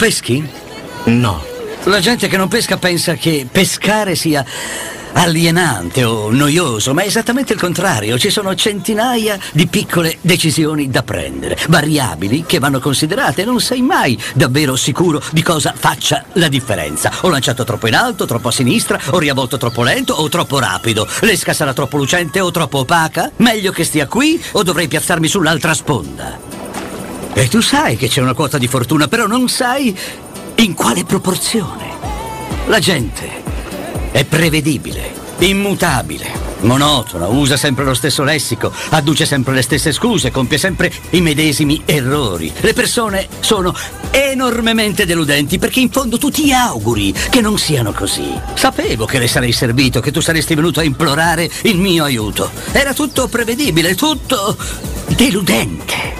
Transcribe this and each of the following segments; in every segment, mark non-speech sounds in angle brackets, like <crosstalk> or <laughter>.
Peschi? No. La gente che non pesca pensa che pescare sia alienante o noioso, ma è esattamente il contrario. Ci sono centinaia di piccole decisioni da prendere, variabili che vanno considerate. Non sei mai davvero sicuro di cosa faccia la differenza. Ho lanciato troppo in alto, troppo a sinistra, ho riavolto troppo lento o troppo rapido. L'esca sarà troppo lucente o troppo opaca? Meglio che stia qui o dovrei piazzarmi sull'altra sponda? E tu sai che c'è una quota di fortuna, però non sai in quale proporzione. La gente è prevedibile, immutabile, monotona, usa sempre lo stesso lessico, adduce sempre le stesse scuse, compie sempre i medesimi errori. Le persone sono enormemente deludenti perché in fondo tu ti auguri che non siano così. Sapevo che le sarei servito, che tu saresti venuto a implorare il mio aiuto. Era tutto prevedibile, tutto deludente.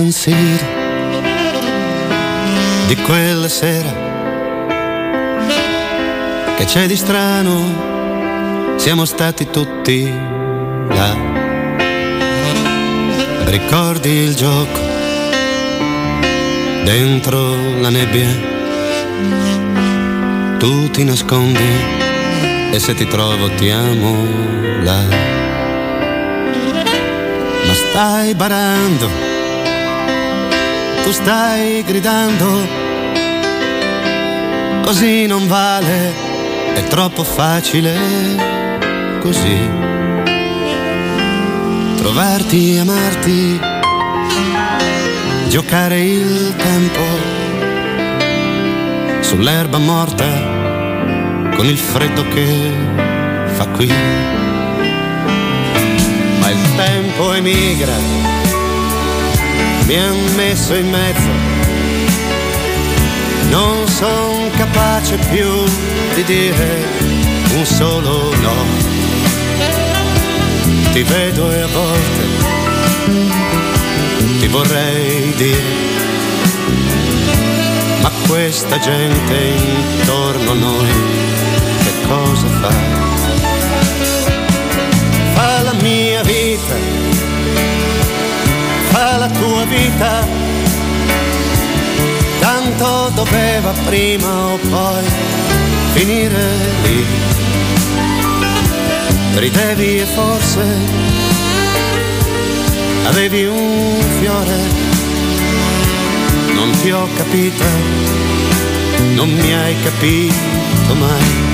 San Siro di quella sera che c'è di strano. Siamo stati tutti là. Ricordi il gioco dentro la nebbia. Tu ti nascondi e se ti trovo ti amo là. Ma stai barando tu stai gridando, così non vale, è troppo facile così. Trovarti, amarti, giocare il tempo sull'erba morta con il freddo che fa qui. Ma il tempo emigra mi han messo in mezzo. Non son capace più di dire un solo no. Ti vedo e a volte ti vorrei dire. Ma questa gente intorno a noi, che cosa fa? Tua vita, tanto doveva prima o poi finire lì. Ridevi e forse avevi un fiore, non ti ho capito, non mi hai capito mai.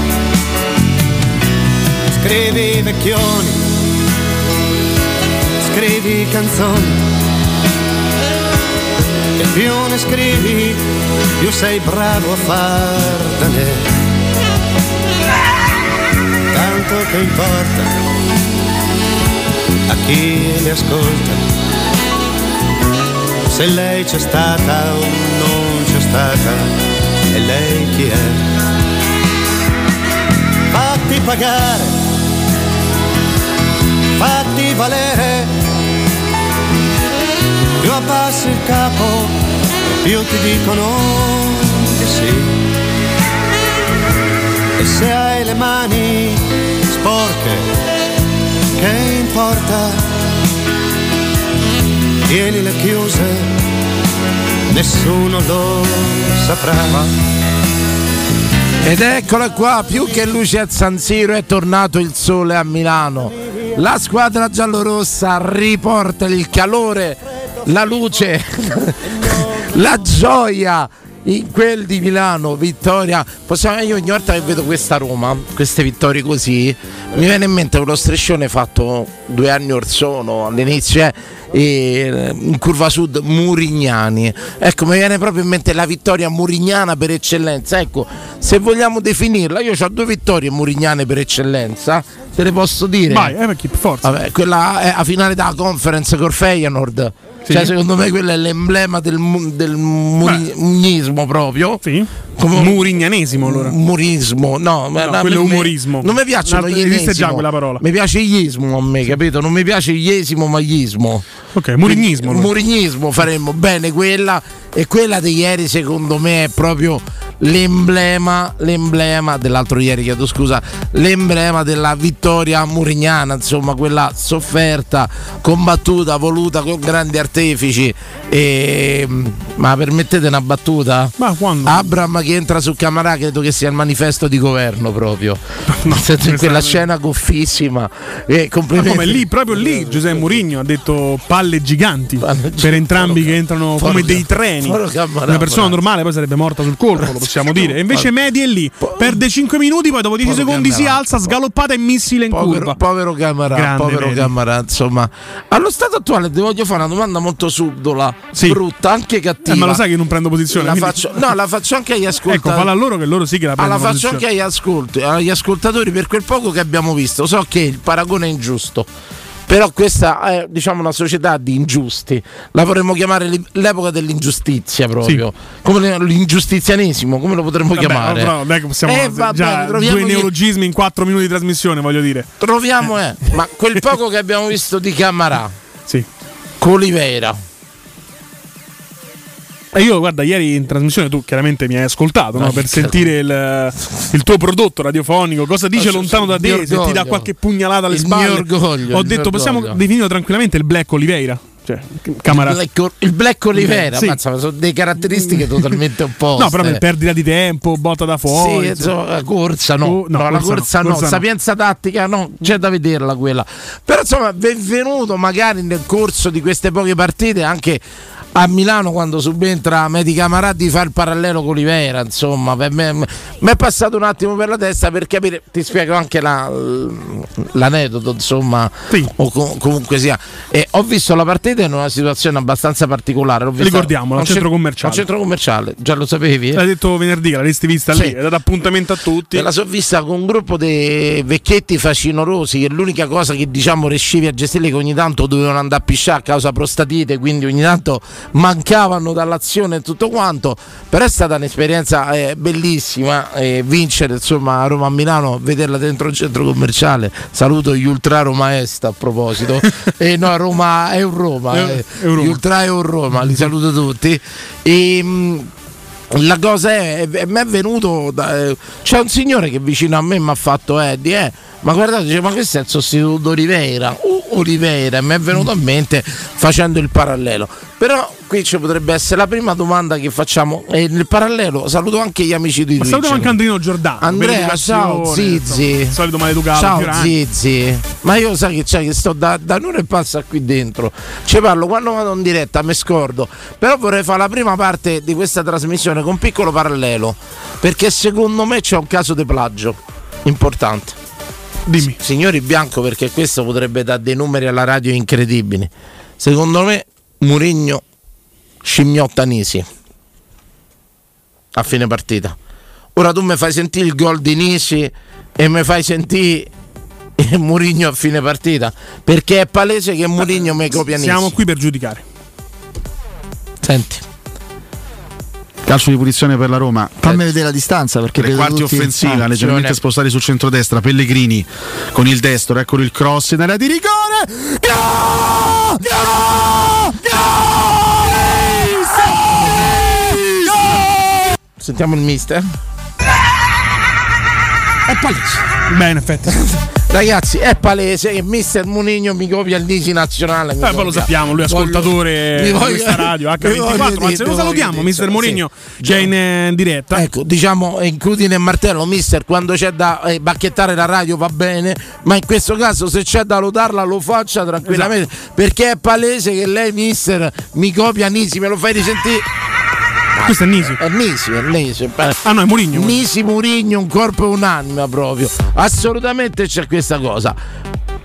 Scrivi vecchioni, scrivi canzoni, e ne scrivi, più sei bravo a fartene. Tanto che importa a chi le ascolta. Se lei c'è stata o non c'è stata, e lei chi è? Fatti pagare, fatti valere, più abbassi il capo, più ti dicono di sì. E se hai le mani sporche, che importa? Tienile chiuse, nessuno lo saprà. Ed eccola qua, più che luce a San Siro è tornato il sole a Milano. La squadra giallorossa riporta il calore, la luce, <laughs> la gioia in quel di Milano, vittoria. Possiamo, io ogni volta che vedo questa Roma, queste vittorie così, mi viene in mente quello striscione fatto due anni or sono all'inizio. Eh, e in curva sud Murignani. Ecco, mi viene proprio in mente la vittoria murignana per eccellenza. Ecco, se vogliamo definirla, io ho due vittorie murignane per eccellenza. Te le posso dire? Vai, eh, forza. Vabbè, quella è a finale della conference con Feyenoord. Sì. Cioè, secondo me quello è l'emblema del, del murignismo proprio. Sì. Come Murignanesimo allora. Murismo, no, No, no, quello è umorismo. Non mi piacciono No, gli esiste già quella parola. Mi piace iesmo a me, capito? Non mi piace iesimo, ma iesmo. Ok, murignismo. allora. Murignismo faremmo bene quella e quella di ieri secondo me è proprio l'emblema, l'emblema dell'altro ieri, chiedo scusa, l'emblema della vittoria murignana, insomma quella sofferta, combattuta, voluta con grandi artefici. E, ma permettete una battuta? Ma quando? Abram che entra su Camarà credo che sia il manifesto di governo proprio. <laughs> No, in quella scena goffissima. E Ma complimenti. come lì, proprio lì, Giuseppe Mourinho ha detto palle giganti Palle per entrambi che entrano come dei treni. Una persona normale poi sarebbe morta sul colpo, possiamo dire. E invece Medi è lì, perde 5 minuti, poi dopo 10 Povero secondi si Camarà. alza, sgaloppata e missile in Povero, curva. povero Camarà, Grande, povero. Camarà, insomma. Allo stato attuale ti voglio fare una domanda molto subdola, Sì. brutta, anche cattiva. Eh, ma lo sai che non prendo posizione. la quindi- faccio, no, la faccio anche agli <laughs> Ecco, ascoltatori. falla a loro che loro sì che la Ah, la prendono faccio posizione. anche agli, ascolti, agli ascoltatori per quel poco che abbiamo visto. So che il paragone è ingiusto. Però questa è diciamo una società di ingiusti. La vorremmo chiamare l'epoca dell'ingiustizia proprio. Come le- l'ingiustizianesimo, come lo potremmo Vabbè, chiamare? è che possiamo Eh, va già due neologismi in 4 minuti di trasmissione, voglio dire. Troviamo, eh. Ma quel <laughs> poco che abbiamo visto di Camarà, Sì. Colivera. E io, guarda, ieri in trasmissione tu chiaramente mi hai ascoltato no? Per sentire il, il tuo prodotto radiofonico, cosa dice Ah, lontano da te, se ti dà qualche pugnalata alle Il spalle. Ho detto, possiamo definirlo tranquillamente il Black Oliveira. Cioè, Camara. Il Black, il Black Olivera, Sì. mazza, ma sono delle caratteristiche totalmente opposte. <laughs> No, però per perdita di tempo, botta da fuori. Sì, insomma, la corsa no, Oh, no, no, la corsa no, corsa no, corsa sapienza tattica no, c'è da vederla quella. Però insomma, benvenuto magari nel corso di queste poche partite anche a Milano quando subentra Medi Camarà di fare il parallelo con Olivera, insomma, mi è passato un attimo per la testa per capire, ti spiego anche la- l'aneddoto, insomma, Sì. o com- comunque sia. E ho visto la partita in una situazione abbastanza particolare. L'ho Ricordiamola, un centro cent- commerciale. un centro commerciale, già lo sapevi? L'hai detto venerdì, l'avresti vista Sì. lì, hai dato appuntamento a tutti. Me la so vista con un gruppo di vecchietti facinorosi che l'unica cosa che diciamo riuscivi a gestire che ogni tanto dovevano andare a pisciare a causa prostatite, quindi ogni tanto mancavano dall'azione e tutto quanto, però è stata un'esperienza eh, bellissima eh, vincere insomma a Roma a Milano, vederla dentro un centro commerciale. Saluto gli Ultra Roma Est a proposito. <laughs> e no, Roma è un Roma, Eu- eh, Euroma. gli Ultra un Roma, li saluto tutti. E, mh, la cosa è, è- mi è venuto da- eh, c'è un signore che vicino a me mi ha fatto Eddie eh, ma guardate dice ma questo è il sostituto Oliveira uh, Oliveira mi è venuto a mente facendo il parallelo però qui ci potrebbe essere la prima domanda che facciamo e nel parallelo saluto anche gli amici di Twitch salutiamo anche Andrino Giordano. Andrea, ciao Zizi. insomma, Solito maleducato. Ciao Fiorani. Zizi, ma io sai che c'è che sto da, da un'ora e passa qui dentro. Ci parlo quando vado in diretta, mi scordo. Però vorrei fare la prima parte di questa trasmissione con un piccolo parallelo. Perché secondo me c'è un caso di plagio importante. Dimmi. Signori Bianco, perché questo potrebbe dare dei numeri alla radio incredibili. Secondo me Murigno scimmiotta Nisi a fine partita. Ora tu mi fai sentire il gol di Nisi e mi fai sentire <laughs> Murigno a fine partita. Perché è palese che Murigno mi copia Nisi. Siamo qui per giudicare. Senti. Calcio di punizione per la Roma. Fammi vedere la distanza perché Tre quarti tutti- offensiva, Ah, leggermente spostati sul centrodestra. Pellegrini con il destro, eccolo il cross in area di rigore. Gol! Gol! Gol! Sentiamo il mister. È palese. Beh, in effetti. <laughs> Ragazzi, è palese che mister Munigno mi copia il Nisi nazionale. Eh, poi lo sappiamo, lui è ascoltatore di questa radio vi voglio H24. dire, Anzi, lo salutiamo, mister Mourinho, sì. che è in, eh, diretta. Ecco, diciamo in Crudine e Martello, mister, quando c'è da eh, bacchettare la radio va bene, ma in questo caso se c'è da lodarla lo faccia tranquillamente, Esatto. perché è palese che lei, mister, mi copia Nisi, me lo fai risentire? Questo è Nisi. È Nisi, è Nisi. Ah no, è Mourinho. Nisi Murigno, un corpo e un'anima proprio. Assolutamente c'è questa cosa.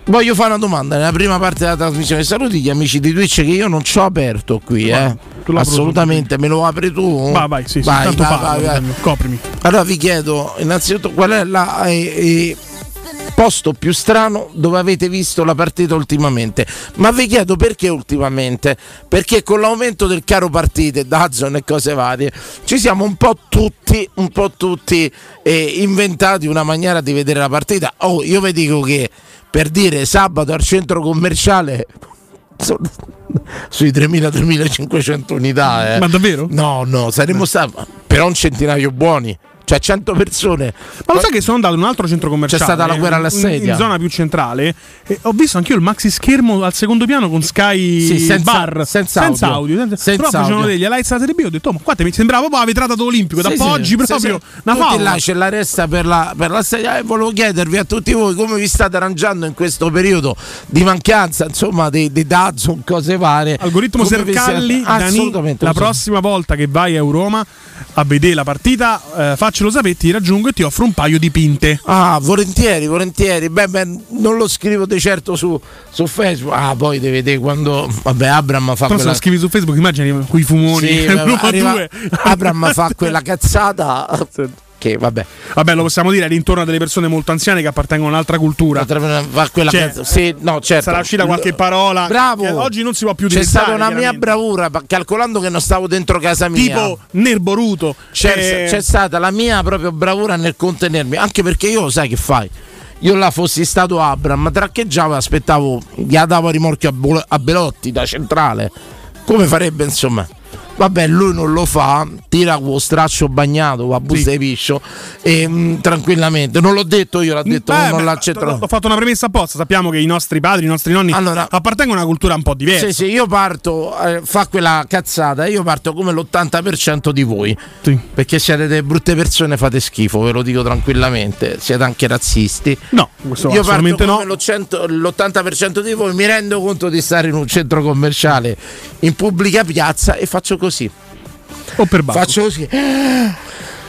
Voglio fare una domanda nella prima parte della trasmissione. Saluti gli amici di Twitch che io non ci ho aperto qui, eh. Assolutamente, me lo apri tu? Vai, vai, sì, Vai, vai, vai, vai. Coprimi. Allora vi chiedo innanzitutto qual è la eh, eh, posto più strano dove avete visto la partita ultimamente. Ma vi chiedo perché ultimamente? Perché con l'aumento del caro partite, Dazon e cose varie, ci siamo un po' tutti, un po' tutti eh, inventati una maniera di vedere la partita. Oh, io vi dico che per dire sabato al centro commerciale <laughs> sono sui 3.000-3.500 unità. eh. Ma davvero? No, no, saremmo stati però un centinaio buoni. Cioè 100 persone. Ma lo sai che sono andato in un altro centro commerciale? C'è stata la guerra alla in- sedia. In, zona più centrale. E ho visto anch'io il maxi schermo al secondo piano con Sky Sì, senza- Bar. senza audio. Senza, Senza Però facevano degli highlights della Serie B. Ho detto, oh, ma qua mi sembrava proprio la vetrata olimpico. Da Sì, sì, proprio. sì. Una favola. là c'è la resta per la, per la sedia e volevo chiedervi a tutti voi come vi state arrangiando in questo periodo di mancanza insomma di, di Dazon, cose varie. Algoritmo Come Sercalli, Dani, la prossima volta che vai a Euroma a vedere la partita, eh, faccelo sapere, ti raggiungo e ti offro un paio di pinte. Ah, volentieri, volentieri. Beh, beh, non lo scrivo di certo su, su Facebook. Ah, poi devi vedere quando. Vabbè, Abram fa Però se quella. lo scrivi su Facebook, immagini quei fumoni. Sì, <laughs> arriva-. Abram fa quella cazzata. <laughs> Che vabbè, Vabbè, lo possiamo dire, è l'intorno a delle persone molto anziane che appartengono a un'altra cultura. fa quella Cioè, cazzata. Sì, no, certo. Sarà uscita qualche parola. Bravo. che oggi non si può più C'è utilizzare, stata una mia bravura, calcolando che non stavo dentro casa mia. Tipo Nerboruto. c'è, Eh, c'è stata la mia proprio bravura nel contenermi, anche perché io sai che fai. Io là fossi stato Abram, traccheggiavo e aspettavo, gli davo rimorchio a, Bolo- a Belotti da centrale. Come farebbe insomma? Vabbè, lui non lo fa, tira con straccio bagnato, la busta Sì. di piscio e mm, tranquillamente. Non l'ho detto io, l'ha detto beh, non l'ha Ho fatto una premessa apposta. Sappiamo che i nostri padri, i nostri nonni Allora- appartengono a una cultura un po' diversa. Sì, sì, io parto, eh, fa quella cazzata, io parto come l'80% di voi. Sì. Perché siete delle brutte persone, fate schifo, ve lo dico tranquillamente. Siete anche razzisti. No, Io parto come no. lo cento- l'80% di voi, mi rendo conto di stare in un centro commerciale in pubblica piazza e faccio così. O per basso. Faccio così.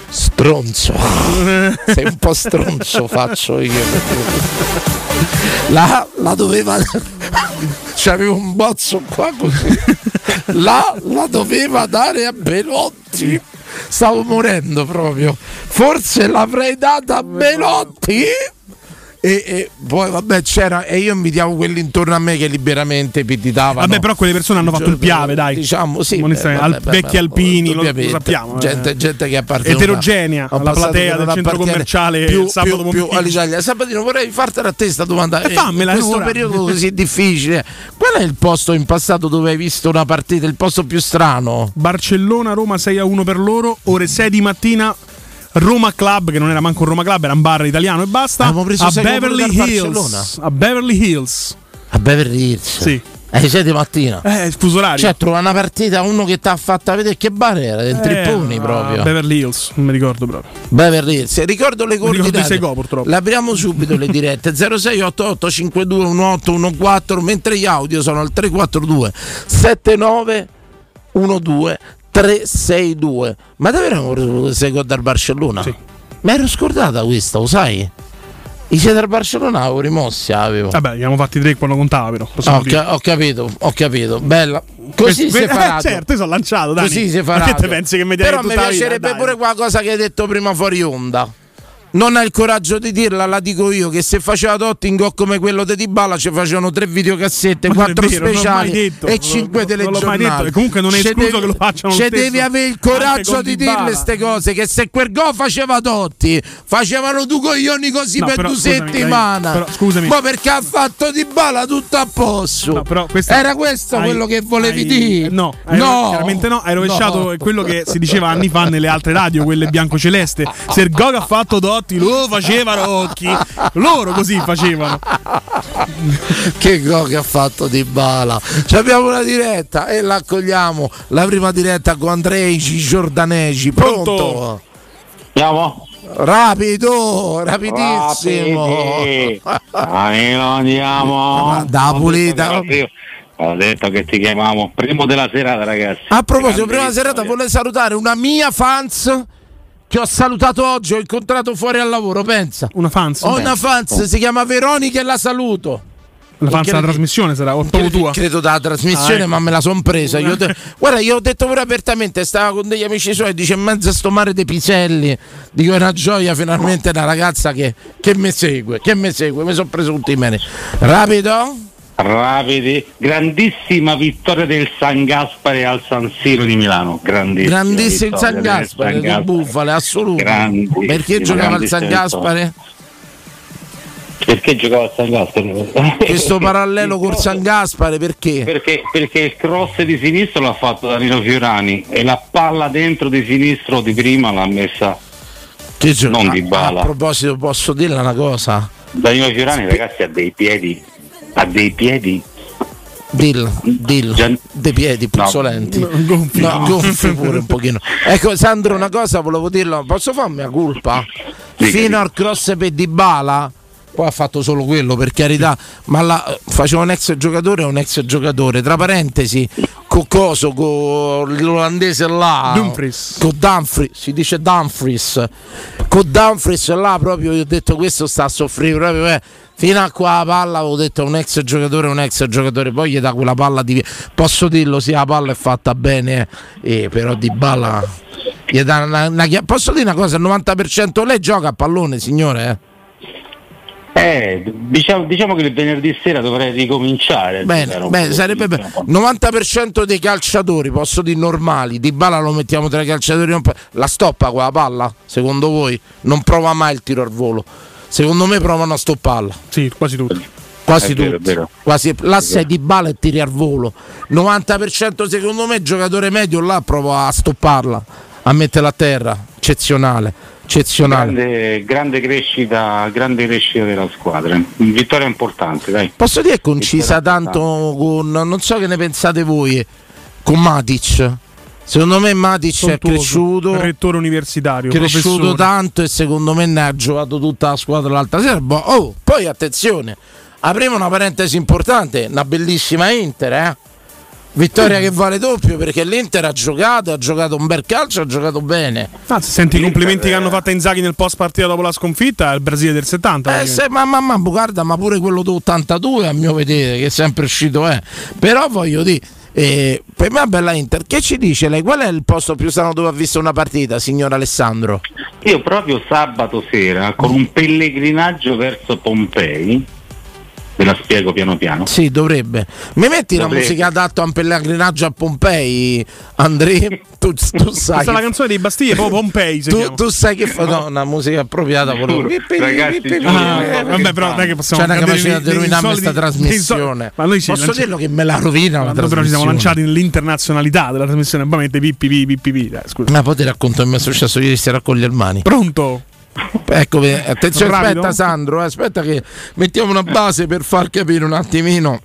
Stronzo. <laughs> Sei un po' stronzo, faccio io. La, la doveva. C'avevo un bozzo qua così. La, la doveva dare a Belotti. Stavo morendo proprio. Forse l'avrei data a Belotti. E, e poi vabbè c'era e io invitavo quelli intorno a me che liberamente pititavano. Vabbè, però quelle persone hanno fatto il piave, dai. Diciamo sì, beh, al- beh, vecchi alpini, lo, lo sappiamo. eh. Gente, gente che appartiene Eterogenea, a un la passato platea del centro commerciale più, sabato più- più all'Italia. Sabatino vorrei fartela a te sta domanda. Eh, Eh, fammela, in questo ora. periodo <laughs> così difficile, qual è il posto in passato dove hai visto una partita, il posto più strano? Barcellona, Roma 6 a 1 per loro, ore 6 di mattina. Roma Club, che non era manco un Roma Club, era un bar italiano e basta. Abbiamo preso a sei Beverly Hills. A Beverly Hills. A Beverly Hills. Sì. Alle 6 di mattina. Eh, fuso orario. Cioè, trova una partita, uno che ti ha fatta vedere che bar era, del Eh, Tripponi proprio. Beverly Hills, non mi ricordo proprio. Beverly Hills. Ricordo le ricordo i coordinate. Sego, purtroppo. Le apriamo subito le dirette 0688 52 1814 mentre gli audio sono al 342 79 12 362. Ma davvero sei gol dal Barcellona? Sì. Mi ero scordata questa, lo sai? I siete dal Barcellona avevo rimossi, avevo. Vabbè, ne abbiamo fatti tre quando contava, però. Ah, ho, dire. ca- ho capito, ho capito. Bella. Così Que- si eh, <laughs> farà. certo, io sono lanciato, Dani. Così si Ma farà. che pensi che mi Però mi piacerebbe dai. pure quella cosa che hai detto prima fuori onda. Non hai il coraggio di dirla, la dico io, che se faceva Totti in gol come quello di Dybala ci facevano tre videocassette, Ma quattro vero, speciali detto. e cinque telegiornali. detto, e comunque non è escluso devi- che lo facciano stesso devi avere il coraggio di dirle queste cose, che se quel gol faceva Totti, facevano due coglioni così No, per però due scusami, settimane. dai, però scusami. Ma perché ha fatto Dybala tutto a posto? No, però questa- Era questo hai- quello che volevi hai- dire? No, hai- no, chiaramente no. Hai rovesciato quello che si diceva anni fa nelle altre radio, quelle bianco-celeste. Se il Gog ha fatto Dotti, lo facevano Occhi. Loro così facevano. che gol che ha fatto Di Bala Ci abbiamo una diretta e la accogliamo la prima diretta con Andreici Giordaneci pronto? Pronto? Andiamo? rapido rapidissimo Rapidi. Amico, andiamo. Da pulita. Io Ho detto che ti chiamavamo primo della serata, ragazzi. a proposito Grande prima serata vittoria. volevo salutare una mia fans che ho salutato oggi ho incontrato fuori al lavoro pensa Una fans. ho una fans si chiama Veronica e la saluto La fans della trasmissione sarà o Credo, tua. credo dalla trasmissione, Ah, ecco. ma me la son presa. Io te- <laughs> guarda, io ho detto pure apertamente, stava con degli amici suoi, dice in mezzo a sto mare dei piselli. Dico, è una gioia finalmente una ragazza che, che mi segue, che mi segue, mi sono preso tutti i meni. Rapido? Rapidi, grandissima vittoria del San Gaspare al San Siro di Milano. Grandissima. Grandissimo il San Gaspare, San di Gaspare. bufale, assoluto. Grandissima, Perché giocava al San grandissima Gaspare? Perché giocava al San Gaspare? <laughs> Questo parallelo col San Gaspare, perché? Perché, perché il cross di sinistro l'ha fatto Danilo Fiorani e la palla dentro di sinistro di prima l'ha messa Che non a- Dybala. A proposito, posso dirle una cosa? Danilo Fiorani ragazzi ha dei piedi ha dei piedi Dill, dill, Gian- dei piedi No. puzzolenti. Gonfi. No, gonfi pure un pochino. Ecco, Sandro, una cosa volevo dirlo. Posso farmi la colpa? Dica, Fino dica. al cross per Dybala, poi ha fatto solo quello per carità, ma la, faceva un ex giocatore e un ex giocatore. Tra parentesi, con coso, con l'olandese là. Dumfries. Con Dumfries, si dice Dumfries. Con Dumfries là proprio io ho detto questo sta a soffrire proprio. eh. Fino a qua la palla avevo detto un ex giocatore un ex giocatore poi gli dà quella palla di posso dirlo sì la palla è fatta bene eh, però di balla gli dà una, una posso dire una cosa il 90% lei gioca a pallone signore eh? eh, diciamo, diciamo che il venerdì sera dovrei ricominciare bene, po' sarebbe bene 90% dei calciatori posso dire normali di balla lo mettiamo tra i calciatori la stoppa quella palla secondo voi? Non prova mai il tiro al volo secondo me provano a stopparla Sì, quasi tutti. Quasi vero, tutti. Quasi, là sei di balla e tiri al volo. 90% secondo me giocatore medio là prova a stopparla, a metterla a terra. Eccezionale, eccezionale. grande, grande crescita grande crescita della squadra vittoria importante dai Posso dire che concisa Vittoria tanto con non so che ne pensate voi con Matic. Secondo me Matic è cresciuto Rettore universitario. cresciuto professore. tanto e secondo me ne ha giocato tutta la squadra l'altra sera. Oh, poi attenzione, apriamo una parentesi importante, una bellissima Inter, eh? Vittoria che vale doppio perché l'Inter ha giocato, ha giocato un bel calcio, ha giocato bene. Anzi, senti i complimenti Eh. che hanno fatto a Inzaghi nel post partita dopo la sconfitta al Brasile del 70. Eh, se, ma, ma, ma guarda, ma pure quello d'82 a mio vedere, che è sempre uscito è. Però voglio dire, eh, per me è bella Inter. Che ci dice lei? Qual è il posto più strano dove ha visto una partita, signor Alessandro? Io proprio sabato sera con un pellegrinaggio verso Pompei, ve la spiego piano piano. Sì, dovrebbe. Mi metti la Dovrebbe. musica adatta a un pellegrinaggio a Pompei, Andrea? <laughs> Tu, tu sai. Questa è la canzone dei Bastiglie, proprio Pompei Tu, tu sai che fa no, una musica appropriata Giuro, Pippi, ragazzi, pippi, giuro. pippi. Ah, Eh, vabbè, però non è che possiamo C'è una capacità di soliti- questa trasmissione. Ma noi sì, Posso lancia- dirlo che me la rovina la però ci siamo lanciati nell'internazionalità della trasmissione, ovviamente pippi pippi pippi. Dai, scusa. Ma poi ti racconto che mi è successo ieri sera con gli Armani. Pronto? Ecco, ve- attenzione, Rapido? aspetta Sandro, eh, aspetta che mettiamo una base per far capire un attimino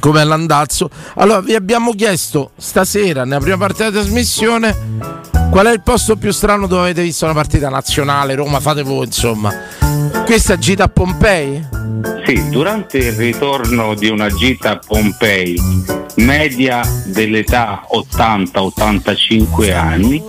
com'è l'andazzo. Allora, vi abbiamo chiesto stasera, nella prima parte della trasmissione, qual è il posto più strano dove avete visto una partita nazionale, Roma, fate voi insomma. Questa gita a Pompei? Sì, durante il ritorno di una gita a Pompei, media dell'età 80-85 anni,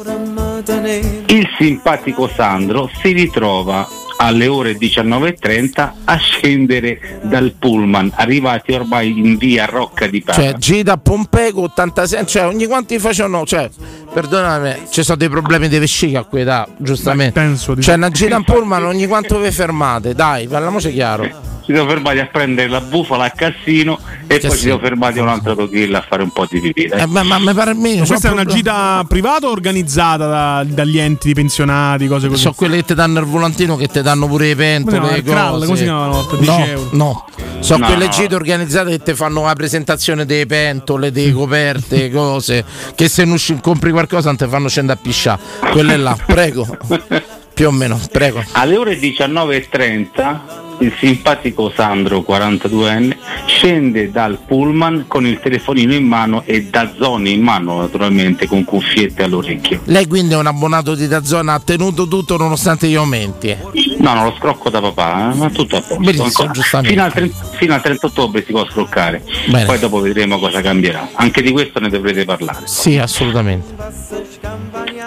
il simpatico Sandro si ritrova alle ore 19.30 a scendere dal pullman, arrivati ormai in via Rocca di Papa. Cioè, gita a Pompei con 86, cioè ogni quanti facevano, cioè, perdonami, ci sono dei problemi di vescica a quell'età, giustamente. Beh, penso di Cioè, una gita in pullman ogni quanto vi fermate, dai, parliamoci chiaro. Ci siamo fermati a prendere la bufala a Cassino e poi ci Cassino. siamo fermati a un altro Tokil a fare un po' di pipì. Eh, ma, ma mi pare il minimo. Questa è sono una pro- gita privata o organizzata da- dagli enti di pensionati, cose così? Sono quelle che ti danno il volantino che ti danno pure i pentole. Chiama? le Kral, cose. come si chiama una volta? 10 No, euro. no. Sono No, quelle no. gite organizzate che ti fanno la presentazione dei pentole, dei coperte, cose. Che se non usci- compri qualcosa non ti fanno scendere a pisciare. Quelle là, prego. <laughs> Più o meno, prego. Alle ore 19.30 il simpatico Sandro, 42enne, scende dal pullman con il telefonino in mano e da zone in mano naturalmente con cuffiette all'orecchio. Lei quindi è un abbonato di Dazzona, ha tenuto tutto nonostante gli aumenti. eh. No, non lo scrocco da papà, eh, ma tutto a posto. Benissimo. Fino al, 30, fino al 30 ottobre si può scroccare, Bene. poi dopo vedremo cosa cambierà. Anche di questo ne dovrete parlare. Sì, assolutamente.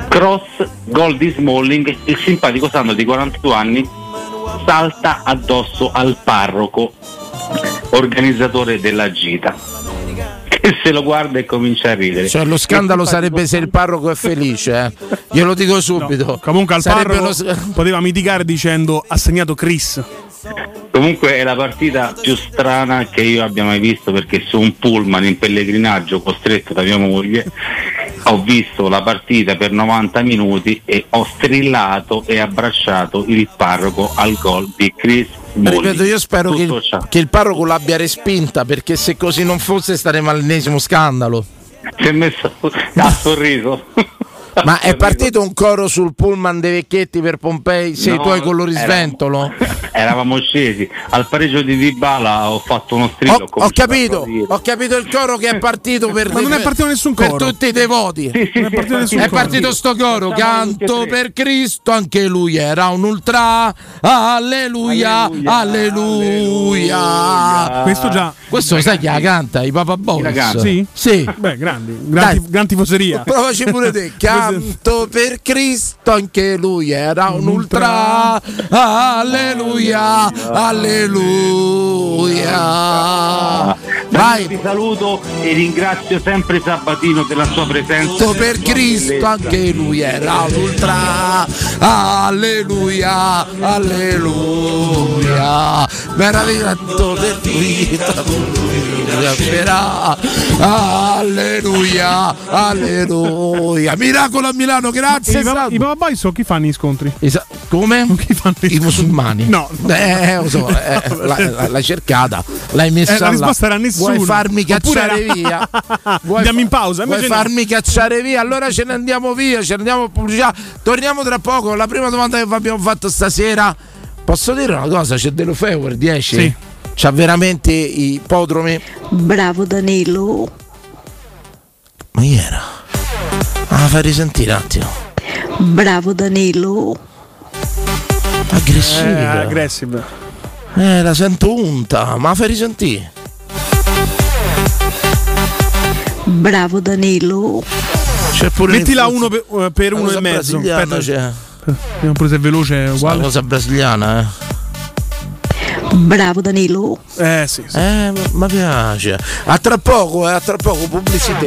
Cross, gol di Smalling, il simpatico Sandro di 42 anni salta addosso al parroco, organizzatore della gita, che se lo guarda e comincia a ridere. Cioè, lo scandalo sarebbe se il parroco è felice, eh. Glielo dico subito. Comunque al Sarebbe parroco lo poteva mitigare dicendo ha segnato Chris. Comunque è la partita più strana che io abbia mai visto perché su un pullman in pellegrinaggio costretto da mia moglie ho visto la partita per 90 minuti e ho strillato e abbracciato il parroco al gol di Chris. Ripeto, io spero che il, che il parroco l'abbia respinta perché se così non fosse staremo all'ennesimo scandalo. si è messo a sorriso. Ma è partito un coro sul pullman dei vecchietti per Pompei, sei i No, tuoi colori era- sventolo? <laughs> Eravamo scesi al pareggio di Dybala ho fatto uno strillo Ho, ho capito, ho capito il coro che è partito per, Ma non è partito nessun per coro. tutti i devoti. Sì, sì, Non è sì, partito nessun È coro. partito sto coro, canto per Cristo, anche lui era un ultra, alleluia, alleluia. Alleluia. Questo già. Questo sai chi la canta? I Papa Boys? Sì? Sì. Beh, grandi, gran, Dai. gran tifoseria. Provaci pure te. <laughs> Canto per Cristo, anche lui era un ultra. Alleluia, alleluia. Vai. Ti saluto e ringrazio sempre Sabatino per la sua presenza. Canto per Cristo, anche lui era un ultra. Alleluia, alleluia. Meravigliato per Cristo, piacerà. Alleluia, alleluia. Miracolo a Milano, grazie. I, Sandro. I so chi fanno gli scontri? Esa- come? Chi fanno gli I musulmani? No. Eh, lo so, eh, <laughs> la- la- l'hai cercata, l'hai messa Eh, la là. risposta era nessuno. Vuoi farmi cacciare era- via? <laughs> Andiamo in pausa, Vuoi no. farmi cacciare via? Allora ce ne andiamo via, ce ne andiamo a pubblicità. Torniamo tra poco. La prima domanda che vi abbiamo fatto stasera. Posso dire una cosa? C'è dello Feuer 10? Sì. C'ha veramente i podromi? Bravo Danilo. Ma chi era? Ah, fai risentire un attimo. Bravo Danilo. Eh, Aggressiva. Eh, la sento unta, ma la fai risentire. Bravo Danilo. C'è pure Mettila uno per, eh, per Una uno e mezzo. Aspetta, c'è. vediamo pure se è veloce è Una uguale. cosa brasiliana, eh. Bravo Danilo. Eh sì, sì. Eh, ma piace. A tra poco, eh, a tra poco, pubblicità.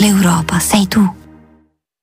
L'Europa sei tu.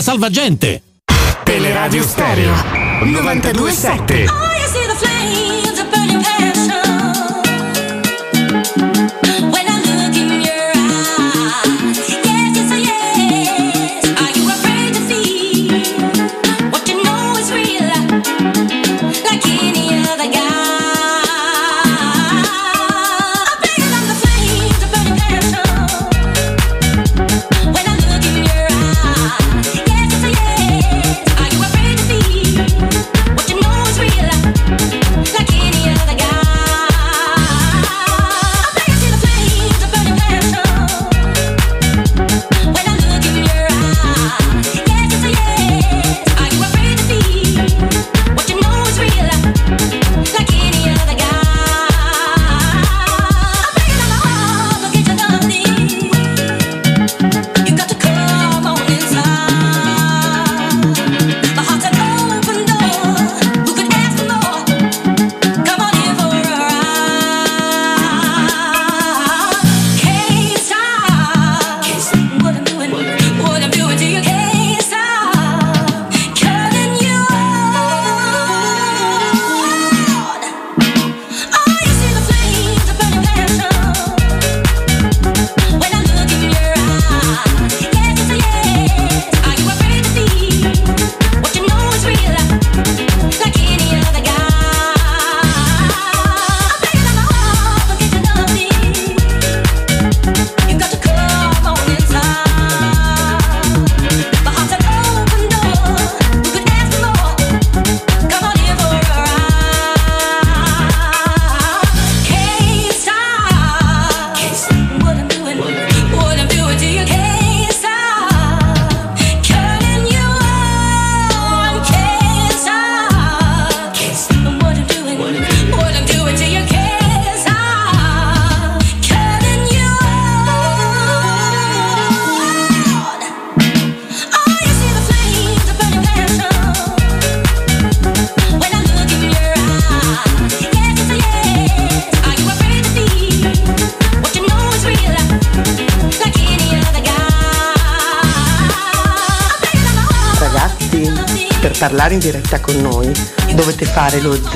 Salvagente. Teleradio Stereo 927. Ragazzi,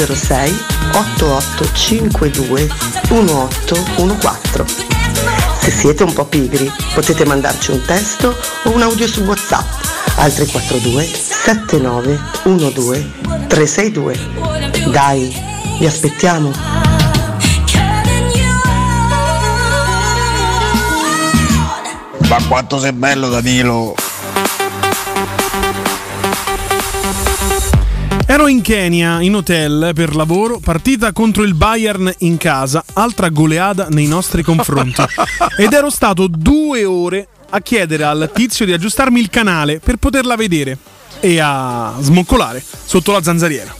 06 8852 1814. Se siete un po' pigri potete mandarci un testo o un audio su WhatsApp al 342 7912 362. Dai, vi aspettiamo. Ma quanto sei bello Danilo! Ero in Kenya, in hotel, per lavoro, partita contro il Bayern in casa, altra goleada nei nostri confronti. <laughs> Ed ero stato due ore a chiedere al tizio di aggiustarmi il canale per poterla vedere e a smoccolare sotto la zanzariera.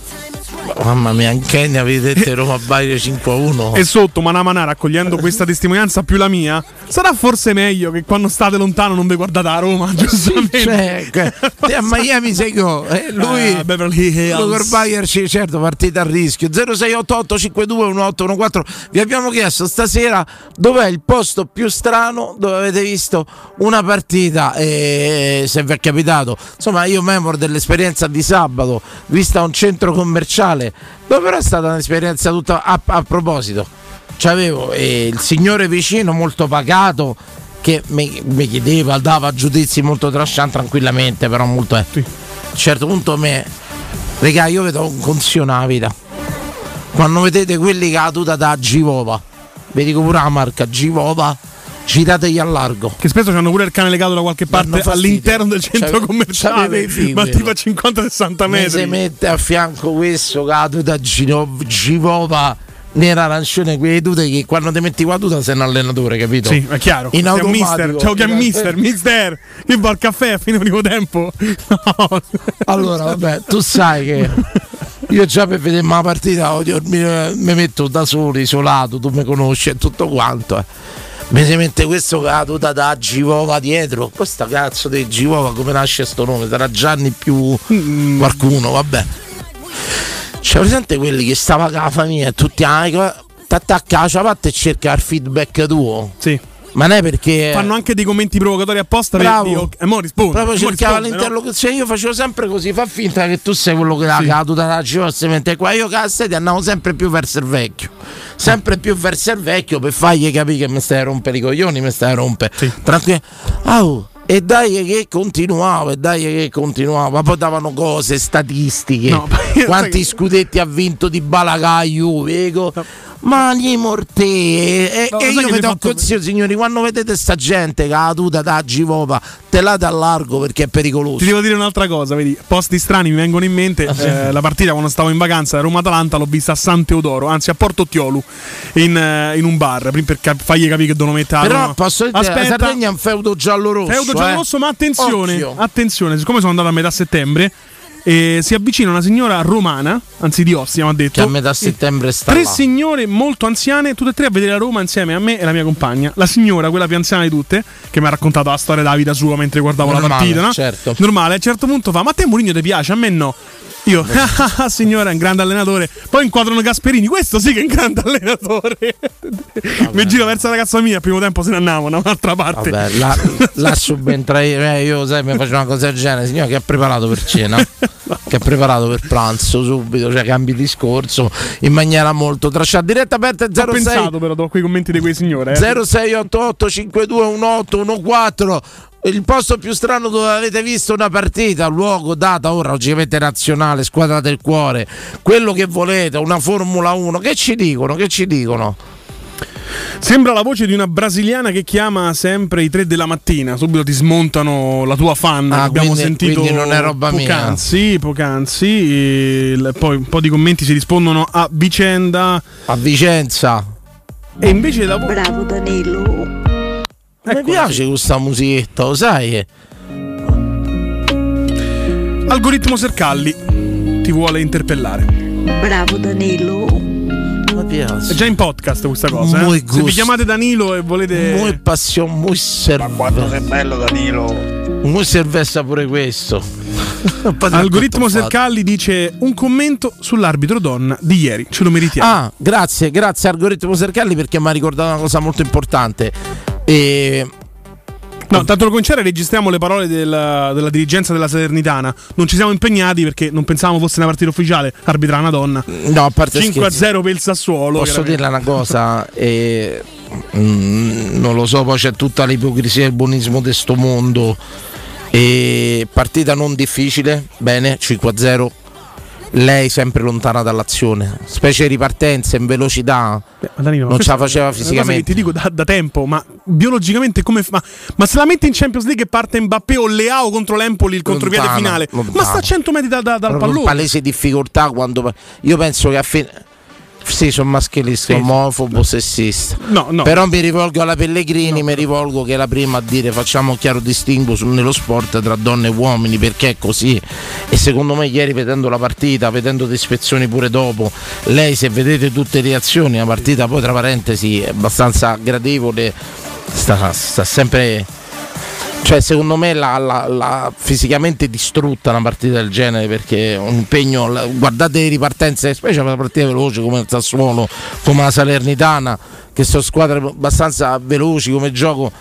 Mamma mia, in Kenya vedete <laughs> Roma Bayern 5 a 1. E sotto Manamana raccogliendo questa testimonianza più la mia, sarà forse meglio che quando state lontano non vi guardate a Roma, <laughs> giustamente. Cioè, te a Miami sei go. eh, lui, Ah, Beverly Hills. certo, partita a rischio. 0688 52 1814. Vi abbiamo chiesto stasera dov'è il posto più strano dove avete visto una partita e se vi è capitato. Insomma, io memoro dell'esperienza di sabato, vista a un centro commerciale, dove però è stata un'esperienza tutta a, a proposito. C'avevo eh, il signore vicino molto pagato che mi, mi chiedeva, dava giudizi molto trascianti tranquillamente, però molto... Eh. a un certo punto me, regà, io vedo un consiglio nella vita. Quando vedete quelli che ha la tuta da Givova, vi dico pure la marca Givova, girategli a largo. Che spesso hanno pure il cane legato da qualche parte all'interno del centro C'ave- commerciale, figli, ma tipo a 50-60 Mi si metri. mette a fianco questo che tuta Gino- Givova nera arancione, quelle tute che quando ti metti qua tuta sei un allenatore, capito? Sì, è chiaro. In automatico. mister. Ciao, chiamo mister, mister. Che va al caffè a fine primo tempo. <laughs> No. Allora, vabbè, tu sai che io già per vedere la partita odio, mi, mi metto da solo, isolato, tu mi conosci e tutto quanto. eh. Mi si mette questo che ha tuta da Givova dietro. Questa cazzo di Givova, come nasce sto nome? Sarà Gianni più qualcuno, vabbè. C'è presente quelli che stava con la famiglia e tutti ah, ti attacca la ciabatta e cerca il feedback tuo? Sì. Ma non è perché. Fanno anche dei commenti provocatori apposta Bravo. per dire, ok, e mo rispondi. Proprio mo cercava rispondi, no? l'interlocuzione. Io facevo sempre così, fa finta che tu sei quello che ha la tuta da Givova si mette qua. Io cazzo ti andavo sempre più verso il vecchio. Sempre più verso il vecchio per fargli capire che mi stai a rompere i coglioni, mi stai a rompere. Tranquillo. Au. E dai che continuava, e dai che continuava, poi davano cose, statistiche, No, quanti scudetti ha vinto di Balaga Juve, ecco. Ma gli morte e, No, e io vi mi do consiglio signori, quando vedete sta gente che ha la tuta da Givova, telate a largo perché è pericoloso. Ti devo dire un'altra cosa, vedi, posti strani mi vengono in mente. Ah, sì. eh, la partita quando stavo in vacanza Roma-Atalanta l'ho vista a San Teodoro, anzi a Porto Tiolu, in, eh, in un bar, per cap- fargli capire che devono mettere. Però no. posso dire, Aspetta, Sardegna è un feudo giallo-rosso. Feudo eh. giallo-rosso, ma attenzione, Occhio. attenzione, siccome sono andato a metà settembre, eh, si avvicina una signora romana, anzi di Ostia, mi ha detto. Che a metà settembre sta Tre là. signore molto anziane, tutte e tre a vedere la Roma insieme a me e la mia compagna. La signora, quella più anziana di tutte, che mi ha raccontato la storia della vita sua mentre guardavo la Normale, partita, no? certo. Normale, a un certo punto fa: Ma a te Mourinho ti piace? A me no. Io, "Ah, <laughs> signora, è un grande allenatore. Poi inquadrano Gasperini, questo sì che è un grande <laughs> allenatore. Mi giro verso la ragazza mia, al primo tempo se ne andavo da un'altra parte. Vabbè, là, là <laughs> subentra io, eh, io sai, mi faccio una cosa del genere, signore che ha preparato per cena, che ha preparato per pranzo subito, cioè cambi discorso in maniera molto trasciata. Diretta aperta Ho 06 pensato però dopo quei commenti di quei signore. Eh. 0688 521814 il posto più strano dove avete visto una partita, luogo, data, ora, logicamente nazionale, squadra del cuore, quello che volete, una Formula 1, che ci dicono? Che ci dicono? Sembra la voce di una brasiliana che chiama sempre i 3 della mattina. Subito ti smontano la tua fan. Ah, abbiamo quindi- sentito quindi non è roba mia. poc'anzi, poc'anzi. Il- poi un po' di commenti si rispondono a vicenda. A Vicenza. E invece la voce. Bravo Danilo. Mi piace questa musichetta, lo sai? Algoritmo Sercalli ti vuole interpellare. Bravo Danilo. Mi piace. È già in podcast questa cosa. eh? Se vi chiamate Danilo e volete. Muy passione, muy serve. Quanto sei bello Danilo. Muy servessa pure questo. <laughs> Algoritmo Sercalli dice un commento sull'arbitro donna di ieri. Ce lo meritiamo. Ah, grazie, grazie Algoritmo Sercalli perché mi ha ricordato una cosa molto importante. E No, tanto per cominciare registriamo le parole della, della dirigenza della Salernitana. Non ci siamo impegnati perché non pensavamo fosse una partita ufficiale arbitrare una donna. No, a parte 5 a scherzi. 0 per il Sassuolo. Posso dirle una cosa? Eh, mm, non lo so, poi c'è tutta l'ipocrisia e il buonismo di sto mondo. E partita non difficile, bene, 5-0. Lei sempre lontana dall'azione, specie ripartenza in velocità. Ma Danilo, non ce la faceva fisicamente. ti dico da, da tempo, ma biologicamente come. fa- Ma, ma se la metti in Champions League e parte Mbappé o Leao contro l'Empoli il contropiede finale, ma lontana. sta a 100 metri da- da- dal Proprio pallone. palese difficoltà quando io penso che a fine sì, sono maschilista, Sì. omofobo, sessista. No, no. Però mi rivolgo alla Pellegrini, mi rivolgo che è la prima a dire facciamo un chiaro distinguo su- nello sport tra donne e uomini perché è così. E secondo me ieri vedendo la partita, vedendo le ispezioni pure dopo, lei se vedete tutte le reazioni, la partita poi tra parentesi è abbastanza gradevole, sta, sta sempre cioè, secondo me l'ha, l'ha- l'ha fisicamente distrutta una partita del genere perché un impegno. la- Guardate le ripartenze, specie una partita veloce come il Sassuolo, come la Salernitana, che sono squadre abbastanza veloci come gioco.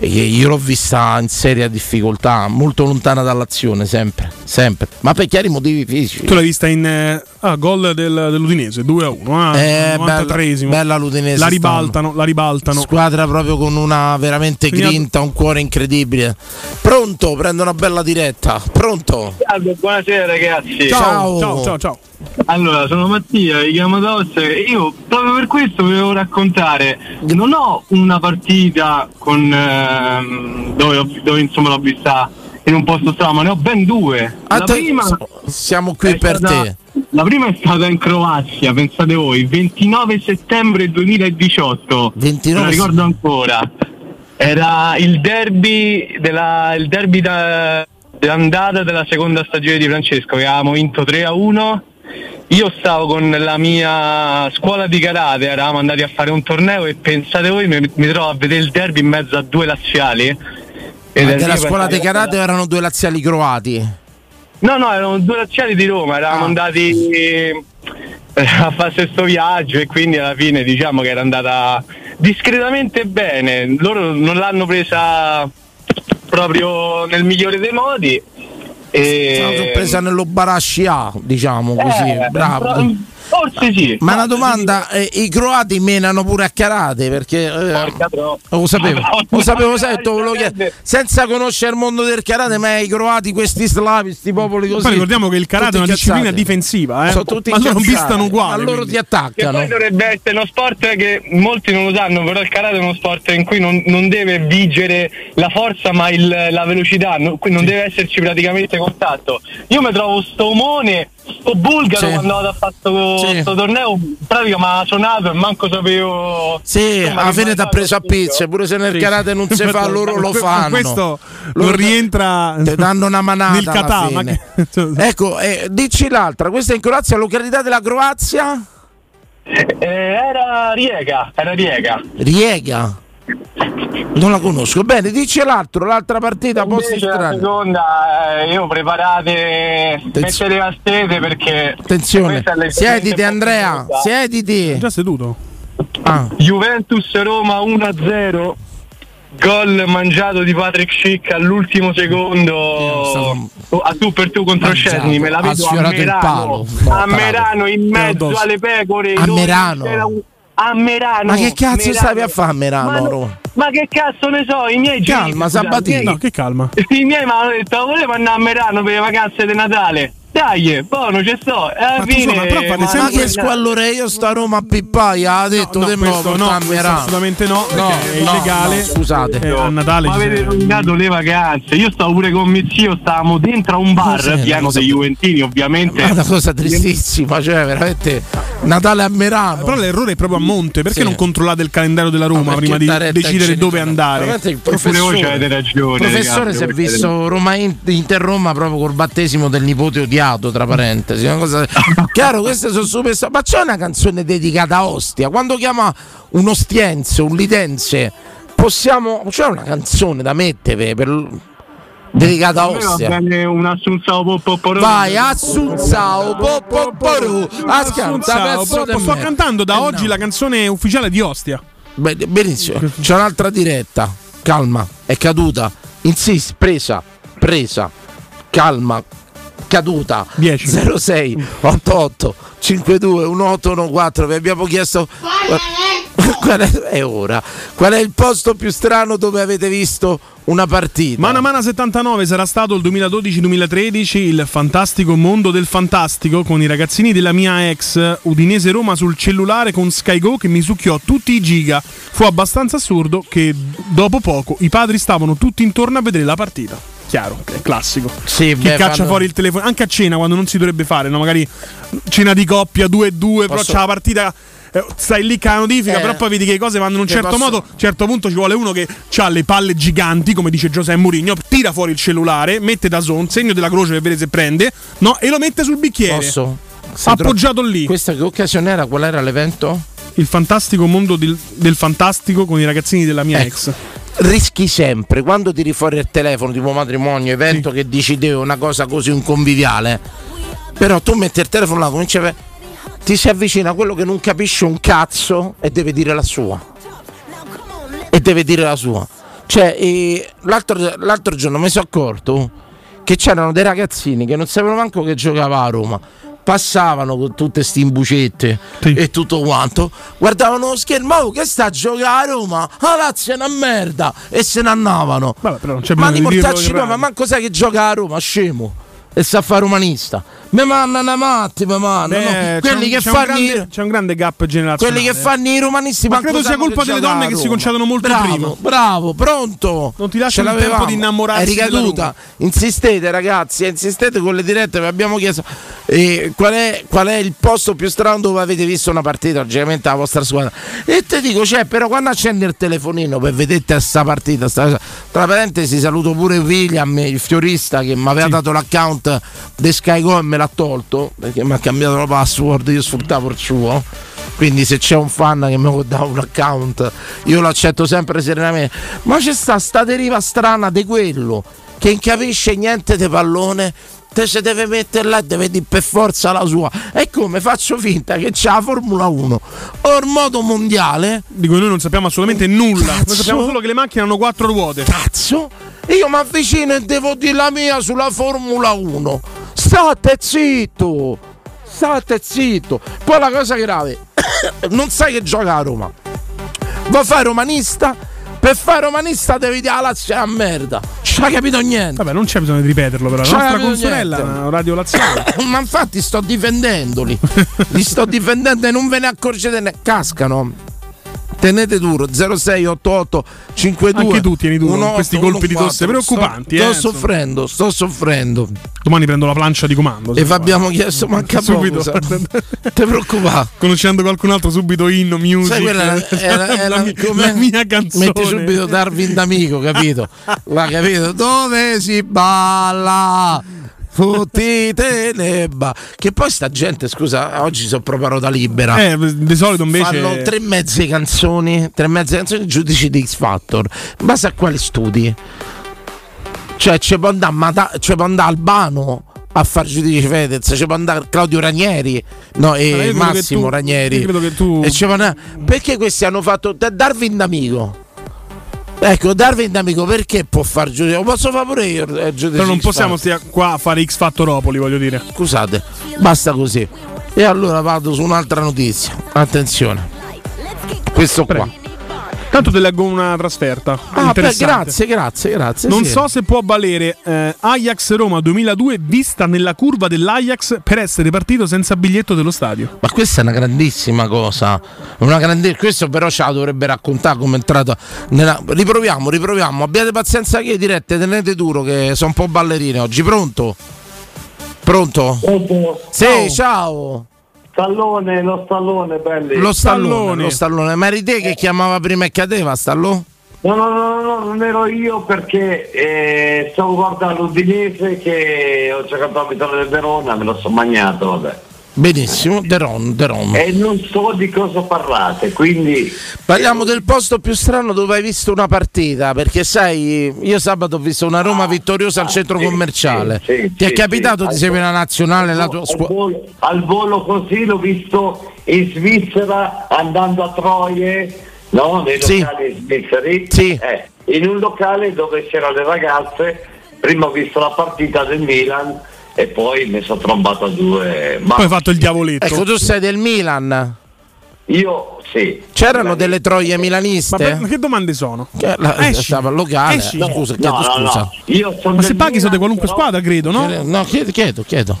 Io l'ho vista in seria difficoltà, molto lontana dall'azione, sempre, sempre. Ma per chiari motivi fisici. Tu l'hai vista in eh, ah, gol del- dell'Udinese 2 a 1. Ah, Eh, 93esimo. bella, bella l'Udinese. La stanno. ribaltano, la ribaltano. Squadra proprio con una veramente Quindi- grinta, un cuore incredibile. Pronto, prendo una bella diretta. Pronto? Salve, buonasera ragazzi. Ciao. Ciao, ciao, ciao. Allora, sono Mattia, vi chiamo da Ostia. Io proprio per questo volevo raccontare. Non ho una partita con ehm, dove, dove, insomma l'ho vista in un posto strano, ma ne ho ben due. La Atte- prima Siamo qui per stata- te. La prima è stata in Croazia, pensate voi, 29 settembre 2018. 29 Me la ricordo ancora. Era il derby della il derby da- dell'andata della seconda stagione di Francesco, che avevamo vinto 3 a 1. Io stavo con la mia scuola di karate, eravamo andati a fare un torneo e pensate voi mi, mi trovo a vedere il derby in mezzo a due laziali. Ed Ma della scuola di karate erano due laziali croati. No, no, erano due laziali di Roma, eravamo andati eh, a fare questo viaggio e quindi alla fine diciamo che era andata discretamente bene. Loro non l'hanno presa proprio nel migliore dei modi. E... L'hanno presa nello barascia, diciamo così. Eh, Bravo. pro- Forse sì. Ma una domanda, eh, i croati menano pure a karate perché eh, lo sapevo, lo sapevo, te lo chiedo. senza conoscere il mondo del karate, ma i croati, questi slavi, questi popoli così. Poi ricordiamo che il karate è una disciplina incazzati. difensiva, eh. Sono tutti ma loro vistano uguali. Ma loro quindi. ti attaccano. Che poi dovrebbe essere uno sport che molti non lo sanno, però il karate è uno sport in cui non, non deve vigere la forza ma il- la velocità, no- qui non deve esserci praticamente contatto. Io mi trovo sto omone, sto bulgaro Sì. quando vado a fare sto, Sì. torneo, in pratica mi ha suonato e manco sapevo... Sì, insomma, alla fine ti ha preso a pizze, pure se nel Sì. karate non si <laughs> fa, loro lo fanno. Questo te- rientra Ti danno una manata nel alla kata. ma fine. che- <laughs> Ecco, eh, dici l'altra, questa è in Croazia, località della Croazia? Eh, era Riega, era Riega. Riega. Non la conosco. Bene, dici l'altro, l'altra partita, posti Invece la seconda, eh, io preparate, mettete la sede perché... Attenzione, è siediti Andrea, siediti. Già seduto. Ah. Juventus Roma 1-0. Gol mangiato di Patrick Schick all'ultimo secondo a tu per tu contro Scesni. Me la vedo a Merano, palo. a No, Merano in mezzo alle pecore. A Merano? A Merano. Ma che cazzo Merano. stavi a fare a Merano? Ma, ma che cazzo ne so, i miei Calma, genitori- miei- No, che calma. <laughs> I miei mi hanno detto volevo andare a Merano per le vacanze di Natale. Dai, buono, ci sto. Alla Ma tu, fine. insomma, però fate ma- Ma che squallore io sto a Roma a Pippaia, ha detto No, di questo nuovo no, assolutamente no, No, è no, illegale. no, scusate. Eh, a Natale Ma avete rovinato le vacanze. Io stavo pure con mio zio, stavamo dentro a un bar Cos'è? pieno Cosa- dei Juventini, ovviamente. Ma è una cosa tristissima, cioè veramente Natale a Merano. Però l'errore è proprio a monte. Perché Sì. non controllate il calendario della Roma perché prima di decidere dove andare? Veramente il Oppure professore, voi avete ragione. il professore si è visto Roma Inter Roma proprio col battesimo del nipote odiato, tra parentesi. Una cosa... <laughs> Chiaro, queste sono super. Ma c'è una canzone dedicata a Ostia. Quando chiama un ostiense, un litense, possiamo. C'è una canzone da mettere per. dedicata a A me va Ostia. bene un assunzao popoporo. Vai, Assunzao, Ascanta, pezzo sto, cantando da Eh, oggi no. la canzone ufficiale di Ostia. Beh, benissimo, c'è un'altra diretta. Calma, è caduta. Insisti, presa, presa. Calma, caduta. 10. 06 88 52 1814. Vi abbiamo chiesto. <laughs> Qual è, è ora. Qual è il posto più strano dove avete visto una partita? Mana Mana 79 sarà stato il 2012-2013 il fantastico mondo del fantastico con i ragazzini della mia ex Udinese Roma sul cellulare con Sky Go che mi succhiò tutti i giga. Fu abbastanza assurdo che dopo poco i padri stavano tutti intorno a vedere la partita. Chiaro, è classico. Sì, Chi beh, caccia fanno- fuori il telefono, anche a cena quando non si dovrebbe fare, no? magari cena di coppia 2-2, però Posso- c'è la partita. eh, Stai lì con la notifica, Eh, però poi vedi che le cose vanno in un che certo posso- modo. A un certo punto ci vuole uno che ha le palle giganti, come dice Giuseppe Mourinho, tira fuori il cellulare, mette da zone, segno della croce per vedere se prende, no, e lo mette sul bicchiere. Posso? Appoggiato lì. Questa che occasione era? Qual era l'evento? Il fantastico mondo del, del fantastico con i ragazzini della mia Ecco. ex. rischi sempre quando tiri fuori il telefono tipo matrimonio, evento che dici te una cosa così un conviviale. Però tu metti il telefono là, cominci a ti si avvicina quello che non capisce un cazzo e deve dire la sua. E deve dire la sua. Cioè, eh, l'altro, l'altro giorno mi sono accorto che c'erano dei ragazzini che non sapevano manco che giocava a Roma. Passavano con tutte ste imbucette e tutto quanto, guardavano lo schermo, oh, che sta a giocare a Roma? Ah, Lazio è una merda! E se ne andavano. Vabbè, ma di mortacci ma manco sai che gioca a Roma, scemo. E sa fare romanista. Mi mandano a matti, mandano. Beh, no? c'è Quelli che fanno grande- i- c'è un grande gap generazionale. quelli che fanno i romanisti Ma credo sia colpa delle donne che si concedono molto bravo, prima. Bravo, pronto. Non ti lasciano Ce il tempo di innamorarsi È ricaduta. Insistete, ragazzi, eh, insistete con le dirette. Vi abbiamo chiesto eh, qual, è, qual è il posto più strano dove avete visto una partita, logicamente la vostra squadra. E te dico, c'è, però quando accendi il telefonino per vedere questa partita, sta- tra parentesi, saluto pure William, il fiorista che mi aveva dato l'account di SkyGo e me l'ha tolto perché mi ha cambiato la password, io sfruttavo il suo. Quindi se c'è un fan che mi dare un account, io lo accetto sempre serenamente. Ma c'è sta sta deriva strana di quello che non capisce niente di pallone. Te se deve mettere là e deve dire per forza la sua. E come faccio finta che c'è la Formula 1 o il modo mondiale? Di cui noi non sappiamo assolutamente nulla. Cazzo. Noi sappiamo solo che le macchine hanno quattro ruote. Cazzo! Io mi avvicino e devo dire la mia sulla Formula 1. State zitto! State zitto! Poi la cosa grave, <coughs> non sai che gioca a Roma. Vuoi fare romanista? Per fare romanista devi dire la Lazio è una merda. Ci hai capito niente. Vabbè, non c'è bisogno di ripeterlo, però. La C'è nostra consorella niente. radio laziale. <coughs> Ma infatti sto difendendoli. <laughs> Li sto difendendo e non ve ne accorgete ne cascano. Tenete duro 0688 52 Anche tu tieni duro con 18 questi colpi di 14. tosse preoccupanti, Sto, eh, sto soffrendo, sto soffrendo. Domani prendo la plancia di comando. E vi abbiamo chiesto manca subito. <laughs> Ti preoccupare. Conoscendo qualcun altro subito inno, music. Sai, quella era, era la, mia, come- la mia canzone. Metti subito Darwin d'amico, capito? <laughs> Va capito? Dove si balla? Fottite nebba. Che poi sta gente, scusa, oggi sono proprio rota libera. Eh, di solito invece. Fanno tre mezze canzoni, tre mezze canzoni giudici di X Factor. In base a quali studi? Cioè, ci può andare, Mata- ci può andare Albano a far giudice Fedez, ci può andare Claudio Ranieri, no, e che Massimo tu- Ranieri. io credo che tu- E ci può andare- Perché questi hanno fatto da- Darwin d'amico? Ecco, Darwin d'amico perché può far giudice? Lo posso fare pure io. eh, giudice Però non possiamo stia qua a fare X Fattoropoli, voglio dire. Scusate, basta così. E allora vado su un'altra notizia. Attenzione. Questo qua. Tanto ti leggo una trasferta. Ah, beh, interessante. grazie, grazie, grazie. Non sì. so se può valere eh, Ajax Roma 2002 vista nella curva dell'Ajax per essere partito senza biglietto dello stadio. Ma questa è una grandissima cosa. Una grandi- Questo però ce la dovrebbe raccontare come è entrato. Nella... Riproviamo, riproviamo. Abbiate pazienza che dirette, tenete duro che sono un po' ballerine oggi. Pronto? Pronto? Sì, ciao. Stallone, lo stallone, belli. Lo stallone, lo stallone. Ma eri te che chiamava prima e cadeva, stallone? No, no, no, no, non ero io perché eh, stavo guardando l'Udinese che ho giocato a Vittorio del Verona, me lo sono magnato, vabbè. Benissimo, Deron, Deron. E non so di cosa parlate, quindi... Parliamo del posto più strano dove hai visto una partita, perché sai, io sabato ho visto una Roma vittoriosa al centro commerciale. Ah, sì, Ti è sì, capitato sì. di seguire la nazionale, la tua al, squadra? volo, al volo così l'ho visto in Svizzera andando a Troie, no? Nei Sì. locali svizzeri. Sì. Eh, in un locale dove c'erano le ragazze, prima ho visto la partita del Milan e poi mi sono trombato a due. Ma Poi hai fatto il diavoletto. Ecco, tu sei del Milan. io sì. C'erano delle troie milaniste? Ma, per- ma che domande sono? Che la- Esci. stava al locale. Esci. No, scusa, No, chiedo no, scusa. no. Io sono Ma se paghi sono di qualunque però- squadra, credo, no? No, chiedo, chiedo, chiedo.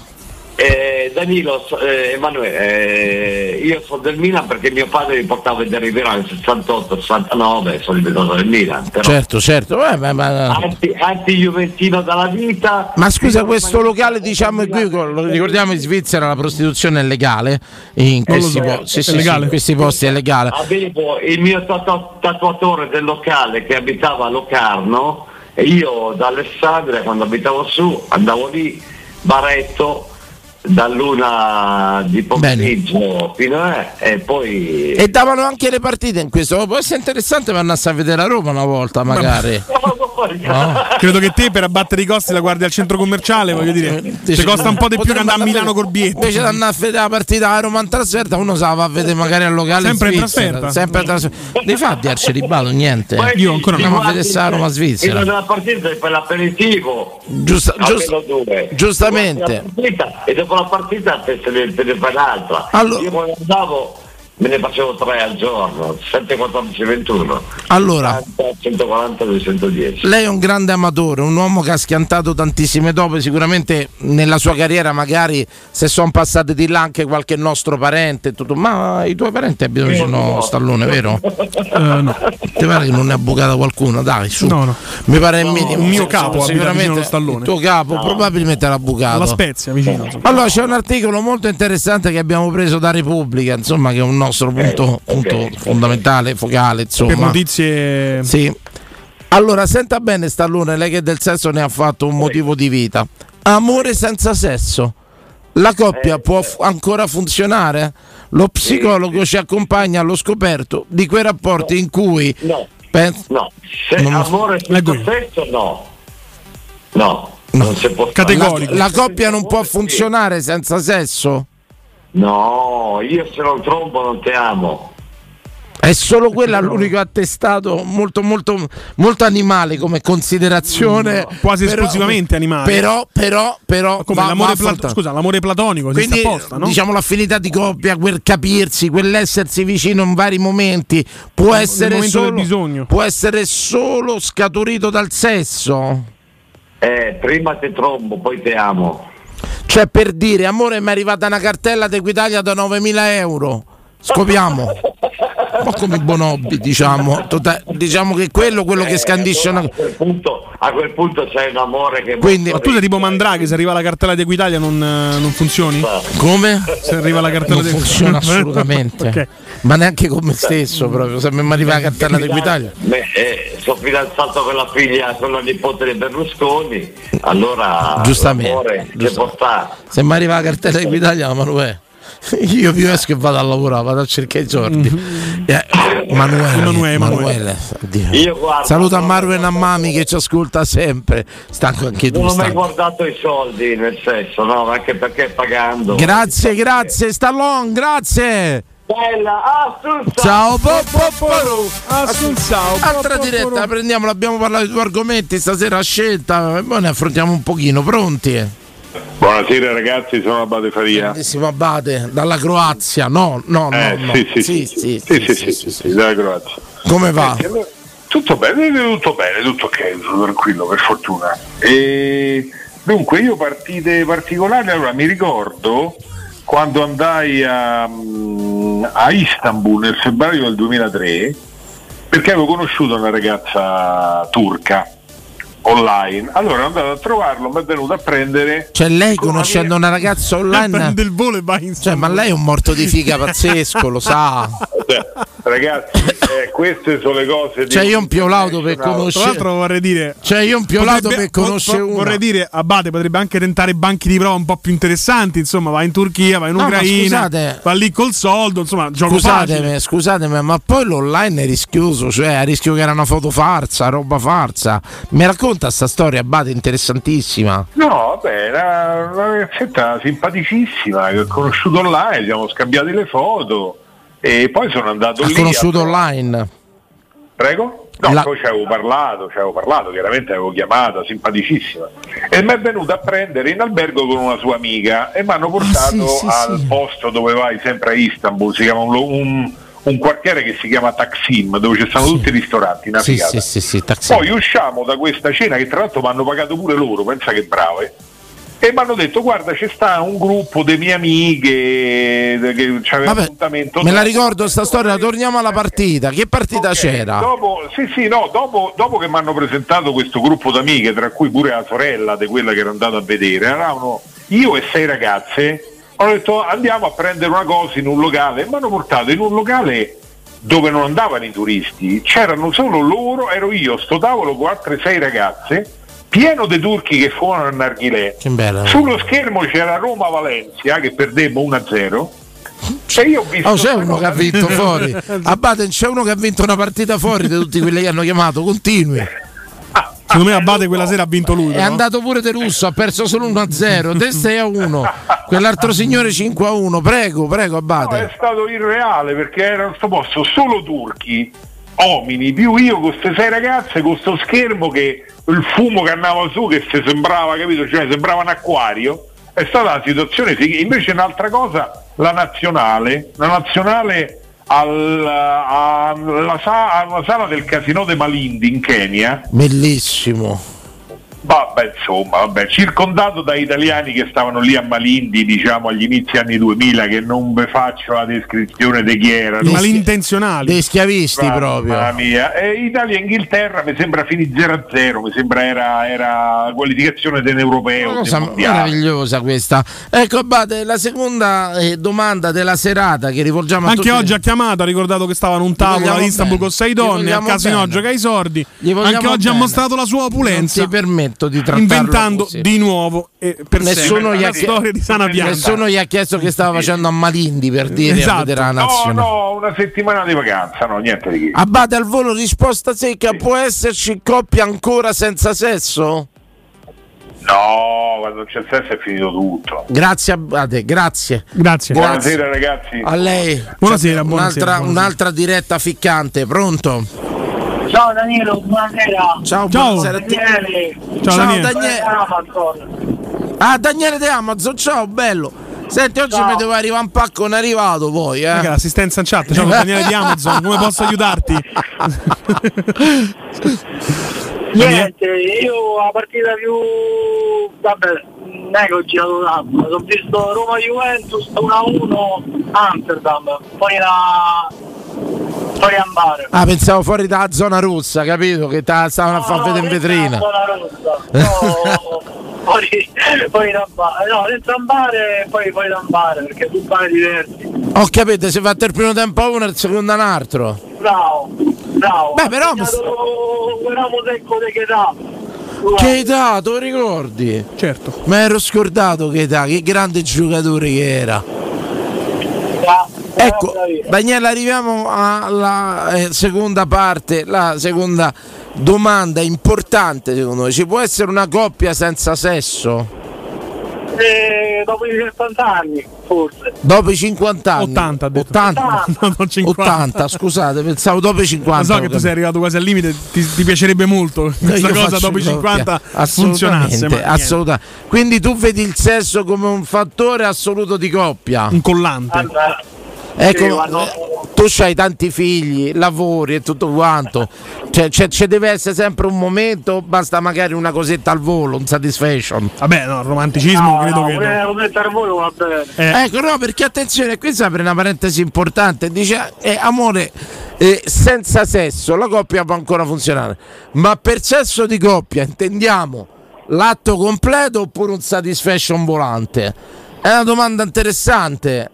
Eh, Danilo, eh, Emanuele, eh, io sono del Milan perché mio padre mi portava a vedere il Milan nel 68, 69, sono diventato del Milan. Però Certo, certo. Eh, ma, ma- anti, anti-juventino dalla vita. ma scusa, questo locale, diciamo, è qui, lo ricordiamo in Svizzera la prostituzione è legale. In lo questi, po- sì, è sì, sì, legale? in questi posti è legale. Avevo il mio tatu- tatuatore del locale che abitava a Locarno e io da Alessandria quando abitavo su andavo lì, baretto, dall'una di pomeriggio fino a e poi E davano anche le partite in questo. Può essere interessante per andare a vedere a Roma una volta, magari. No, storica. <laughs> Credo che te per abbattere i costi la guardi al centro commerciale, voglio dire. Ti costa un po' di più che andare a Milano Corbietto. Invece di andare a vedere la partita a Roma in trasferta, uno se la va a vedere magari al locale. Sempre in trasferta. Sempre in trasferta. Dei fatti Arceribalo, niente. Poi Io ancora ti Andiamo a vedere sta Roma Svizzera. il- La partita è per l'aperitivo. Giusta- almeno giust- due. giustamente. Partita, e dopo la partita te ne, fai un'altra. Allora- Io andavo me ne facevo tre al giorno, 7, 14, 21. Allora. 140, 210. Lei è un grande amatore, un uomo che ha schiantato tantissime dope, sicuramente nella sua carriera magari se sono passate di là anche qualche nostro parente, e tutto. ma i tuoi parenti abitano vicino a Stallone, vero? <laughs> Eh, no. Ti pare che non ne ha bucata qualcuno? Dai, su. No, no. Mi pare il minimo. Un mio capo sicuramente allo Stallone. il tuo capo probabilmente l'ha bucato. La Spezia vicino. Allora c'è un articolo molto interessante che abbiamo preso da Repubblica, insomma, che è un nostro punto, punto fondamentale, focale, insomma. Per notizie. Sì. Allora, senta bene Stallone, lei che del sesso ne ha fatto un motivo di vita. Amore senza sesso. La coppia può f- ancora funzionare? Lo psicologo ci accompagna allo scoperto di quei rapporti in cui No. Pen- No, se Non amore senza sesso no. No, non si può fare. la, la coppia non può funzionare senza sesso? No, io se non trombo non ti amo. È solo quella l'unico attestato molto molto molto animale come considerazione. Quasi Però- esclusivamente animale. Però, però, però. Come va- l'amore va plat- affrontato. scusa, l'amore platonico Quindi, apposta, no? diciamo l'affinità di coppia, quel capirsi, quell'essersi vicino in vari momenti può essere solo può essere solo scaturito dal sesso. Eh, prima ti trombo, poi ti amo. Cioè per dire, amore, mi è arrivata una cartella di Equitalia da 9.000 euro. Scopriamo. <laughs> Un po' come i Bonobi, diciamo. Tota- diciamo che quello quello che scandisce una A quel punto, a quel punto c'è un amore che Quindi- Ma tu sei tipo Mandraghi, se arriva la cartella di Equitalia non, eh, non funzioni? Come? <laughs> Se arriva la cartella Non di funziona assolutamente. <laughs> Ok. Ma neanche con me stesso proprio. Se mi arriva la cartella di Equitalia. Beh, eh, sono fidanzato con la figlia, con la nipote di Berlusconi, allora Giustamente, stare. Se mi arriva la cartella di Equitalia, Manuè. <laughs> Io più esco e vado a lavorare, vado a cercare i giorni. Eh, Emanuele, Emanuele, Emanuele, oddio. Io guardo, Saluta Marwen Ammami che ci ascolta sempre. Stanco anche tu. Non ho mai guardato i soldi nel senso, no, anche perché pagando. Grazie, grazie, Stallone, grazie. Bella! Ciao, po, po, po. Assunzao. Altra diretta, prendiamola, abbiamo parlato di due argomenti stasera scelta, e poi ne affrontiamo un pochino, pronti? Buonasera ragazzi, sono Abate Faria. Eh, Grandissimo Abate, dalla Croazia, no, no, no. Eh, sì. Sì, sì, sì, sì, sì, dalla Croazia. Come va? Tutto bene, tutto bene, tutto ok, sono tranquillo per fortuna. E, dunque io partite particolari, allora mi ricordo quando andai a, mm, a Istanbul nel febbraio del 2003 perché avevo conosciuto una ragazza turca online, allora ero andato a trovarlo, mi è venuto a prendere Cioè lei conoscendo una ragazza <laughs> online Prende il volo e va in Cioè, ma lei è un morto di figa pazzesco, lo sa. Cioè, ragazzi, eh, queste sono le cose. Cioè, io un piolauto per Tra conoscere. l'altro vorrei dire Cioè, io un piolato potrebbe- per conoscere uno. Vorrei dire, Abate potrebbe anche tentare banchi di prova un po' più interessanti. Insomma, va in Turchia, va in No, Ucraina, scusate. va lì col soldo. Insomma, gioco Scusatemi, facile. scusatemi, ma poi l'online è rischioso, cioè a rischio che era una foto farsa, roba farsa. Mi racconta sta storia, Abate, interessantissima. No, vabbè, era una ragazzetta simpaticissima che ho conosciuto online, ci siamo scambiati le foto e poi sono andato Ha lì. conosciuto a- online. Prego? No, La- poi ci avevo parlato, ci avevo parlato, chiaramente avevo chiamata, simpaticissima. E mi è venuta a prendere in albergo con una sua amica e mi hanno portato Ah, sì, sì, al sì. posto dove vai sempre a Istanbul, si chiama un, un- un quartiere che si chiama Taksim, dove ci stanno tutti i ristoranti, una Sì, sì, sì, sì. Poi usciamo da questa cena che tra l'altro mi hanno pagato pure loro, pensa che brave. E mi hanno detto guarda c'è sta un gruppo di mie amiche che c'aveva Vabbè, appuntamento. me la ricordo sta storia, torniamo alla partita. Che partita c'era? Dopo, sì, sì, no, dopo, dopo che mi hanno presentato questo gruppo d'amiche, tra cui pure la sorella di quella che ero andato a vedere, eravamo io e sei ragazze, ho detto andiamo a prendere una cosa in un locale e mi hanno portato in un locale dove non andavano i turisti, c'erano solo loro, ero io, sto tavolo con altre sei ragazze, pieno di turchi che fumano il narghilè. Che bella. Sullo schermo c'era Roma-Valencia che perdemmo 1-0. E io ho visto Oh, c'è uno che ha vinto fuori. <laughs> Abate, c'è uno che ha vinto una partita fuori di tutti quelli che hanno chiamato. Continui. Secondo me Abate quella sera ha vinto lui. È però. andato pure De Russo, ha perso solo 1-0. Te 6-1. Quell'altro signore 5-1. Prego, prego, No, Abate. è stato irreale perché era questo posto solo turchi, uomini, più io con queste sei ragazze, con questo schermo che il fumo che andava su che se sembrava, capito? Cioè sembrava un acquario. È stata una situazione. Invece un'altra cosa, la nazionale, la nazionale al- alla sa- alla sala del casino de Malindi in Kenya Bellissimo. Vabbè, insomma, vabbè, circondato da italiani che stavano lì a Malindi, diciamo agli inizi anni 2000, che non vi faccio la descrizione di chi erano. malintenzionali. Dei schiavisti Mamma proprio. mia. E Italia e Inghilterra mi sembra finì 0-0, mi sembra era, era qualificazione dell'europeo. Una cosa meravigliosa questa. Ecco, Abate, la seconda eh, domanda della serata che rivolgiamo a Anche tutti. oggi ha chiamato, ha ricordato che stava in un tavolo ad Istanbul bene. con sei donne, al vogliamo casino bene. gioca i sordi. Anche oggi ha bene. mostrato la sua opulenza. Non ti permetto di trattarlo inventando così. di nuovo e per Nessuno sempre gli, ha la storia di Sana Pianta. nessuno gli ha chiesto che stava facendo a Malindi per dire Esatto. a vedere la No, nazionale. no, una settimana di vacanza, no, niente di che. Abate al volo risposta secca, può esserci coppia ancora senza sesso? No, quando c'è il sesso è finito tutto. Grazie Abate, grazie. Grazie. Buonasera ragazzi. A lei. Buonasera, buonasera, un'altra, buonasera. un'altra diretta ficcante, pronto? Ciao Danilo, buonasera. Ciao, Ciao. buonasera a te. Daniele. Ciao, Daniele. Daniele. Amazon. Ah, Daniele De Amazon, ciao, bello. Senti, oggi Ciao. mi deve arrivare un pacco, non è arrivato poi, eh. Raga, l'assistenza in chat, ciao Daniele di Amazon, come posso aiutarti? <laughs> Niente, io la partita più... Vabbè, non è che ho girato tanto, ho visto Roma-Juventus 1-1 Amsterdam, poi la... poi a Mare. Ah, pensavo fuori dalla zona rossa, capito? Che ta- stavano a far vedere in vetrina. No, poi, poi da Mare, no, dentro Mare e poi poi da Mare, perché due bare diversi. Ho capito, si è fatto il primo tempo a uno e il secondo un altro. Bravo, bravo. Beh, però- Un uomo secco di che età. Che età, te lo ricordi? Certo. Ma ero scordato che età, che grande giocatore che era. Ah, Ecco, Daniele, arriviamo alla eh, seconda parte, la seconda domanda importante secondo me. Ci può essere una coppia senza sesso? Eh, dopo i 60 anni, forse. Dopo i 50 anni? 80 ha detto. 80, No, non 50. 80, scusate, pensavo dopo i 50. Lo so che tu sei arrivato quasi al limite, ti, ti piacerebbe molto questa io cosa dopo i coppia. 50 assolutamente, funzionasse. Assolutamente. Quindi tu vedi il sesso come un fattore assoluto di coppia? Un collante. Allora, Ecco, sì, eh, tu hai tanti figli, lavori e tutto quanto. Cioè, c'è, ci deve essere sempre un momento, basta magari una cosetta al volo, un satisfaction. Vabbè, no, il romanticismo no, credo no, che. no. come al volo va bene. Eh, Ecco, no, perché attenzione, qui si apre una parentesi importante. Dice, eh, amore, eh, senza sesso la coppia può ancora funzionare, ma per sesso di coppia intendiamo l'atto completo oppure un satisfaction volante? È una domanda interessante.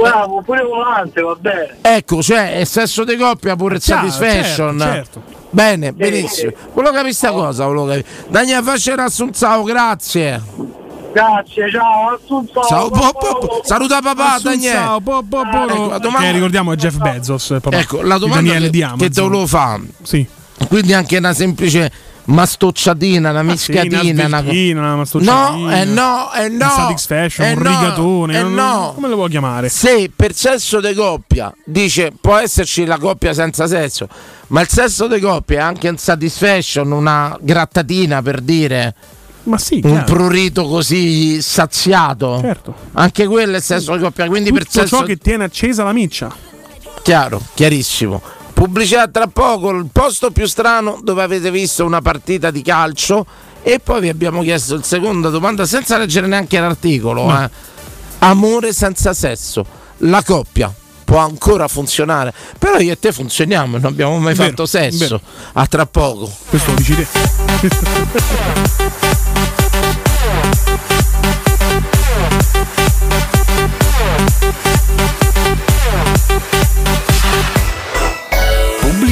Bravo, pure volante va bene. Ecco, cioè, è sesso di coppia pure il Chiaro, satisfaction. certo, certo. Bene, benissimo. Volevo capire sta cosa, volevo capire. Daniele Facera Assunzao, grazie. Grazie, ciao, Assunzao. Ciao, po- po- po- saluta papà, Daniele. Assunzao, po- po- Ecco, la domanda- che ricordiamo è Jeff Bezos. papà Ecco, la domanda Daniele che, che te volevo fare. Sì. Quindi anche una semplice mastocciatina, una Sì, mischiatina. una una... svecchina, una No, eh no, eh no. satisfaction, eh un no, rigatone, eh no. come lo vuoi chiamare? Se per sesso di coppia dice può esserci la coppia senza sesso, ma il sesso di coppia è anche un satisfaction, una grattatina per dire. Ma sì, un chiaro. prurito così saziato. Certo. Anche quello è il sesso di coppia, quindi per Tutto sesso ciò che tiene accesa la miccia. chiaro, chiarissimo. Pubblicità tra poco, il posto più strano dove avete visto una partita di calcio e poi vi abbiamo chiesto il seconda domanda senza leggere neanche l'articolo. No. eh. Amore senza sesso, la coppia può ancora funzionare, però io e te funzioniamo, non abbiamo mai Vero, fatto sesso. vero. A tra poco. Questo dici te. <laughs>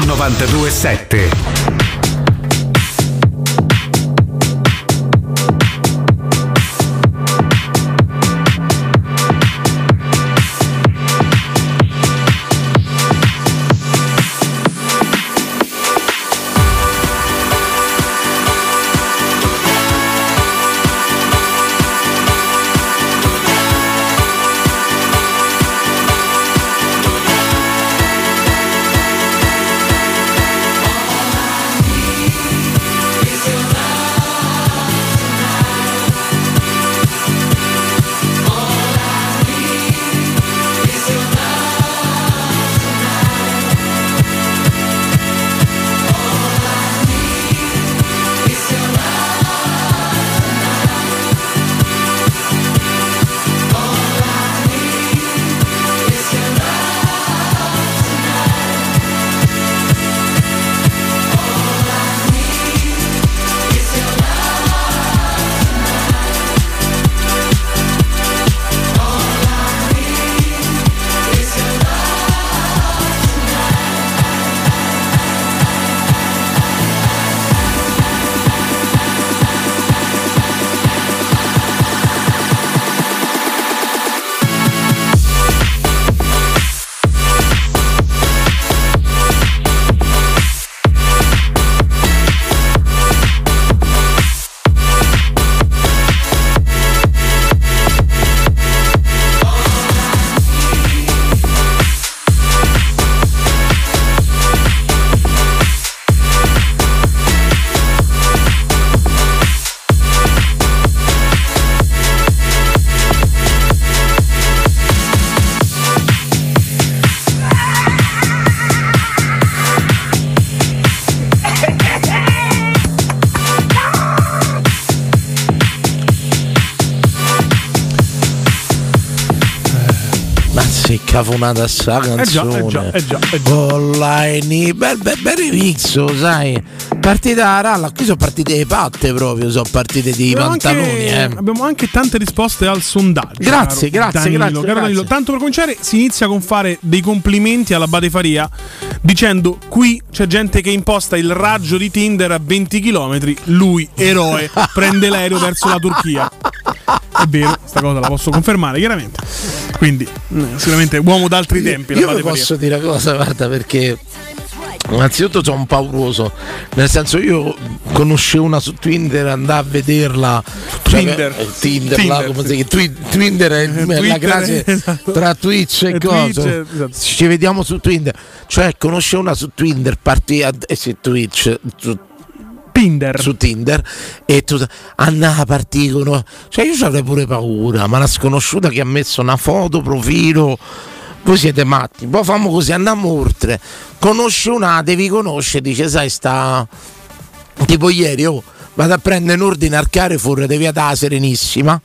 927. Sì, cafonata sta Eh canzone. eh già, eh già, eh già. Online, bel, bel, bel remixo, sai. Partita ralla, qui sono partite di patte proprio, sono partite di Abbiamo pantaloni. anche, eh. abbiamo anche tante risposte al sondaggio. Grazie, caro grazie, Danilo, grazie, caro grazie. Danilo. Tanto per cominciare, si inizia con fare dei complimenti alla Badefaria dicendo: Qui c'è gente che imposta il raggio di Tinder a 20 km. Lui, eroe, prende l'aereo verso la Turchia. È vero, sta cosa la posso confermare, chiaramente. Quindi, sicuramente uomo d'altri tempi. la Io vi posso dire una cosa, guarda, perché innanzitutto sono un pauroso. Nel senso, io conoscevo una su Twitter, andavo a vederla. cioè, Tinder. eh, Tinder, là, come sì. Twi- Twitter è la Twitter, classe <laughs> esatto. tra Twitch e, E cosa. Twitch, esatto. Ci vediamo su Twitter. Cioè, conoscevo una su Twitter, partì a, eh sì, Twitch. su- Tinder. Su Tinder e tu andava a partire. Cioè io avrei pure paura, ma la sconosciuta che ha messo una foto, profilo... Voi siete matti, poi famo così, andiamo oltre. Conosci una, devi conoscere, dice, sai, sta. Tipo ieri, oh, vado a prendere un ordine al Carrefour di via da Serenissima,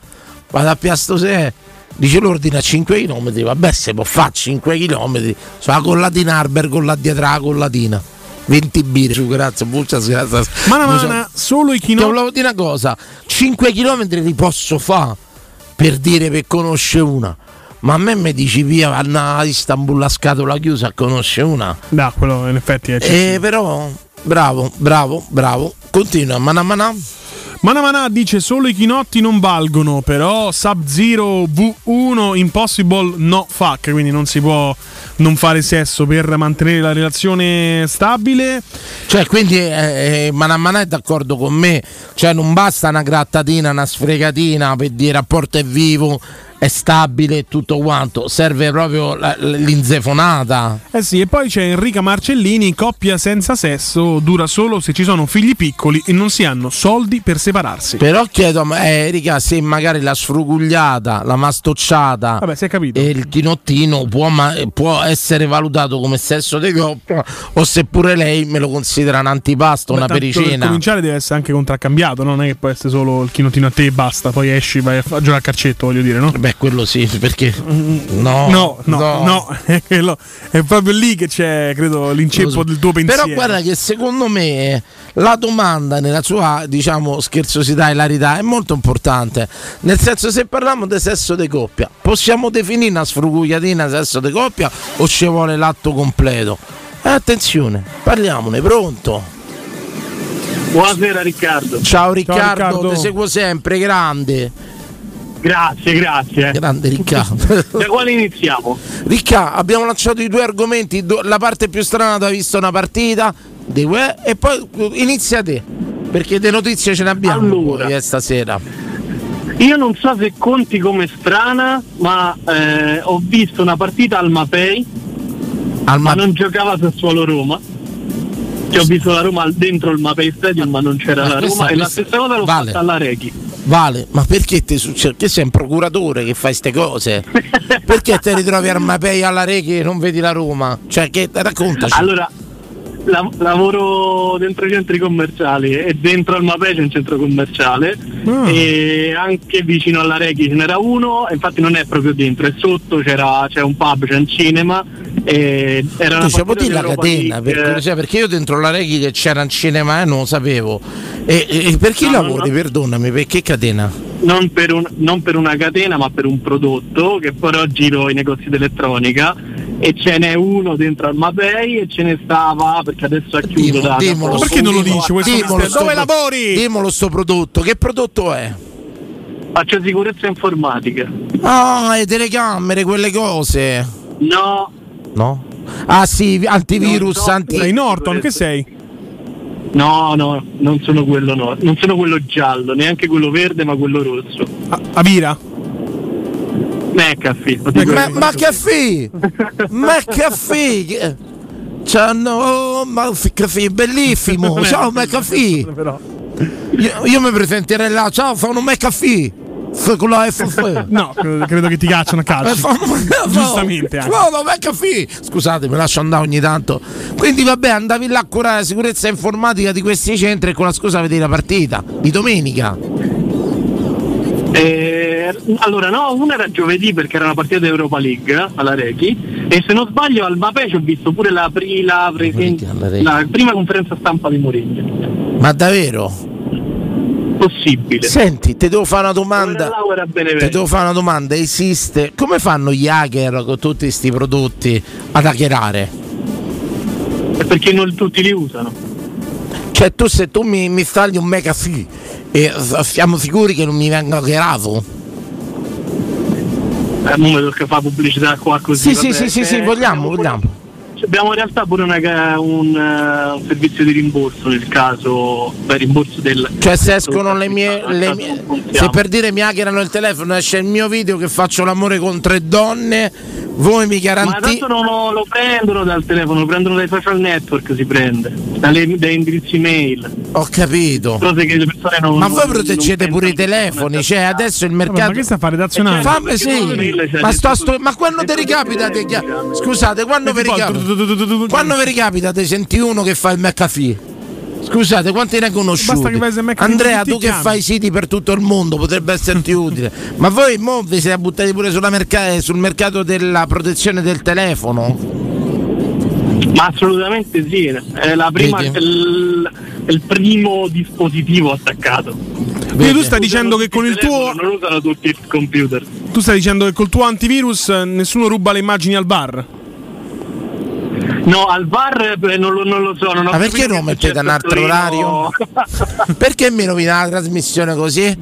vado a Piasto Se, dice l'ordine a 5 km, vabbè se può fare 5 km, sulla collatina Arber la collatina. 20 birre su grazie, buccia grazie. Mana mana, solo i Ti chino. volevo dire una cosa, 5 km li posso fare per dire che conosce una. Ma a me mi dici via a Istanbul a scatola chiusa conosce una. Da, quello in effetti è Eh, però, bravo, bravo, bravo. Continua, mana mana. Mana Mana dice solo i chinotti non valgono, però Sub-Zero V1 Impossible no fuck, quindi non si può non fare sesso per mantenere la relazione stabile. Cioè, quindi eh, eh, Mana Mana è d'accordo con me. Cioè, non basta una grattatina, una sfregatina per dire rapporto è vivo, è stabile tutto quanto. Serve proprio l'inzefonata. Eh sì, e poi c'è Enrica Marcellini, coppia senza sesso dura solo se ci sono figli piccoli e non si hanno soldi per separarsi. Però chiedo, eh, Erika, se magari la sfrugugliata, la mastocciata Vabbè, si è capito. e il chinottino può, ma- può essere valutato come sesso di coppia o se pure lei me lo considera un antipasto, Beh, una tanto Per pericena. cominciare deve essere anche contraccambiato, no? non è che può essere solo il chinotino a te e basta, poi esci, vai a fa- a giocare a calcetto, voglio dire, no? Beh, quello sì, perché no, No, no, no, <laughs> è, quello- è proprio lì che c'è, credo, l'inceppo del tuo pensiero. Però guarda che secondo me la domanda nella sua, diciamo, scherzosità e hilarità è molto importante. Nel senso, se parliamo di sesso di coppia, possiamo definire una sfrugugliatina sesso di coppia o ci vuole l'atto completo? Eh, attenzione, parliamone, pronto? Buonasera Riccardo. Ciao Riccardo, Riccardo. ti seguo sempre, grande. Grazie, grazie. Grande Riccardo. Da quale iniziamo? Ricca, abbiamo lanciato i due argomenti. La parte più strana da visto una partita e poi inizia te. Perché le notizie ce ne abbiamo poi, eh, stasera. Io non so se conti come strana, ma eh, ho visto una partita al Mapei, ma non giocava Sassuolo Roma. Cioè, ho visto la Roma dentro il Mapei Stadium, ma non c'era Ma la questa- Roma. E la questa- stessa cosa l'ho vale. fatta alla Reghi. Vale, ma perché ti succede? Che sei un procuratore che fai ste cose? perché ti ritrovi al Mapei alla Reghi e non vedi la Roma? Cioè, che raccontaci. Allora, la- lavoro dentro i centri commerciali e dentro al Mapei c'è un centro commerciale Ah. e anche vicino alla Reghi ce n'era uno, infatti non è proprio dentro, è sotto, c'era, c'è un pub, c'è un cinema e era partita dire la catena, per curiosità, perché io dentro la Reghi che c'era un cinema e non lo sapevo. E, e- per chi No, lavori? no. Perdonami, per che catena? non per, un- non per una catena ma per un prodotto che però giro i negozi di elettronica e ce n'è uno dentro al Mapei e ce ne stava perché adesso ha chiuso da, Dimmolo, poco. dimmolo, Dimmolo, dimmolo sto dove lavori? Dimmolo sto prodotto, che prodotto è? Faccio sicurezza informatica. Ah, le telecamere, quelle cose. No, No? Ah sì, antivirus, so, anti... sei Norton, che sei? no, no, non sono quello no, non sono quello giallo, neanche quello verde ma quello rosso. Avira? McAfee. Ma? Cioè, no, ma che fi, bellissimo. <laughs> Ciao McAfee. Io, io mi presenterei là, ciao, sono McAfee. F con la FF. No, credo che ti cacciano a calcio. <laughs> Giustamente anche. No, no, McAfee. Scusate, mi lascio andare ogni tanto. Quindi vabbè, andavi là a curare la sicurezza informatica di questi centri e con la scusa vedevi la partita di domenica. Eh, allora no, una era giovedì perché era una partita di Europa League eh, alla Reghi e se non sbaglio al Mapei ci ho visto pure la, pri- la presen- la prima conferenza stampa di Mourinho. Ma davvero? Possibile. Senti, ti devo fare una domanda. Ti devo fare una domanda, esiste? Come fanno gli hacker con tutti questi prodotti ad hackerare? È perché non tutti li usano. Cioè tu se tu mi, mi installi un McAfee e s- siamo sicuri che non mi venga hackerato? Eh, mo mi tocca fare pubblicità qua così. Sì, sì, vabbè. sì, sì, sì, Eh, vogliamo, vogliamo. Abbiamo in realtà pure una un, eh, un servizio di rimborso nel caso, beh, rimborso del... Cioè se escono le mie, le mie- se per dire mi hackerano il telefono esce il mio video che faccio l'amore con tre donne Voi mi Ma garantite. tanto non lo, lo prendono dal telefono, lo prendono dai social network, si prende, dalle, dai indirizzi mail. Ho capito. Cose che le persone non Ma voi proteggete non pure i telefoni, cioè adesso il mercato. ma che sta a fare redazionale? Fammi sì. Ma, sto, sto- ma quando ti ricapita? Scusate, quando vi ricapita? Quando vi ricapita ti senti uno che fa il McAfee? Scusate, quanti ne conosciuti? Andrea, tu che fai siti per tutto il mondo, potrebbe esserti utile. Ma voi mo vi siete buttati pure sulla merca- sul mercato della protezione del telefono? Ma assolutamente sì, è la prima, il, il primo dispositivo attaccato. Quindi tu stai dicendo che con il tuo Non usano tutti il computer. tu stai dicendo che col tuo antivirus eh, nessuno ruba le immagini al bar? No, al bar eh, non lo, non lo so. Non Ma perché non mettete un altro orario? <laughs> Perché mi rovina la trasmissione così?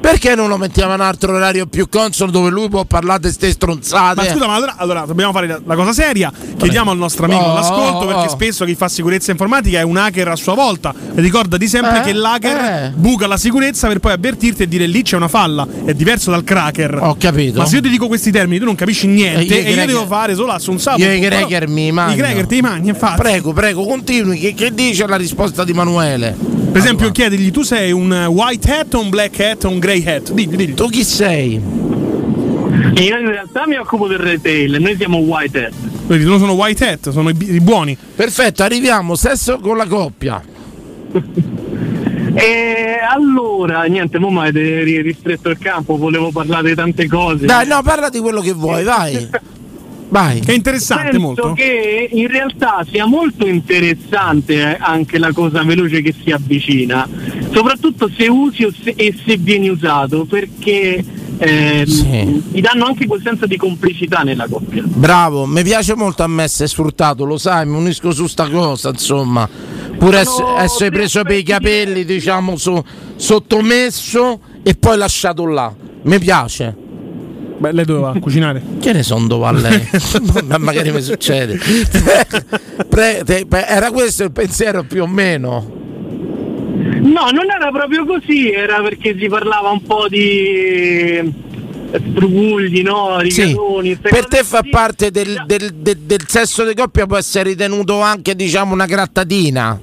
Perché non lo mettiamo in un altro orario più consono dove lui può parlare di ste stronzate? Ma scusa, ma allora, allora dobbiamo fare la, la cosa seria. Chiediamo al nostro amico Oh, all'ascolto oh, perché spesso chi fa sicurezza informatica è un hacker a sua volta. E ricordati sempre Eh, che l'hacker eh. buca la sicurezza per poi avvertirti e dire lì c'è una falla. È diverso dal cracker. Ho capito. Ma se io ti dico questi termini, tu non capisci niente. Eh, e io devo fare solo assunzavo. Io i cracker mi mangio. I cracker ti mangi, infatti. Prego, prego, continui. Che, che dice la risposta di Manuele? Per esempio, chiedigli tu sei un white hat o un black hat o un grey hat? Digli, digli. Tu chi sei? Io in realtà mi occupo del retail, noi siamo white hat. Vedi, non sono white hat, sono i, bi- i buoni. Perfetto, arriviamo. Sesso con la coppia. E allora, niente, mo mi avete ri- ristretto il campo, volevo parlare di tante cose. Dai, no, parla di quello che vuoi, vai. <laughs> Vai. Che è interessante Penso molto. che in realtà sia molto interessante eh, anche la cosa veloce che si avvicina, soprattutto se usi o se- e se vieni usato, perché ehm, Sì. ti danno anche quel senso di complicità nella coppia. Bravo, mi piace molto a me essere sfruttato, lo sai, mi unisco su sta cosa, insomma. Pur ess- essere preso per i capelli, diciamo, su- sottomesso e poi lasciato là. Mi piace. Beh, lei dove va? A <laughs> cucinare? Che ne so dove va lei? Ma magari mi succede. Pre- te- era questo il pensiero più o meno. No, non era proprio così, era perché si parlava un po' di strugugli, no? Sì, Rigatoni, ste per te fa così. parte del, del- del- del sesso di coppia, può essere ritenuto anche, diciamo, una grattatina.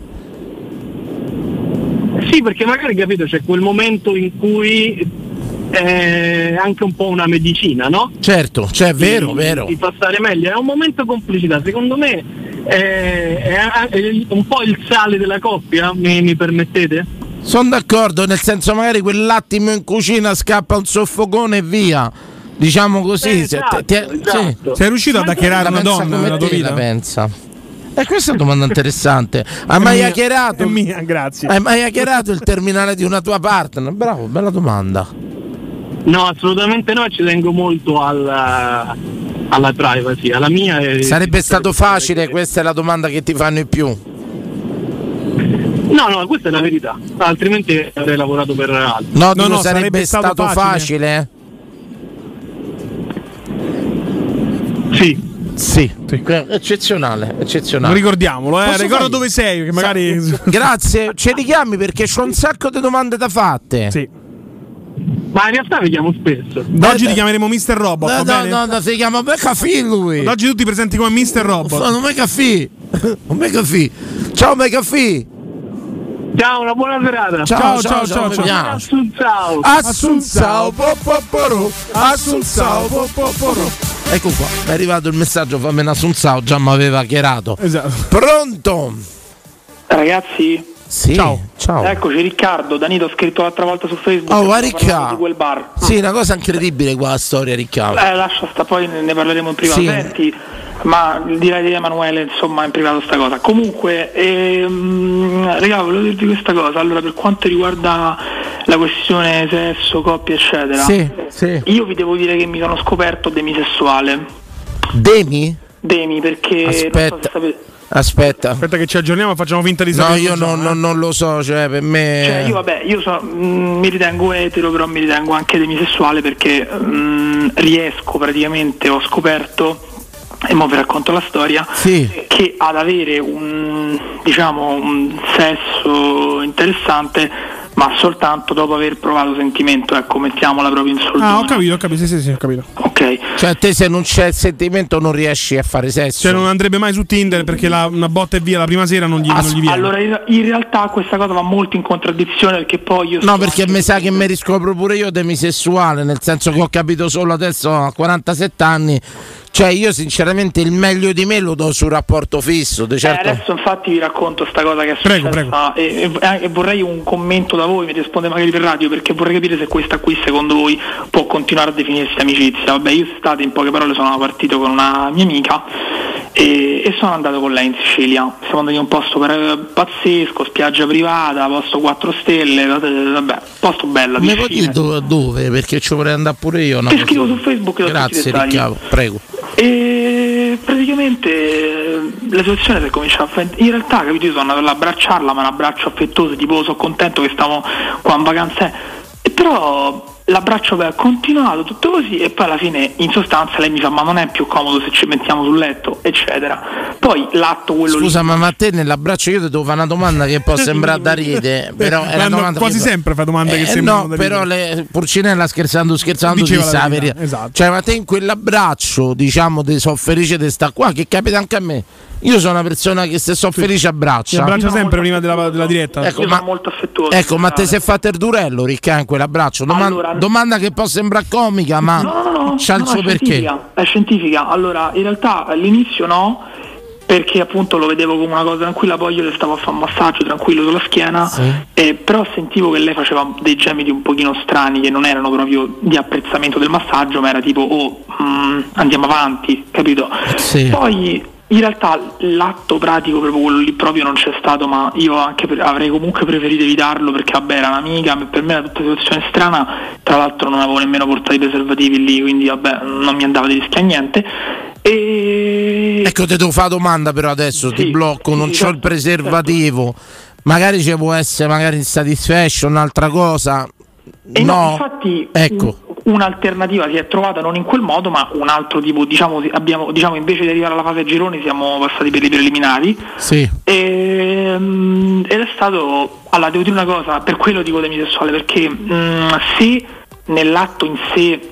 Sì, perché magari capito c'è quel momento in cui è anche un po' una medicina, no? Certo, cioè, è vero, Ti- vero. Ti fa stare meglio, è un momento complicità, secondo me è, è- è un po' il sale della coppia, mi, mi permettete? Sono d'accordo, nel senso magari quell'attimo in cucina scappa un soffocone e via. Diciamo così. Eh, se- esatto, ti- esatto. Sei riuscito ad La una donna nella tua vita? pensa. E questa è una domanda <laughs> interessante. Hai mai hackerato? È mia, grazie. Hai mai hackerato il terminale di una tua partner? Bravo, bella domanda. No, assolutamente no, ci tengo molto alla, alla privacy, alla mia. Sarebbe stato facile, questa è la domanda che ti fanno i più. No, no, questa è la verità, altrimenti avrei lavorato per altri. No, dico, sarebbe, stato, facile. Sì. Sì. Eccezionale, eccezionale. Ricordiamolo, eh, Posso ricorda fargli- dove sei, che magari... <laughs> Grazie, ci richiami perché c'ho un sacco di domande da fatte. Sì. Ma in realtà vediamo spesso. Da oggi ti chiameremo Mr. Robot, No, va no, bene? no, no, si chiama McAfee lui. Da oggi tu ti presenti come Mr. Robot. Sono McAfee. Un <laughs> McAfee. Ciao McAfee. Ciao, una buona serata. Ciao, ciao, ciao, ciao. ciao. Assunzao. Assunzao, popoporo, Assunzao, popoporo. Ecco qua, è arrivato il messaggio, fammi un Assunzao, già mi aveva chiarato. Esatto. Pronto? Ragazzi, Sì, ciao. ciao. eccoci Riccardo, Danilo ha scritto l'altra volta su Facebook Oh, va abbiamo parlato Ricca. di quel bar. Sì, una cosa incredibile qua la storia, Riccardo. Eh, lascia sta, poi ne parleremo in privato. Sì. Senti, ma direi di Emanuele, insomma, in privato sta cosa. Comunque, ehm, raga, volevo dirvi questa cosa. Allora, per quanto riguarda la questione sesso, coppia, eccetera, Sì, sì. io vi devo dire che mi sono scoperto demisessuale. Demi? Demi, perché non so se Aspetta. sapete. Aspetta. Aspetta che ci aggiorniamo e facciamo finta di No, sapere. io cosa non, so, non- eh. non lo so, cioè per me... Cioè, io vabbè, io so- mh, mi ritengo etero, però mi ritengo anche demisessuale perché mh, riesco praticamente, ho scoperto, e mo vi racconto la storia, Sì. che ad avere un diciamo un sesso interessante ma soltanto dopo aver provato sentimento, ecco, mettiamola proprio in soldoni. Ah, ho capito, ho capito, sì, sì, sì, ho capito. Ok. Cioè, te se non c'è il sentimento non riesci a fare sesso. Cioè, non andrebbe mai su Tinder perché la- una botta e via la prima sera non gli, non gli viene. Allora, in in realtà questa cosa va molto in contraddizione perché poi io No, perché mi sa che mi riscopro pure io demisessuale, nel senso che ho capito solo adesso a 47 anni. Cioè, io sinceramente il meglio di me lo do sul rapporto fisso. di Eh, certo. adesso infatti vi racconto sta cosa che è Prego, successa E, e- e vorrei un commento da voi, mi risponde magari per radio perché vorrei capire se questa qui secondo voi può continuare a definirsi amicizia. Vabbè, io estate in poche parole sono partito con una mia amica e, e sono andato con lei in Sicilia. Siamo andati in un posto per- pazzesco, spiaggia privata, posto 4 stelle, vabbè, posto bello. Mi puoi dire dove, dove? Perché ci vorrei andare pure io. una Ti scrivo su Facebook Grazie. Ricchiavo, prego. E praticamente eh, la situazione si è cominciata a fare. In realtà, capito, io sono andato là a abbracciarla, ma un abbraccio affettuoso, tipo sono contento che stiamo qua in vacanza. E però l'abbraccio ha continuato tutto così e poi alla fine in sostanza lei mi fa ma non è più comodo se ci mettiamo sul letto, eccetera. Poi l'atto quello Scusa, lì. ma a te nell'abbraccio io ti devo fare una domanda che può <laughs> sembrare da ride, però è una domanda quasi che- sempre fa domande che Eh, sembrano No, da però le, Purcinella scherzando, scherzando Diceva la la verità, esatto. Cioè, ma te in quell'abbraccio, diciamo, ti so felice di sta qua, che capita anche a me. Io sono una persona che se so felice abbraccia. Si abbraccia sempre prima della, della diretta. Ecco, io ma- sono molto affettuoso. Ecco, ma te sei fatto il durello, Ricca, in quell'abbraccio. Doman- Allora- domanda che può sembrare comica, ma No, no, no, c'ha il no, suo perché. scientifica, È scientifica. Allora, in realtà all'inizio no, perché appunto lo vedevo come una cosa tranquilla, poi io le stavo a fare un massaggio tranquillo sulla schiena, eh, però sentivo che lei faceva dei gemiti un pochino strani che non erano proprio di apprezzamento del massaggio, ma era tipo, oh, mm, andiamo avanti, capito? Sì. Poi in realtà l'atto pratico proprio quello lì proprio non c'è stato, ma io anche pre- avrei comunque preferito evitarlo perché vabbè era un'amica, per me era tutta una situazione strana, tra l'altro non avevo nemmeno portato i preservativi lì, quindi vabbè non mi andava di rischiare niente. E Ecco, ti devo fare domanda però adesso, ti blocco, non sì, c'ho il certo, preservativo. Magari ci può essere magari in satisfaction, un'altra cosa. E no, no, infatti ecco. Un- un'alternativa si è trovata non in quel modo, ma un altro tipo, diciamo, abbiamo, diciamo invece di arrivare alla fase a gironi siamo passati per i preliminari. Sì. Ehm, ed è stato allora devo dire una cosa per quello dico demisessuale perché mm, se nell'atto in sé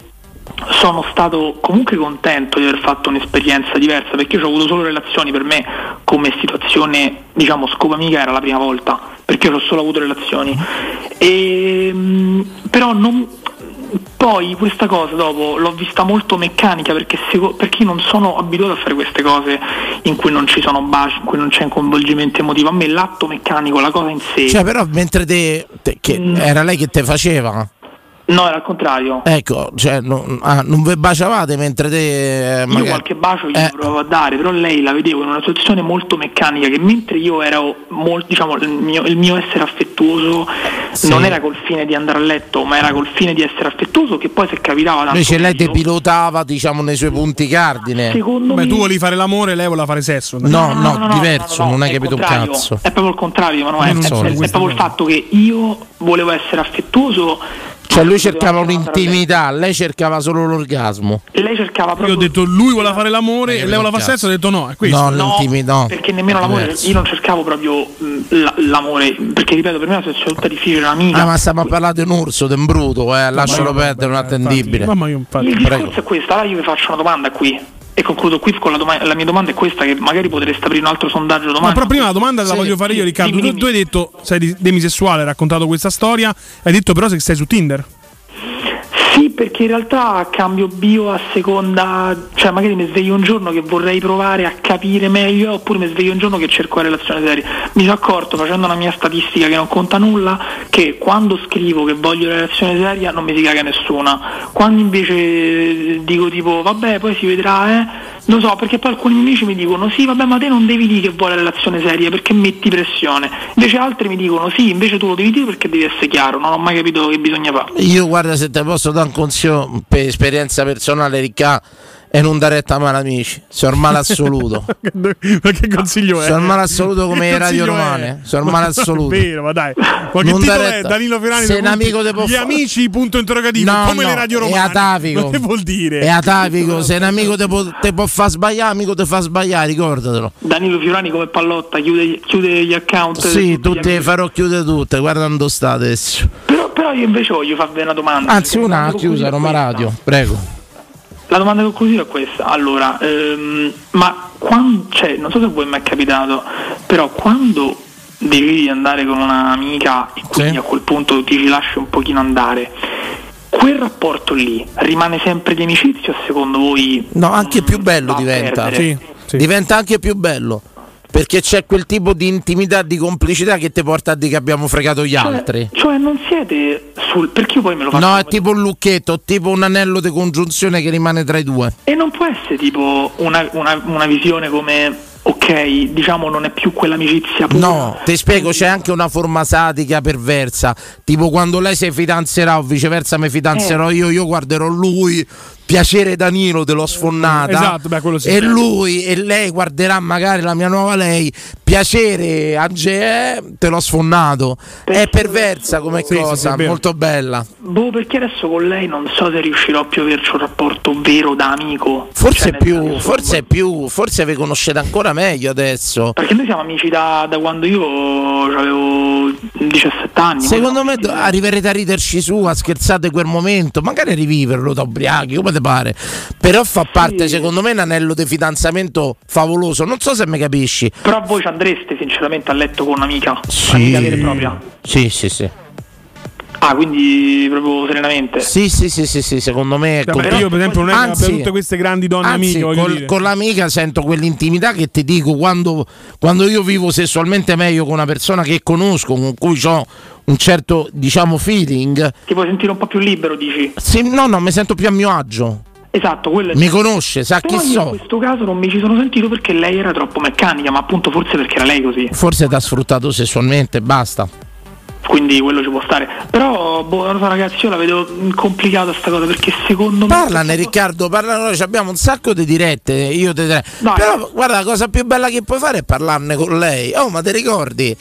sono stato comunque contento di aver fatto un'esperienza diversa perché io ho avuto solo relazioni per me come situazione diciamo scopo amica era la prima volta perché io ho solo avuto relazioni Ehm, però non poi questa cosa dopo l'ho vista molto meccanica perché, seco- perché io non sono abituato a fare queste cose in cui non ci sono baci, in cui non c'è un coinvolgimento emotivo. A me l'atto meccanico, la cosa in sé. Cioè, però mentre te, te- che Mm. era lei che te faceva. No, era al contrario. Ecco, cioè, non, ah, non vi baciavate mentre te. eh, Io magari- qualche bacio gli Eh. provavo a dare, però lei la vedevo in una situazione molto meccanica che mentre io ero molto, diciamo, il mio, il mio essere affettuoso Sì. non era col fine di andare a letto, ma era col fine di essere affettuoso che poi se capitava tanto Invece lei ti pilotava, diciamo, nei suoi punti cardine. Secondo Beh, me- tu volevi fare l'amore, lei voleva fare sesso. No, no, no, no, diverso, no, no, non hai è capito un cazzo. È proprio il contrario. Eh, non È, so, è- è questa proprio il fatto che io volevo essere affettuoso. Cioè, lui cercava un'intimità, lei cercava solo l'orgasmo. Lei cercava Io proprio. ho detto lui voleva fare l'amore e lei voleva fare sesso, ho detto no, è questo. No, l'intimità. no. perché nemmeno l'amore, io non cercavo proprio la- l'amore, perché ripeto, per me è una tutta difficile, un'amica. Ah, ma stiamo a parlare di un urso, di un bruto, eh, lascialo perdere, non è attendibile. Mamma io infatti. Il Prego. discorso è questo, allora io vi faccio una domanda qui. E concludo qui con la domanda. La mia domanda è questa: che magari potreste aprire un altro sondaggio domani. però prima la domanda la Sì, voglio fare io, Riccardo. dimmi, Tu, tu hai detto, sei demisessuale, hai raccontato questa storia, hai detto però che stai su Tinder. Sì, perché in realtà cambio bio a seconda, cioè magari mi sveglio un giorno che vorrei provare a capire meglio, oppure mi sveglio un giorno che cerco la relazione seria. Mi sono accorto facendo una mia statistica che non conta nulla che quando scrivo che voglio la relazione seria non mi si caga nessuna. Quando invece dico tipo vabbè poi si vedrà, eh, non so, perché poi alcuni amici mi dicono sì vabbè ma te non devi dire che vuoi la relazione seria perché metti pressione. Invece altri mi dicono sì, invece tu lo devi dire perché devi essere chiaro, non ho mai capito che bisogna fare. Io guarda se te posso dare un consiglio per esperienza personale, Ricca, e non dare retta a male amici. Sono il male assoluto. <laughs> ma che consiglio è? Sono il male assoluto come le radio è? romane. Sono il Ma male non è assoluto. Vero, ma dai. Ma che Non titolo è? Danilo Ferrani. Se un amico te può Gli fa- amici, punto interrogativo. No, come no, le radio è romane. atavico. Ma che vuol dire? È atavico, se un amico te può, te può far sbagliare, amico te fa sbagliare, ricordatelo. Danilo Fiorani come pallotta chiude, chiude gli account. Sì, tutti le farò chiudere tutte, guarda dove sta adesso. Però, però io invece voglio farvi una domanda. Anzi, una chiusa, è Roma questa. Radio, prego. La domanda conclusiva è questa. Allora, ehm, ma quando, cioè, non so se a voi mi è capitato, però quando decidi di andare con un'amica e quindi a quel punto ti ci lasci un pochino andare, quel rapporto lì rimane sempre di amicizia o secondo voi No, anche più bello diventa. perdere? Diventa anche più bello. Perché c'è quel tipo di intimità, di complicità che ti porta a dire che abbiamo fregato gli altri. Cioè non siete sul... perché io poi me lo faccio No, è tipo un lucchetto, tipo un anello di congiunzione che rimane tra i due. E non può essere tipo una, una- una visione come, ok, diciamo non è più quell'amicizia pura. No, ti spiego, c'è anche una forma satica perversa. Tipo quando lei si fidanzerà o viceversa mi fidanzerò Eh. io, io guarderò lui. Piacere Danilo te l'ho sfonnata. Esatto, beh, quello sì. E lui e lei guarderà magari la mia nuova lei. Piacere Ange, eh, te l'ho sfonnato. È perversa come Sì, cosa, sì, molto bella. Boh, perché adesso con lei non so se riuscirò più a averci un rapporto vero da amico. Forse Cioè, più, forse è più, forse vi conoscete ancora meglio adesso. Perché noi siamo amici da, da quando io avevo 17 anni. Secondo me do- arriverete a riderci su, a scherzare quel momento, magari a riviverlo da ubriachi, come ti pare. Però fa parte, secondo me, un anello di fidanzamento favoloso. Non so se mi capisci. Però voi ci andreste sinceramente a letto con un'amica. Amica vera e propria. Sì, sì, sì. Ah, quindi proprio serenamente. Sì, sì, sì, sì, sì, secondo me è Vabbè, così. io per esempio non è Anzi- tutte queste grandi donne Anzi, amiche, col- con l'amica sento quell'intimità che ti dico quando, quando io vivo sessualmente meglio con una persona che conosco, con cui ho un certo, diciamo, feeling. Ti puoi sentire un po' più libero, dici? Sì, no, no, mi sento più a mio agio. Esatto, quello è Mi conosce, sa chi Però in so. questo caso non mi ci sono sentito perché lei era troppo meccanica, ma appunto forse perché era lei così. Forse ti ha sfruttato sessualmente, basta. Quindi quello ci può stare. Però, boh, non so, ragazzi, io la vedo complicata sta cosa perché secondo me. Parlane Riccardo, parlane noi, abbiamo un sacco di dirette, io te Però guarda, la cosa più bella che puoi fare è parlarne con lei. Oh, ma ti ricordi?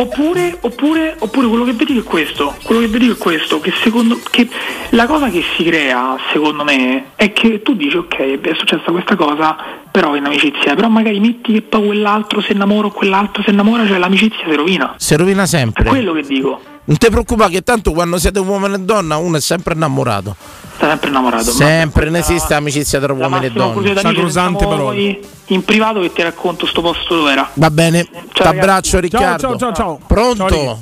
Oppure, oppure, oppure quello che vedi è questo, quello che vedi è questo, che secondo che la cosa che si crea, secondo me, è che tu dici ok, è successa questa cosa, però in amicizia, però magari metti che poi quell'altro si innamora o quell'altro si innamora, cioè l'amicizia si rovina. Si rovina È sempre. quello che dico. Non ti preoccupare che tanto quando siete un uomo e donna uno è sempre innamorato. Sempre innamorato. Sempre, non esiste amicizia tra uomini e donne. Sentiamo poi in privato che ti racconto sto posto dove era. Va bene, t'abbraccio ragazzi. Riccardo. Ciao, ciao, ciao, ciao. Pronto? Ciao.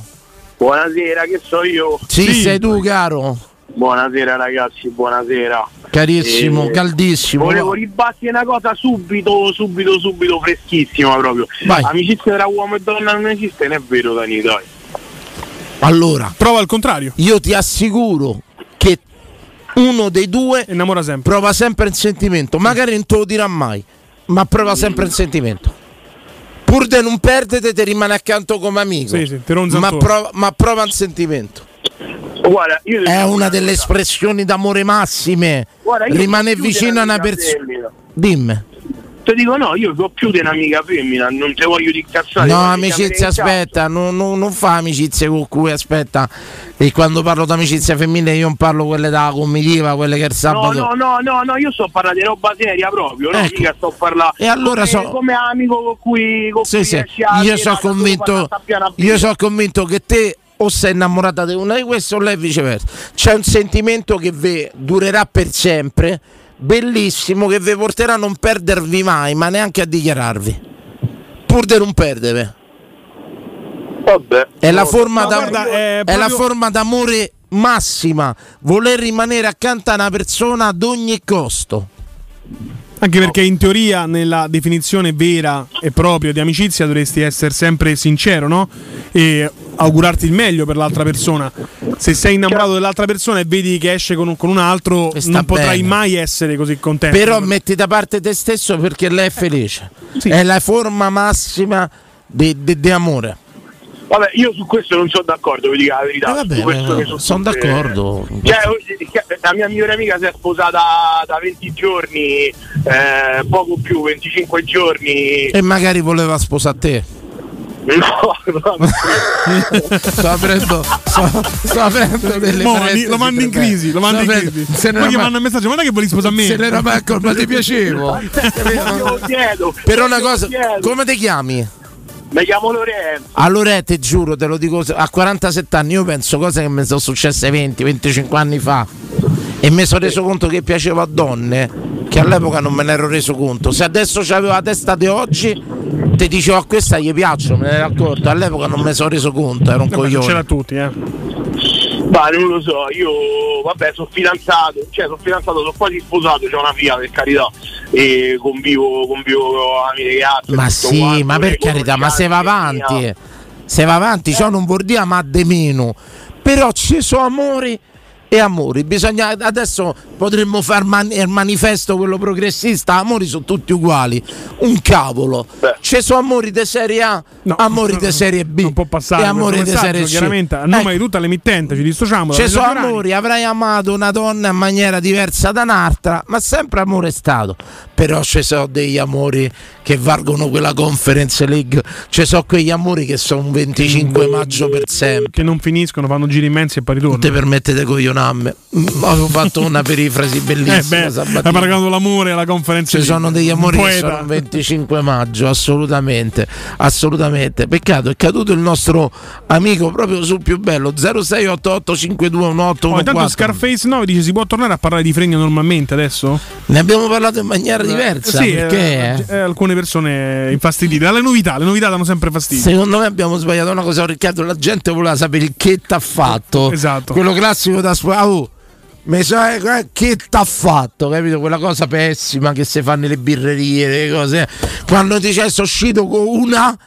Buonasera, che so io? sì, sei tu, caro. Buonasera ragazzi, buonasera. Carissimo, Eh, caldissimo. Volevo ribattere una cosa subito, subito, subito, freschissima proprio. Vai. Amicizia tra uomo e donna non esiste, non è vero Dani, dai. Allora, prova al contrario. Io ti assicuro che uno dei due innamora sempre. prova sempre il sentimento. Magari non te lo dirà mai, ma prova sempre il sentimento. Pur di non perdere, ti rimane accanto come amico. Sì, sì, ma, prova, ma prova il sentimento. Guarda, io È una delle espressioni d'amore massime. Guarda, Rimane vicino a una persona. Dimmi. Ti dico no, io ho più di un'amica femmina, non te voglio di cazzare. No, amicizia, aspetta, non, non- non fa amicizie con cui aspetta. E quando parlo di amicizia femminile io non parlo quelle da comitiva, quelle che il No, sabato. no, no, no, no, io sto parlando di roba seria proprio, no? Ecco. Mica sto parlando E allora come, so- come amico con cui, con Sì, cui sì. Io sono convinto, sono convinto che te o sei innamorata di una di queste o lei viceversa. C'è un sentimento che vi durerà per sempre, bellissimo, che vi porterà a non perdervi mai, ma neanche a dichiararvi. Pur di non perdere. Vabbè. È la forma, no, da- guarda, è è la proprio- forma d'amore massima, voler rimanere accanto a una persona ad ogni costo. Anche perché in teoria nella definizione vera e propria di amicizia dovresti essere sempre sincero, no? E augurarti il meglio per l'altra persona. Se sei innamorato dell'altra persona e vedi che esce con un, con un altro, non potrai bene. mai essere così contento. Però metti da parte te stesso perché lei è felice. È la forma massima di, di- di amore. Vabbè, io su questo non sono d'accordo, vi dico la verità. Eh, vabbè, su questo eh, sono sono d'accordo. Cioè, eh, la mia migliore amica si è sposata da 20 giorni, eh, poco più, 25 giorni. E magari voleva sposare te. <laughs> No, no, sto aprendo, sto, sto aprendo delle Mo, parentesi lo mandi in crisi, lo mandi Sto in crisi. Se Poi gli mandano un messaggio, guarda che vuoi sposare a me. Se ne era ma ti piacevo. <laughs> Però una cosa, come ti chiami? Mi chiamo Lorenzo. Allora te giuro, te lo dico a 47 anni, io penso cose che mi sono successe 20-25 anni fa e mi sono reso conto che piaceva a donne che all'epoca non me ne ero reso conto. Se adesso c'avevo la testa di oggi, ti dicevo a questa gli piacciono, me ne ero accorto. All'epoca non me ne sono reso conto, ero un Vabbè, coglione. c'era tutti, eh. Ma non lo so, io vabbè sono fidanzato, cioè sono fidanzato, sono quasi sposato, c'ho una figlia per carità e convivo, convivo con la mia ragazza. Ma sì, quanto, ma per carità, ma se va avanti, mia. se va avanti, ciò non vuol dire ma de meno. Però ci sono amori e amori. Bisogna, adesso potremmo far man- il manifesto quello progressista, amori sono tutti uguali. Un cavolo. Ci sono amori di serie A, amori di serie B. Non può Passare e amori di serie C. chiaramente a nome Ecco. di tutta l'emittente ci dissociamo Ci sono amori, avrai amato una donna in maniera diversa da un'altra, ma sempre amore è stato. Però ci sono degli amori che valgono quella conference league, ci sono quegli amori che sono un 25 maggio per sempre. Che non finiscono, fanno giri immensi e poi ritornano. Non ti permettete coglionarmi. Mm, Avevo fatto una perifrasi bellissima. Eh beh, Sabatino. hai paragonato l'amore alla conferenza. Ci sono degli amori che sono il 25 maggio, assolutamente, assolutamente. Peccato, è caduto il nostro amico proprio sul più bello 0688521814. Oh, intanto Scarface 9 dice si può tornare a parlare di fregna normalmente adesso? Ne abbiamo parlato in maniera diversa. Sì, perché eh, eh, alcune persone infastidite. Dalle novità, le novità danno sempre fastidio. Secondo me abbiamo sbagliato una cosa, Riccardo. La gente voleva sapere il che t'ha fatto. Esatto. Quello classico da scuola. Oh, che t'ha fatto, capito? Quella cosa pessima che si fa nelle birrerie, le cose. Quando ti sono uscito con una.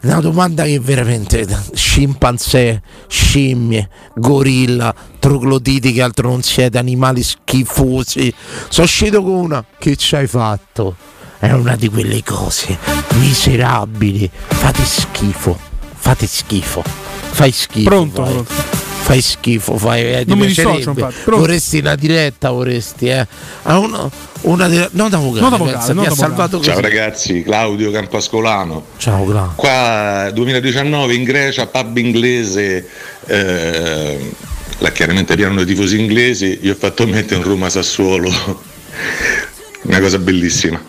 Una domanda che veramente scimpanzé, scimmie, gorilla, trogloditi che altro non siete, animali schifosi. Sono uscito con una. Che ci hai fatto? È una di quelle cose miserabili. Fate schifo. Fate schifo. Fai schifo. Pronto, fai. pronto. Fai schifo, fai, eh, ti Non mi piacerebbe. dissocio, infatti. Pronto. Vorresti una diretta, vorresti, eh. A uno- una dire- non da vocale, Non da vocale, pensa, da vocale. salvato così. Ciao ragazzi, Claudio Campascolano. Ciao Claudio. Qua 2019 in Grecia, pub inglese, eh, là chiaramente pieno di tifosi inglesi, io ho fatto mettere un Roma Sassuolo, <laughs> una cosa bellissima.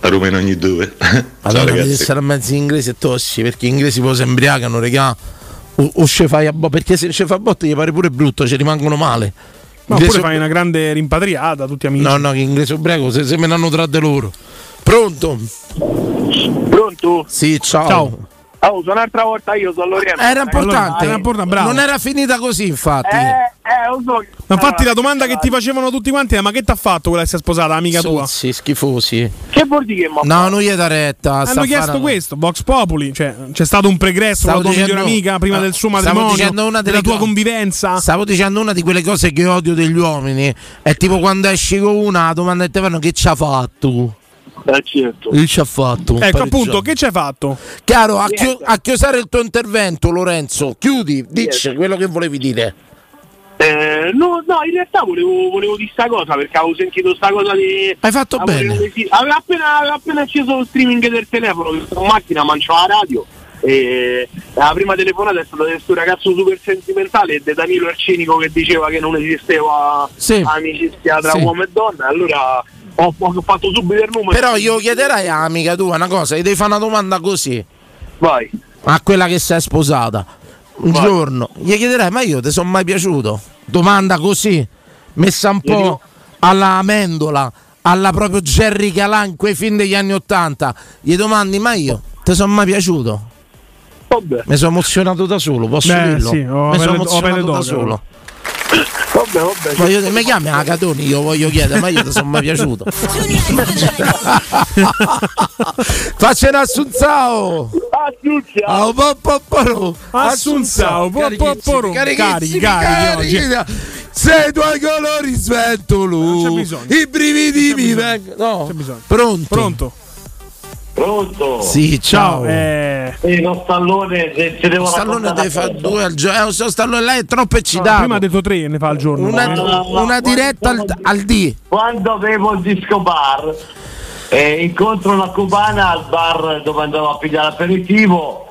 A Roma in ogni due. <laughs> Ciao Allora devi ragazzi. essere mezzi inglesi e tossi perché gli inglesi poi si embriagano, regà. O, o ce fai a bo- perché se ce fai a botte gli pare pure brutto, ci rimangono male. Ma Inglese- oppure fai una grande rimpatriata, tutti amici. No, no, che inglese ubriaco se, se me ne hanno tra di loro. Pronto? Pronto? Sì, ciao. Ciao. Oh, sono un'altra volta io, sono Lorenzo. Era importante. era importante, bravo. Non era finita così, infatti. Eh, eh, lo so. Ma infatti la domanda che ti facevano tutti quanti è ma che t'ha fatto quella che si è sposata, amica tua? Sì, schifosi. Che vuol dire che mo- No, non gli dà retta. sta Hanno chiesto fare- questo, Vox Populi, cioè c'è stato un pregresso con la tua migliore amica prima eh, del suo stavo matrimonio, dicendo una delle della tua co- convivenza. Stavo dicendo una di quelle cose che odio degli uomini. È tipo quando esci con una, la domanda che ti fanno che ci ha fatto. Eh, certo. Che ci ha fatto? Ecco appunto, che ci hai fatto? Chiaro, a, chi- a chiusare il tuo intervento, Lorenzo, chiudi, dici quello che volevi dire. Eh, no, no, in realtà volevo, volevo dire sta cosa perché avevo sentito sta cosa di. Hai fatto avevo- bene. sì, Aveva appena, aveva appena acceso lo streaming del telefono, che sono in macchina, manciava la radio. E la prima telefonata è stata di questo ragazzo super sentimentale di Danilo Arcenico che diceva che non esisteva Sì. amicizia tra Sì. uomo e donna. Allora ho, ho fatto subito il numero. Però io chiederai a amica tua una cosa, gli devi fare una domanda così. Vai. A quella che sei sposata. Un Vai. giorno gli chiederai, ma io ti sono mai piaciuto? Domanda così, messa un po' dico- alla amendola, alla proprio Jerry Calà in quei film degli anni Ottanta. Gli domandi, ma io ti sono mai piaciuto? Vabbè. Mi sono emozionato da solo, posso Beh, dirlo? sì, ho Mi sono emozionato da solo. Vabbè, vabbè. Voglio dire, mi chiami a Catoni, io voglio chiedere, ma io ti sono mai piaciuto? <laughs> Faccia un assunzao! Assunzao! Assunzao, carichi, carichi oggi. carichi. Se i tuoi colori sventolo, i brividi mi vengono. No, pronto? Pronto? Pronto? Sì, ciao. Eh, Sì, lo stallone se ci devo Lo stallone deve fare due al giorno. Eh, lo stallone lei è troppo no, eccitato. prima ha detto tre, ne fa al giorno. una, no, no, una no, diretta al, al D. Quando avevo il disco bar, eh, incontro una cubana al bar dove andavo a pigliare l'aperitivo.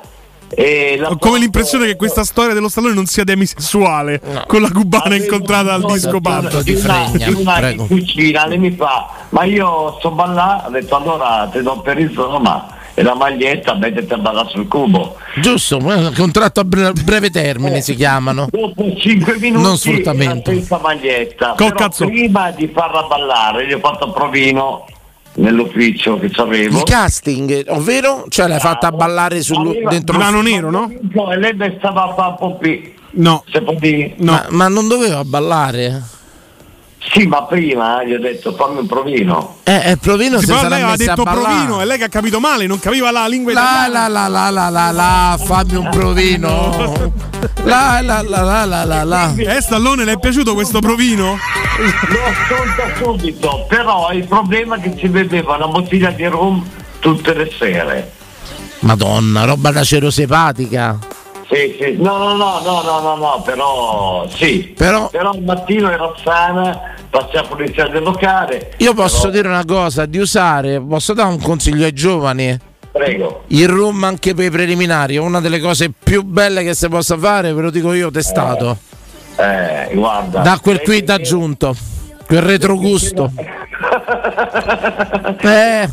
E la Ho come l'impressione che questa storia dello stallone non sia demisessuale con la cubana incontrata al disco bar. di una, in cucina, lei mi fa, ma io sto ballando, ho detto allora ti do per il sono, ma e la maglietta mettete a ballare sul cubo. Giusto, eh, contratto a bre- breve termine si chiamano. Dopo 5 minuti Non sfruttamento. maglietta. Col Però cazzo. prima di farla ballare, gli ho fatto un provino nell'ufficio che avevo. Il casting, ovvero? Cioè l'hai fatta ballare sul, Arriva- dentro Divano nero, no? E lei stava a fare un po' più. No. Se. Ma, ma non doveva ballare? Sì, ma prima eh, gli ho detto fammi un provino. Eh, eh, Provino Sì, si però lei aveva messa a detto provino e lei che ha capito male, non capiva la lingua La italiana. la la la la la la, fammi un provino. <laughs> La la la la la la la. Eh, Stallone, le è piaciuto questo provino? Lo ascolta subito, però il problema è che si beveva una bottiglia di rum tutte le sere. Madonna, roba da cerosepatica. Sì, sì, no, no, no, no, no, no, no, però sì. Però- al mattino era sana, passiamo a polizia del locale. Io posso però- dire una cosa, di usare, posso dare un consiglio ai giovani? Prego. Il rum anche per i preliminari è una delle cose più belle che si possa fare, ve lo dico io, testato. Eh, guarda. Da quel quid aggiunto, quel retrogusto. <laughs> Eh,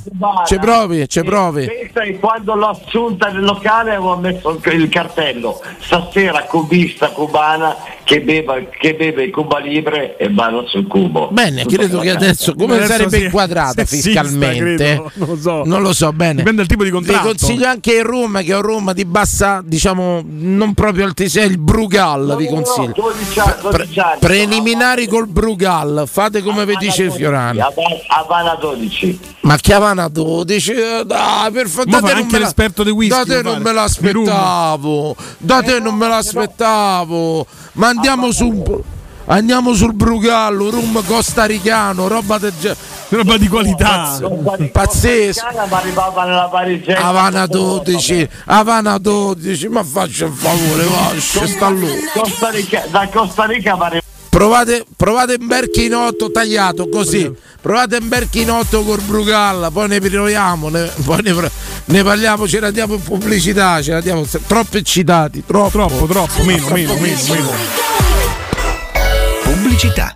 ci provi, ci provi. Pensa che quando l'ho assunta nel locale avevo messo il- cartello stasera cubista cubana che, beva, che beve il Cuba Libre e balla sul cubo. Bene, credo che adesso come Adesso sarebbe sì, inquadrata sessista, fiscalmente? credo, non lo so. Non lo so bene. Dipende dal tipo di Vi contratto. consiglio anche il rum, che è un rum di bassa, diciamo, non proprio altissimo, il Brugal, vi consiglio. 12 anni, 12 anni. Preliminari col Brugal, fate come vi dice il Fiorano. Havana- Havana 12. Ma Chiavana 12, eh, dai, per favore, da te anche la- l'esperto di whisky, Da te non me l'aspettavo, da te non me l'aspettavo. Ma andiamo su Andiamo sul Brugallo, rum costaricano, roba, del ge- roba di qualità. Pazzesco. Havana 12, Havana 12, ma faccia il favore, lascia, sta lui. Costa Rica, da Costa Rica va Provate, provate un berchinotto tagliato così. Provate un berchinotto col Brugalla, poi ne proviamo, ne, poi ne, ne parliamo, ce la diamo in pubblicità, ce la diamo troppo eccitati, troppo. Troppo, troppo, meno, meno, meno, meno. Pubblicità.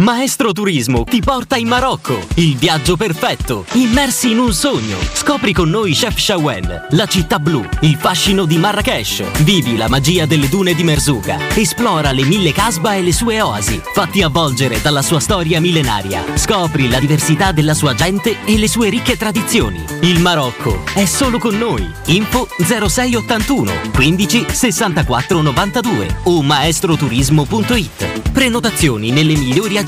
Maestro Turismo ti porta in Marocco, il viaggio perfetto, immersi in un sogno. Scopri con noi Chef Shawen, la città blu, il fascino di Marrakesh. Vivi la magia delle dune di Merzouga. Esplora le mille casba e le sue oasi. Fatti avvolgere dalla sua storia millenaria. Scopri la diversità della sua gente e le sue ricche tradizioni. Il Marocco è solo con noi. Info 0681 15 64 92 o maestroturismo.it. Prenotazioni nelle migliori agenzie.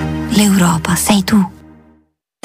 L'Europa sei tu.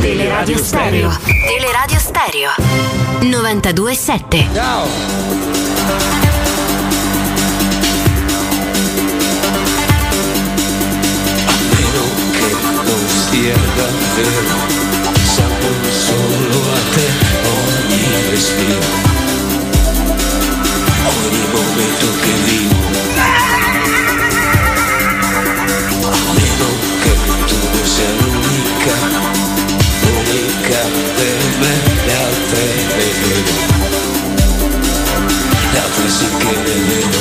Teleradio Stereo. Teleradio Stereo. 927. Ciao. sia davvero Sapo solo a te ogni respiro Ogni momento che vivo Unica per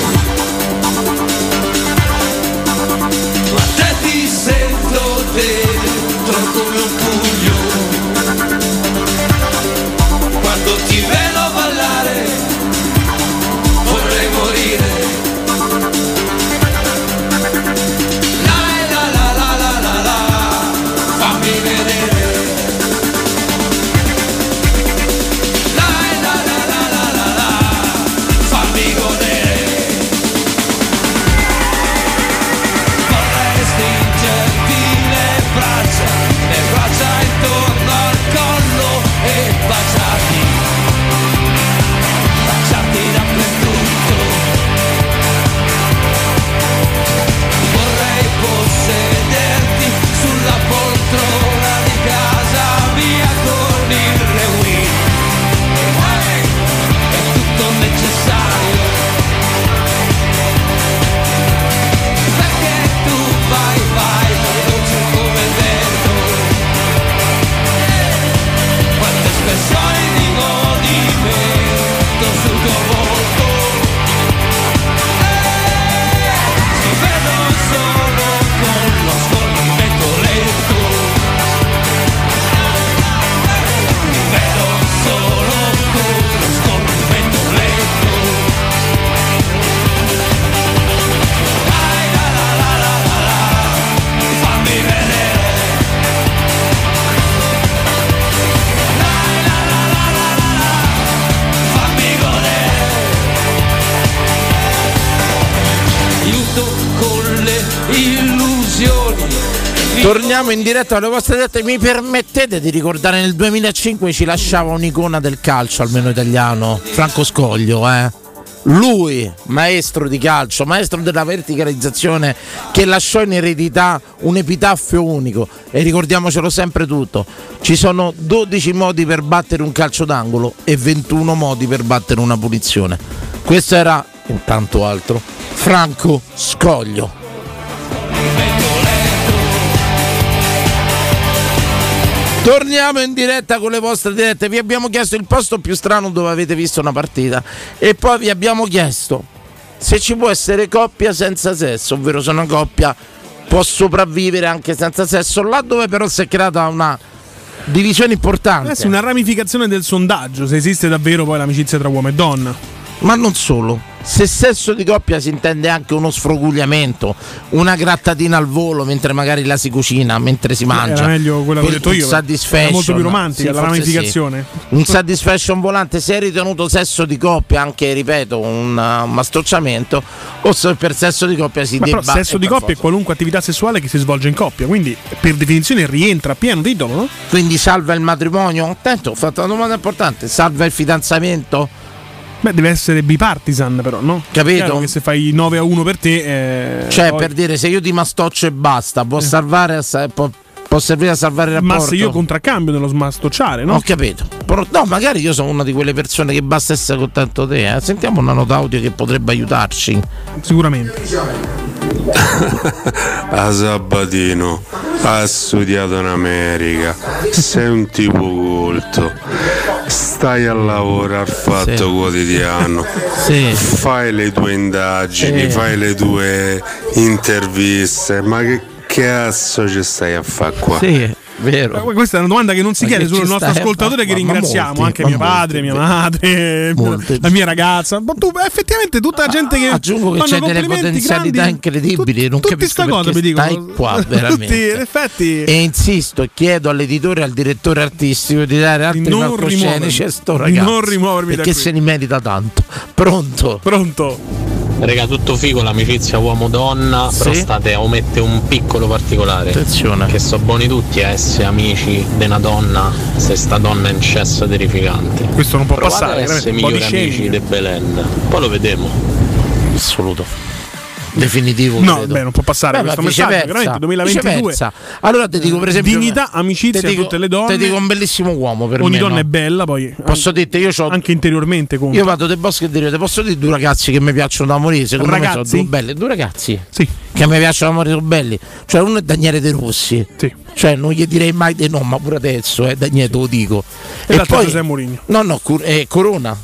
Torniamo in diretta alle vostre dirette. Mi permettete di ricordare nel 2005 ci lasciava un'icona del calcio, almeno italiano, Franco Scoglio, eh? Lui, maestro di calcio, maestro della verticalizzazione, che lasciò in eredità un epitaffio unico. E ricordiamocelo sempre tutto: ci sono 12 modi per battere un calcio d'angolo e 21 modi per battere una punizione. Questo era, intanto altro, Franco Scoglio. Torniamo in diretta con le vostre dirette. Vi abbiamo chiesto il posto più strano dove avete visto una partita e poi vi abbiamo chiesto se ci può essere coppia senza sesso, ovvero se una coppia può sopravvivere anche senza sesso, là dove però si è creata una divisione importante. Adesso una ramificazione del sondaggio, se esiste davvero poi l'amicizia tra uomo e donna. Ma non solo. Se sesso di coppia si intende anche uno sfrogugliamento, una grattatina al volo mentre magari la si cucina, mentre si mangia. Era meglio quella che ho detto io, satisfaction. molto più romantica, la forse ramificazione. sì. Un satisfaction volante, se è ritenuto sesso di coppia, anche ripeto, un uh, mastrocciamento, o se per sesso di coppia si Ma però debba. sesso e di coppia è qualunque attività sessuale che si svolge in coppia, quindi per definizione rientra pieno titolo, no? Quindi salva il matrimonio? Attento, ho fatto una domanda importante. Salva il fidanzamento? Beh, deve essere bipartisan, però, no? Capito? Che se fai 9 a 1 per te. eh, Cioè, poi- per dire, se io ti mastoccio e basta, può salvare, può, può servire a salvare il rapporto? Ma se io contraccambio nello smastocciare, no? Ho capito. Però- No, magari io sono una di quelle persone che basta essere contento te. eh. Sentiamo una nota audio che potrebbe aiutarci. Sicuramente. <laughs> A Sabatino ha studiato in America, sei un tipo colto, stai a lavorare al fatto Sì. quotidiano, Sì. fai le tue indagini, Sì. fai le tue interviste, ma che cazzo ci stai a fare qua? Sì, vero. Ma Questa è una domanda che non si Ma chiede solo al nostro ascoltatore fa- che ringraziamo, molti, anche mio molti, padre, mia beh. madre, Molti. la mia ragazza. Ma tu effettivamente tutta la gente che Aggiungo che c'è delle potenzialità grandi, incredibili. non tutti capisco sta cosa, perché mi dicono. stai qua Tutti, veramente. in effetti E insisto e chiedo all'editore e al direttore artistico di dare altri palcoscenici a sto ragazzo. non rimuovermi da perché se ne merita tanto. Pronto? Pronto. Raga, tutto figo l'amicizia uomo-donna, però Sì. state a omettere un piccolo particolare. Attenzione. Che so buoni tutti a essere amici di una donna se sta donna è in cesso terrificante. Questo non può Provate passare, a essere migliori di amici di Belen. Poi lo vedremo. Assoluto. Definitivo. No, credo. beh, non può passare Beh, questo messaggio, veramente 2022. viceversa. Allora ti dico per esempio Dignità, amicizia dico- tutte le donne. Ti dico un bellissimo uomo per Ogni me. donna no? è bella, poi Posso dirti, io ho anche interiormente conta. Io vado dei boschi e derivo, ti posso dire due ragazzi che mi piacciono da morire, secondo me Ragazzi? sono due belli, due ragazzi Sì. che mi piacciono da morire, sono belli. Cioè uno è Daniele De Rossi. Cioè non gli direi mai di no, ma pure adesso, eh, Daniele te lo dico. E l'altro è Giuseppe Mourinho. No, no, Cur- eh, Corona.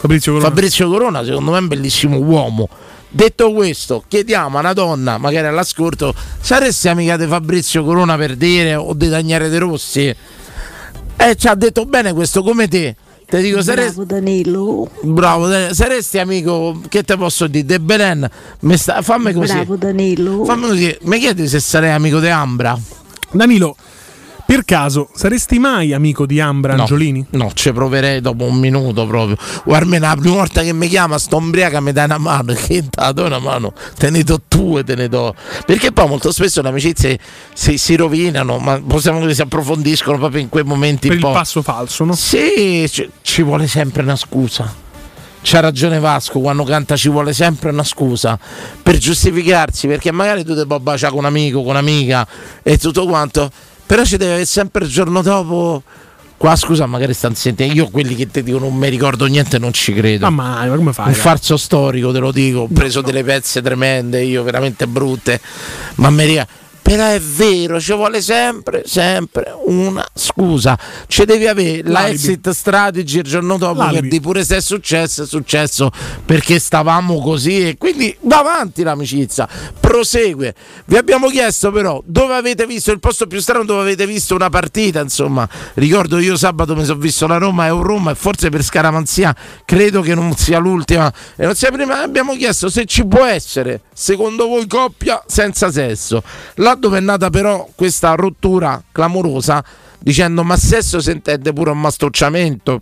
Fabrizio Corona. Fabrizio Corona, secondo me è un bellissimo uomo. Detto questo, chiediamo a una donna, magari all'ascolto, saresti amica di Fabrizio Corona per dire o di Daniele De Rossi? Eh, ci ha detto bene questo come te. Ti dico, saresti. Bravo Danilo. Bravo, Daniele. saresti amico, che te posso dire? De Belen, sta- fammi così. Bravo Danilo. Fammi così, mi chiedi se sarei amico di Ambra? Danilo, per caso saresti mai amico di Ambra No. Angiolini? No, ci proverei dopo un minuto proprio. Guarda, la prima volta che mi chiama, sto ombriaca, mi dai una mano. <laughs> Che ti do una mano? Te ne do due, te ne do. Perché poi molto spesso le amicizie si, si rovinano, ma possiamo dire si approfondiscono proprio in quei momenti Per un il passo falso, no? Sì, ci, ci vuole sempre una scusa. C'ha ragione Vasco quando canta ci vuole sempre una scusa per giustificarsi, perché magari tu ti puoi baciare con un amico, con un'amica e tutto quanto, però ci deve avere sempre il giorno dopo. Qua scusa, magari stanno sentendo. Io quelli che ti dicono non mi ricordo niente, non ci credo. Ma mai, ma come fai? Un dai? falso storico, te lo dico. Ho preso delle pezze tremende, io veramente brutte. Ma mi riga- Però è vero, ci vuole sempre, sempre una scusa. Ci devi avere la exit strategy il giorno dopo L'alibi. di pure se è successo, è successo perché stavamo così e quindi va avanti l'amicizia, prosegue. Vi abbiamo chiesto però dove avete visto il posto più strano dove avete visto una partita, insomma. Ricordo io sabato mi sono visto la Roma e un Roma e forse per scaramanzia credo che non sia l'ultima e non sia prima. Abbiamo chiesto se ci può essere, secondo voi, coppia senza sesso. Là dove è nata però questa rottura clamorosa dicendo ma sesso si intende pure un mastucciamento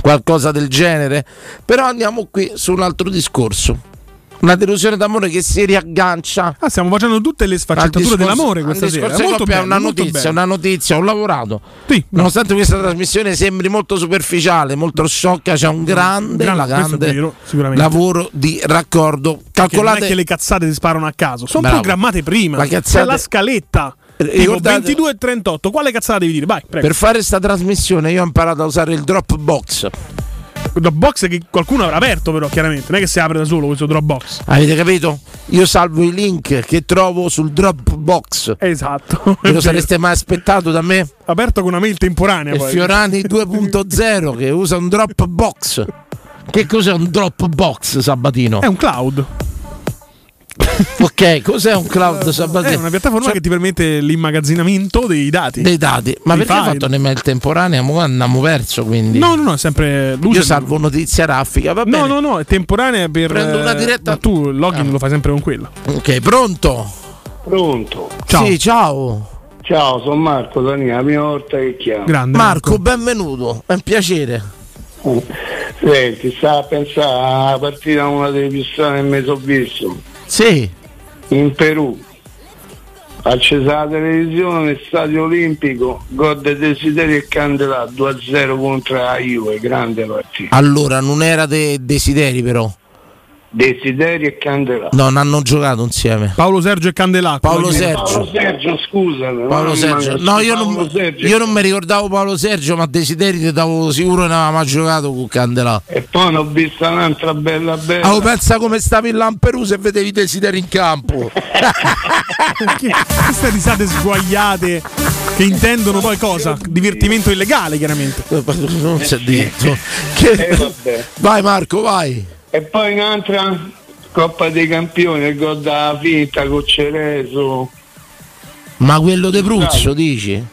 qualcosa del genere? Però andiamo qui su un altro discorso una delusione d'amore che si riaggancia Ah, stiamo facendo tutte le sfaccettature dell'amore questa sera. discorso Molto è bello, una molto notizia, bello. una notizia, ho lavorato. Sì, Nonostante questa trasmissione sembri molto superficiale, molto sciocca, c'è un grande, No, no, è grande vero, lavoro di raccordo. È Calcolate che le cazzate si sparano a caso, sono Bravo. programmate prima. La cazzata- C'è la scaletta. Tipo Ricordate- 22 e 38. Quale cazzata devi dire? Vai, prego. per fare questa trasmissione io ho imparato a usare il Dropbox. Dropbox che qualcuno avrà aperto, però, chiaramente. Non è che si apre da solo questo Dropbox. Avete capito? Io salvo i link che trovo sul Dropbox. Esatto. Ve lo <laughs> sareste mai aspettato da me? Aperto con una mail temporanea. E poi. Fiorani <laughs> 2.0 che usa un Dropbox. Che cos'è un Dropbox Sabatino? È un cloud. <laughs> Ok, cos'è un cloud Sabatino? È una piattaforma che ti permette l'immagazzinamento dei dati. dei dati. Ma Dei perché hai file. fatto un'email temporanea? Mo andiamo verso quindi. No, no, no, è sempre luce. Io salvo notizia raffica, va No, bene. no, no, è temporanea per. Prendo una eh, diretta- ma tu il login Ah. lo fai sempre con quella. Ok, pronto? Pronto? Ciao. Sì, ciao. Ciao, sono Marco Dania, la prima volta che chiamo. Grande. Marco, benvenuto. È un piacere. Senti, sta a pensare alla partita una delle più strane che mi sono visto. Sì. In Perù. Accesa la televisione stadio olimpico, gol de Desiderio e Candelà 2-0 contro la Juve, grande partita. Allora, non era de- desideri però. Desiderio e Candelà. Non hanno giocato insieme. Paolo Sergio e Candelà. Paolo Sergio. Paolo Sergio, scusa. Paolo Sergio. No, io Paolo non, Sergio. io non mi ricordavo Paolo Sergio, ma Desideri ti davo sicuro che non aveva mai giocato con Candelà. E poi ne ho vista un'altra bella bella. Ah, oh, pensa come stavi in Perù se vedevi Desideri in campo. <laughs> Che- Queste risate sguagliate che intendono poi cosa? Divertimento illegale, chiaramente. non si è detto. Che- Eh, vabbè. Vai Marco, vai. E poi un'altra Coppa dei Campioni, il gol da finta con Cereso. Ma quello de Pruzzo dici?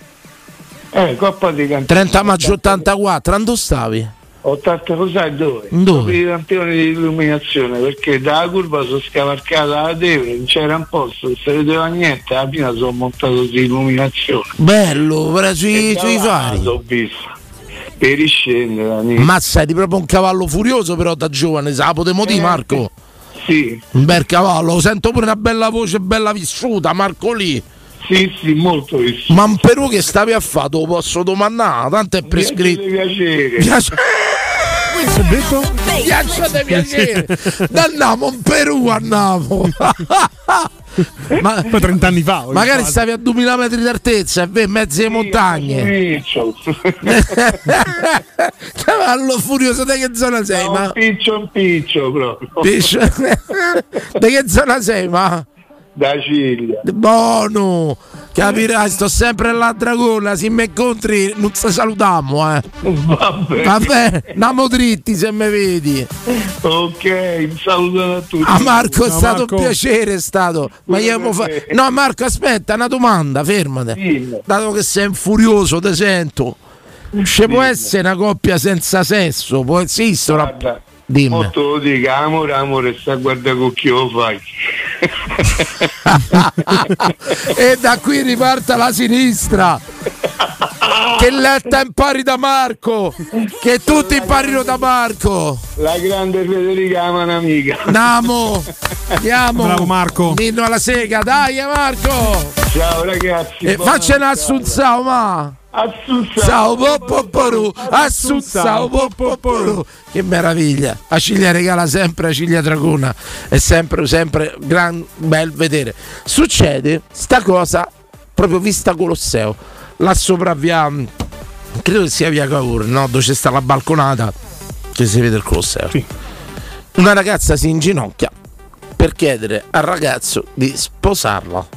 Eh, Coppa dei Campioni. 30 maggio 84, quando stavi? 80 lo sai dove? Dove? Dei Campioni di illuminazione, perché dalla curva sono scavalcata la Tevere, non c'era un posto, non si vedeva niente, alla fine sono montato di illuminazione. Bello, però sui, sui fari. L'ho visto. Per riscendere, Dani. Mazza, eri proprio un cavallo furioso però da giovane, sa, potremmo dire Eh, Marco? Sì, Un bel cavallo, sento pure una bella voce, bella vissuta, Marco lì. sì, sì, molto visto. Ma in Perù che stavi a fare? Te lo posso domandare, tanto è prescritto. Piacere. Piace- Ghiaccio di piacere. Andiamo in Perù, andiamo. <laughs> Ma, Poi 30 anni fa. magari fare. stavi a 2000 metri d'altezza e ve in mezzo alle montagne. <laughs> Cavallo furioso, da che zona sei? No, ma... piccio un piccio proprio. Piscio- <laughs> da che zona sei? Ma Da Ciglia. buono, capirai, sto sempre là a Dragona, se mi incontri non ci salutiamo, eh. Vabbè. Vabbè, andiamo dritti se mi vedi. Ok, un saluto a tutti. A Marco è Ciao, stato Marco. un piacere, è stato. Ma io mo fa-. No, Marco, aspetta, una domanda, fermate. Dato che sei furioso, te sento. Ci può essere una coppia senza sesso? Può esistere una... Guarda, Dimmi. te lo dico, amore, amore, sta a guardare con chi lo fai. <laughs> <laughs> e da qui riparte la sinistra. Che letta impari da Marco. Che tutti imparino da Marco. La grande Federica ama un'amica. Andiamo. Andiamo. Bravo, Marco. Ninno alla sega, dai Marco. Ciao ragazzi. E faccia un assunzao, ma. Assunzao. Sao poppoporu, assunzao poppoporu. Che meraviglia. A Ciglia regala sempre a Ciglia Dragona. È sempre, sempre gran bel vedere. Succede sta cosa proprio vista Colosseo. Là sopra via. Credo che sia via Cavour, no? Dove c'è sta la balconata. Che si vede il Colosseo. Una ragazza si inginocchia per chiedere al ragazzo di sposarla.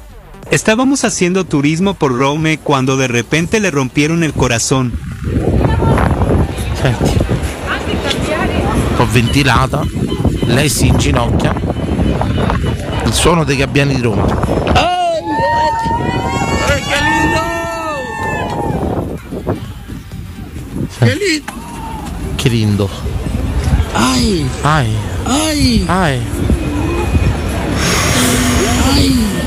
Estábamos haciendo turismo por Rome cuando de repente le rompieron el corazón. Senti. Un po' ventilata. Lei si inginocchia. Il suono dei gabbiani di Roma. Che lindo. Ai, Ai. ai, Ai.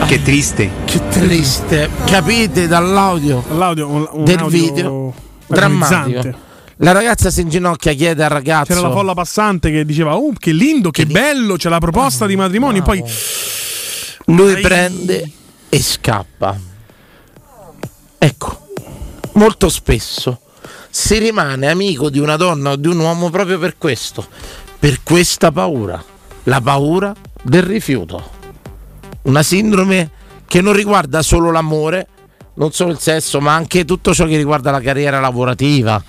Qué triste. Che triste. Capite dall'audio, L'audio, un, un del audio video? Drammatico. La ragazza si inginocchia, chiede al ragazzo. C'era la folla passante che diceva: Oh, che lindo, che bello, c'è la proposta di matrimonio. Poi Lui Ai. prende e scappa. Ecco, molto spesso si rimane amico di una donna o di un uomo proprio per questo, per questa paura, la paura del rifiuto. Una sindrome che non riguarda solo l'amore, non solo il sesso, ma anche tutto ciò che riguarda la carriera lavorativa,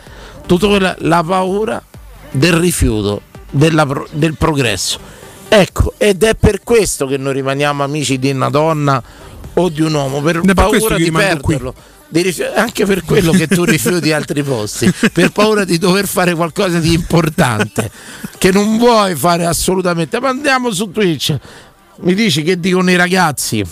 tutto quella- la paura del rifiuto, della del progresso. Ecco, ed è per questo che noi rimaniamo amici di una donna o di un uomo, per per questo paura che di rimango qui. Anche per quello che tu rifiuti altri posti, per paura di dover fare qualcosa di importante che non vuoi fare assolutamente. Ma andiamo su Twitch. Mi dici che dicono i ragazzi?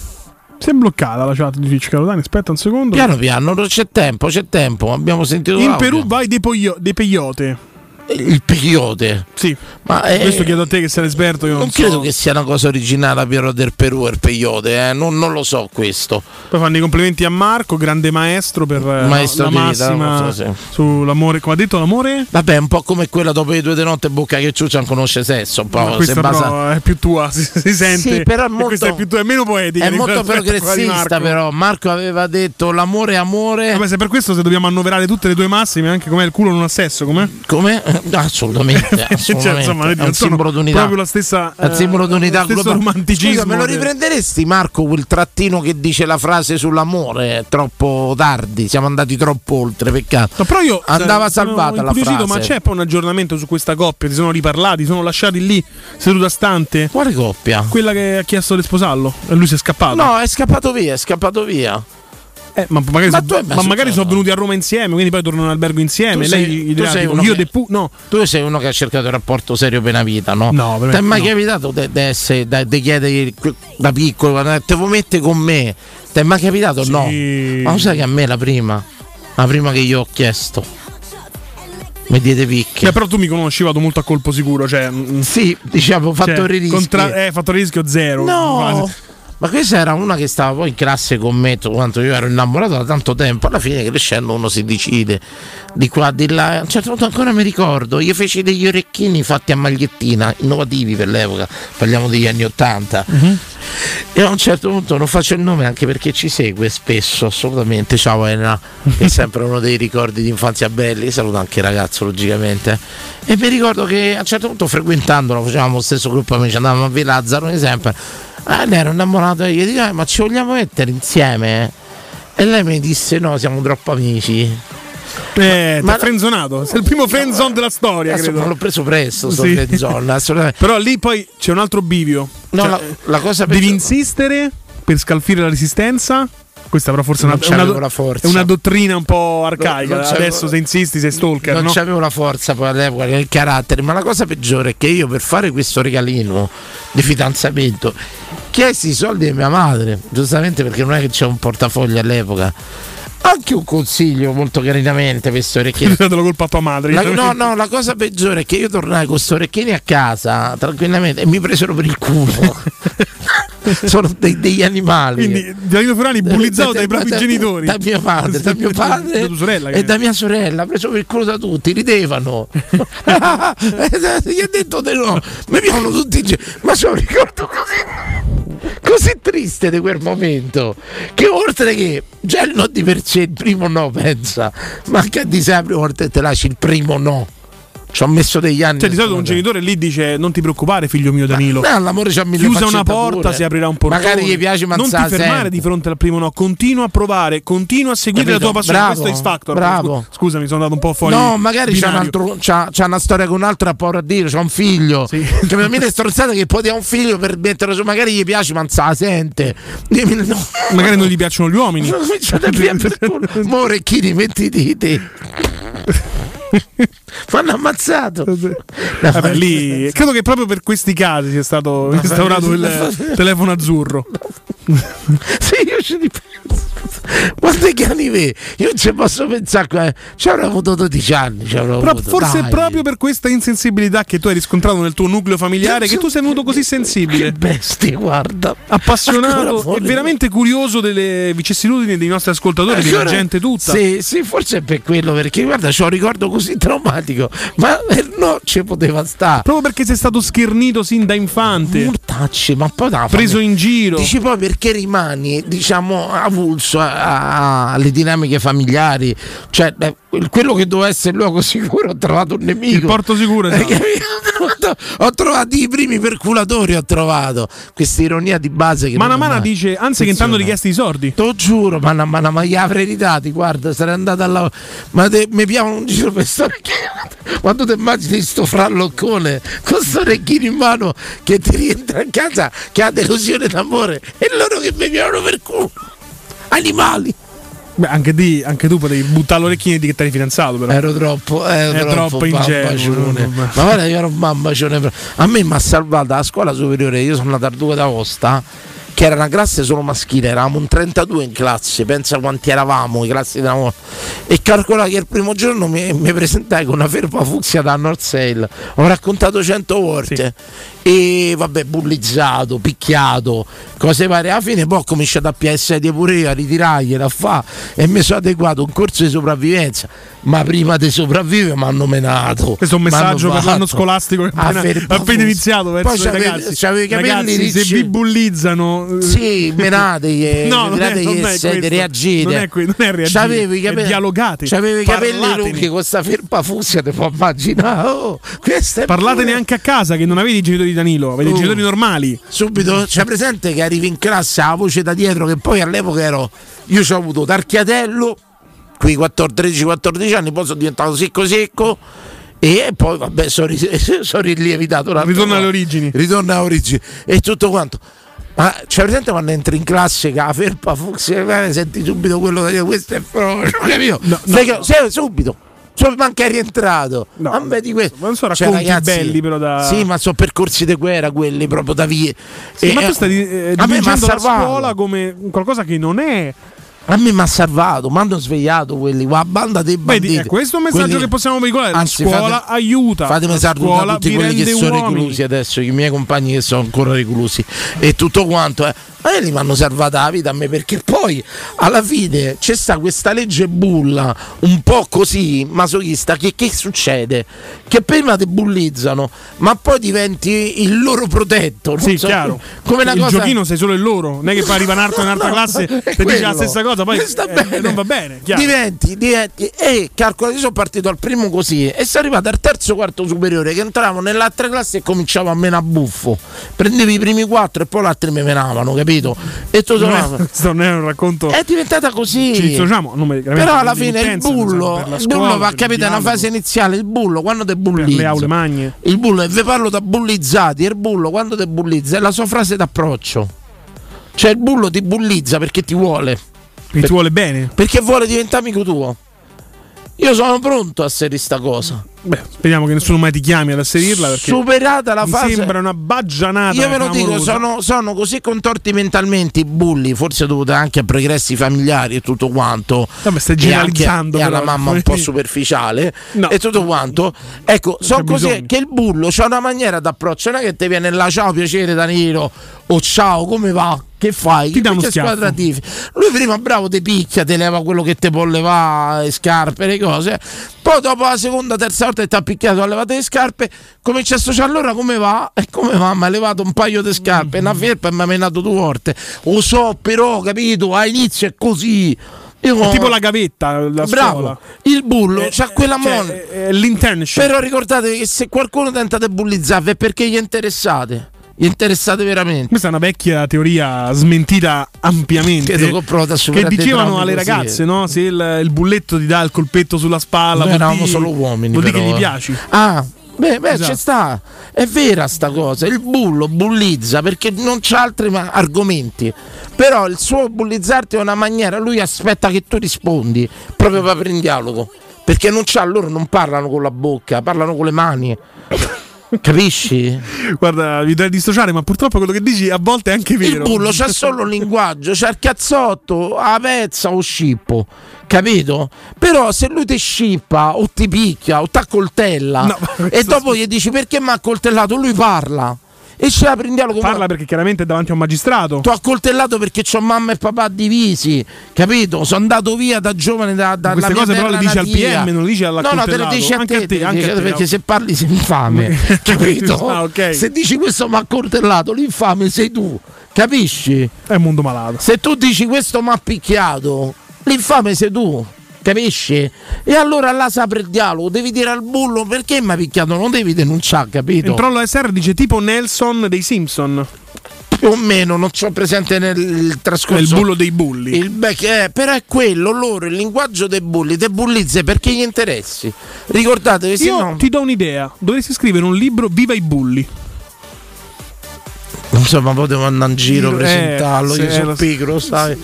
si è bloccata la chat di Twitch, Carotani. Aspetta un secondo. Piano piano, non c'è tempo, c'è tempo. Abbiamo sentito In. Perù vai dei, poglio- dei peyote. Il peyote. Sì. Ma eh, Questo chiedo a te che sei l'esperto. Non, non so. credo che sia una cosa originale Piero del Perù il peyote, eh? non, non lo so questo. Poi fanno i complimenti a Marco, grande maestro per eh, Maestro la di vita, massima so se- sull'amore. Come ha detto l'amore? Vabbè, un po' come quella dopo le due di notte bocca che ciuccia non conosce sesso, un po' questa basa- è più tua, <laughs> si, si sente. Sì, però è molto- questa è, più tua, è meno poetica. È molto progressista, Marco. però. Marco aveva detto l'amore è amore. Vabbè, se per questo se dobbiamo annoverare tutte le tue massime, anche com'è il culo non ha sesso, com'è? Come? Assolutamente, <laughs> assolutamente. Cioè, insomma, è un simbolo d'unità. proprio la stessa un simbolo eh, d'unità globale. romanticismo Scusa, me lo riprenderesti, Marco, quel trattino che dice la frase sull'amore? È troppo tardi, siamo andati troppo oltre, peccato. No, però io Andava eh, salvata la frase. Ma c'è poi un aggiornamento su questa coppia? Ti sono riparlati? Sono lasciati lì seduta stante? Quale coppia? Quella che ha chiesto di sposarlo e lui si è scappato. No, è scappato via, è scappato via. Eh, ma magari, Ma so- ma magari sono venuti a Roma insieme, quindi poi tornano in albergo insieme. Tu Lei sei- gli tu sei uno io che- pu- no. Tu sei uno che ha cercato il rapporto serio per una vita, no? No, per Ti è mai no. capitato di essere da, di chiedere da piccolo, te vuoi mettere con me? Ti è mai capitato? No. Ma lo sai che a me la prima, la prima che io ho chiesto, mi diede picche. Beh, però tu mi conosci, vado molto a colpo sicuro. Cioè, mm, Sì, diciamo, fattori rischi. contra- eh, fattore rischio zero. No, Quasi. Ma questa era una che stava poi in classe con me quando io ero innamorato da tanto tempo. Alla fine crescendo uno si decide di qua, di là. A un certo punto ancora mi ricordo, io feci degli orecchini fatti a magliettina, innovativi per l'epoca, parliamo degli anni Ottanta. E a un certo punto non faccio il nome anche perché ci segue spesso, assolutamente. Ciao Elena, che <laughs> è sempre uno dei ricordi di infanzia belli. Saluto anche il ragazzo, logicamente. E mi ricordo che a un certo punto frequentandolo, facevamo lo stesso gruppo amici, andavamo a Villa Lazzaro sempre. Ah, ne ero innamorato e gli dico, "Eh, ma ci vogliamo mettere insieme? E lei mi disse: No, siamo troppo amici. Eh, Ma- ma frenzonato. Sei il primo friendzone della storia, l'ho preso presto, sto Sì. assolutamente. <laughs> Però lì poi c'è un altro bivio. No, Cioè, la, la cosa devi insistere per scalfire la resistenza. Questa però forse una, Non è una, la forza. è una dottrina un po' arcaica. Non c'avevo- Adesso se insisti sei stalker, non no? c'avevo la forza poi all'epoca, il carattere, ma la cosa peggiore è che io per fare questo regalino di fidanzamento chiesi i soldi a mia madre, giustamente perché non è che c'è un portafoglio all'epoca. Anche un consiglio molto carinamente per queste orecchine. Datelo colpa a tua madre. La- no, no, la cosa peggiore è che io tornai con questi orecchini a casa tranquillamente e mi presero per il culo. <laughs> <laughs> Sono dei- degli animali. Quindi Danilo Ferrari bullizzato dai propri Da- genitori. Da mio padre, da <laughs> mio padre Da sorella, e da mia sorella, preso per culo da tutti, ridevano. <laughs> Gli ha detto di no, mi piacciono tutti i ge- Ma un ricordo così, così triste di quel momento, che oltre che già il no di per sé, il primo no, pensa, ma anche a di sé la prima volta che te lasci il primo no. Ci ho messo degli anni. Cioè, di solito un genitore lì dice: Non ti preoccupare, figlio mio Danilo. No, l'amore c'ha mille Chiusa una porta, si aprirà un portone. Magari gli piace, ma Non ti fermare sempre. di fronte al primo no. Continua a provare, continua a seguire Capito? la tua passione. Bravo, Questo è X Factor. bravo. Scu- Scusami, sono andato un po' fuori. No, magari c'ha, un altro, c'ha, c'ha una storia con un altro ha paura a dire, c'ha un figlio. <laughs> Cioè, ma mille strozzate che poi ti ha un figlio per metterlo su, magari gli piace, ma non sa, sente. No. <laughs> Magari non gli piacciono gli uomini. Culo. <laughs> Mo orecchini, metti i diti. Fanno ammazzato. Vabbè, lì credo che proprio per questi casi sia stato instaurato il <laughs> telefono azzurro. <laughs> Sì, io ci ripenso. Quanti anni vedi? Io non ci posso pensare. qua. Ci avrò avuto 12 anni. Però avuto. forse Dai. è proprio per questa insensibilità che tu hai riscontrato nel tuo nucleo familiare che tu sei venuto così sensibile. bestia, guarda. Appassionato e veramente curioso delle vicissitudini dei nostri ascoltatori, della Ancora- gente tutta. Sì, sì, forse è per quello, perché guarda, c'ho un ricordo così traumatico, ma eh, no, ci poteva stare. Proprio perché sei stato schernito sin da infante. Mortacci, ma poi da Preso in giro. Dici poi perché rimani, diciamo, avulso a- a- alle dinamiche familiari. Cioè, eh, quello che doveva essere il luogo sicuro, ho trovato un nemico. Il porto sicuro, Hai esatto. <laughs> capito? Ho trovato- i primi perculatori, ho trovato questa ironia di base che Mana Mana dice, anzi che intanto richiesti i sordi. Te lo giuro, Mana Mana, ma gli avrei ridati, guarda, sarei andato a lavoro. Ma te- mi piacciono un giro per storia. Quando ti immagini sto fralloccone con sto orecchino in mano che ti rientra in casa, che ha delusione d'amore, e loro che mi piacciono per culo. Animali. Beh, anche, di- anche tu potevi buttare l'orecchino e di che ti eri fidanzato, però. Ero troppo, ero È troppo, troppo ingenuo. Ma guarda, io ero un bambacione. A me mi ha salvato la scuola superiore. Io sono andato a Duca d'Aosta, che era una classe solo maschile. Eravamo un 32 in classe. Pensa quanti eravamo, i classi da E calcola che il primo giorno mi, mi presentai con una ferma fucsia da North Sail. Ho raccontato 100 volte. E vabbè, bullizzato, picchiato, cose varie. Alla fine poi ho cominciato a PS7 pure io a ritirargliela a fa e mi sono adeguato a un corso di sopravvivenza. Ma prima di sopravvivere mi hanno menato. Questo è un messaggio per l'anno scolastico che appena, appena iniziato verso Poi i c'avevi- ragazzi. c'avevi i capelli ragazzi, se vi bullizzano, eh, Sì, menategli, <laughs> No, non è- tirategli non siete, questo. reagite. Non è que- non è reagire, C'avevi i capelli, dialogate. C'avevi i capelli lunghi con sta ferpa fucsia, ti puoi immaginare. Oh, questa Parlate pure- neanche a casa che non avete i genitori di Danilo, avete i Oh. genitori normali. Subito c'è presente che arrivi in classe la voce da dietro che poi all'epoca ero io ci ho avuto Tarchiatello qui 13-14 anni poi sono diventato secco secco e poi vabbè sono, <laughs> sono altro Ritorna alle origini. ritorna alle origini e tutto quanto ma c'è presente quando entri in classe che la ferpa fucsia eh, senti subito quello da dire questo è frocio <laughs> capito? Sai che- sai, subito Solo manca è rientrato no, di questo. non sono Cioè, racconti ragazzi, belli, però da. Sì, ma sono percorsi di guerra quelli proprio da via. Sì, E- ma tu stai eh, a me la scuola come qualcosa che non è. A me mi ha salvato, mi hanno svegliato quelli, la banda dei banditi. Vedi, è questo è un messaggio Quelli- che possiamo veicolare. La Anzi, scuola fate- aiuta. Fatemi salutare tutti quelli che sono uomini. reclusi adesso, i miei compagni che sono ancora reclusi e tutto quanto. eh. A me li mi hanno salvata la vita a me perché poi alla fine c'è sta questa legge bulla un po' così masochista che, che succede? Che prima ti bullizzano ma poi diventi il loro protetto. non Sì, so, chiaro. Come una il cosa... giochino sei solo il loro, non è che poi arriva un altro in <laughs> un'altra No, classe e dice la stessa cosa, poi Sta eh, non va bene. Chiaro. Diventi, diventi, e calcola, io sono partito al primo così e sono arrivato al terzo quarto superiore che entravo nell'altra classe e cominciavo a meno a buffo. Prendevi i primi quattro e poi gli altri mi menavano, capito? E tu sono- questo non è un racconto. è diventata così. Ci dissociamo, non me- Però alla fine il bullo, la il bullo va capito è una fase iniziale. Il bullo quando te bullizza, le aule magne. il bullo, e vi parlo da bullizzati. Il bullo quando te bullizza è la sua frase d'approccio. Cioè il bullo ti bullizza perché ti vuole. Perché ti vuole bene. Perché vuole diventare amico tuo. Io sono pronto a serire sta cosa. Beh, speriamo che nessuno mai ti chiami ad asserirla perché Superata la mi fase. sembra una baggianata. Io ve lo dico, sono, sono così contorti mentalmente i bulli, forse dovuti anche a progressi familiari e tutto quanto. Vabbè, stai generalizzando, anche- E alla però. mamma un po' superficiale No. e tutto quanto. Ecco, sono così che il bullo c'ha una maniera d'approccio, non è che ti viene là, ciao piacere Danilo, o ciao, come va? Che fai? Ti dà uno schiaffo. Lui prima bravo ti picchia, ti leva quello che ti può levare, le scarpe, le cose. Poi dopo la seconda, terza volta che ti ha picchiato, ha levato le scarpe, comincia a associare allora come va? <laughs> E come va? Mi ha levato un paio di scarpe, una felpa e mi ha menato due volte. Lo so, però, capito? A inizio è così. Io- È tipo la gavetta, la Bravo, scuola. il bullo c'ha quella cioè, mon-. Però ricordatevi che se qualcuno tenta di bullizzarvi è perché gli interessate. Gli interessate veramente. Questa è una vecchia teoria smentita ampiamente. Credo che ho provato a che dicevano alle ragazze, no? Se il, il bulletto ti dà il colpetto sulla spalla, Noi eravamo dire- solo uomini. Vuol dire che gli eh. piaci. Ah, beh, beh Esatto. c'è sta. È vera sta cosa. Il bullo bullizza perché non c'ha altri argomenti. Però il suo bullizzarti è una maniera, lui aspetta che tu rispondi proprio per aprire un dialogo. Perché non c'ha, loro non parlano con la bocca, parlano con le mani. Capisci? Guarda, mi devi dissociare, ma purtroppo quello che dici a volte è anche vero. Il bullo c'ha solo il linguaggio, c'ha il cazzotto, la pezza o scippo, capito? Però se lui ti scippa o ti picchia o ti accoltella No, e dopo gli dici perché mi ha accoltellato, lui parla e ci apre in dialogo. Parla perché chiaramente è davanti a un magistrato. Ti ho accoltellato perché ho mamma e papà divisi, capito? Sono andato via da giovane da, dalla Queste cose però le dici al. PM, non le dici No, no, te le all'accoltellato. dici Anche te, a te, te, anche a te, perché no. se parli sei infame, <laughs> capito? Ah, ok. Se dici questo mi ha accoltellato, l'infame sei tu, capisci? È un mondo malato. Se tu dici questo mi ha picchiato, l'infame sei tu. Capisci? E allora là si apre il dialogo, devi dire al bullo perché mi ha picchiato, non devi denunciare, capito? Il trollo SR dice tipo Nelson dei Simpson. Più o meno, non c'ho presente nel trascorso. Il bullo dei bulli. Il che è, però è quello, loro, il linguaggio dei bulli, te bullizze perché gli interessi. Ricordatevi, se Io no. ti do un'idea. Dovresti scrivere un libro Viva i bulli. Insomma, potevo andare in giro, Eh, presentarlo, sì, io sono pigro, sai.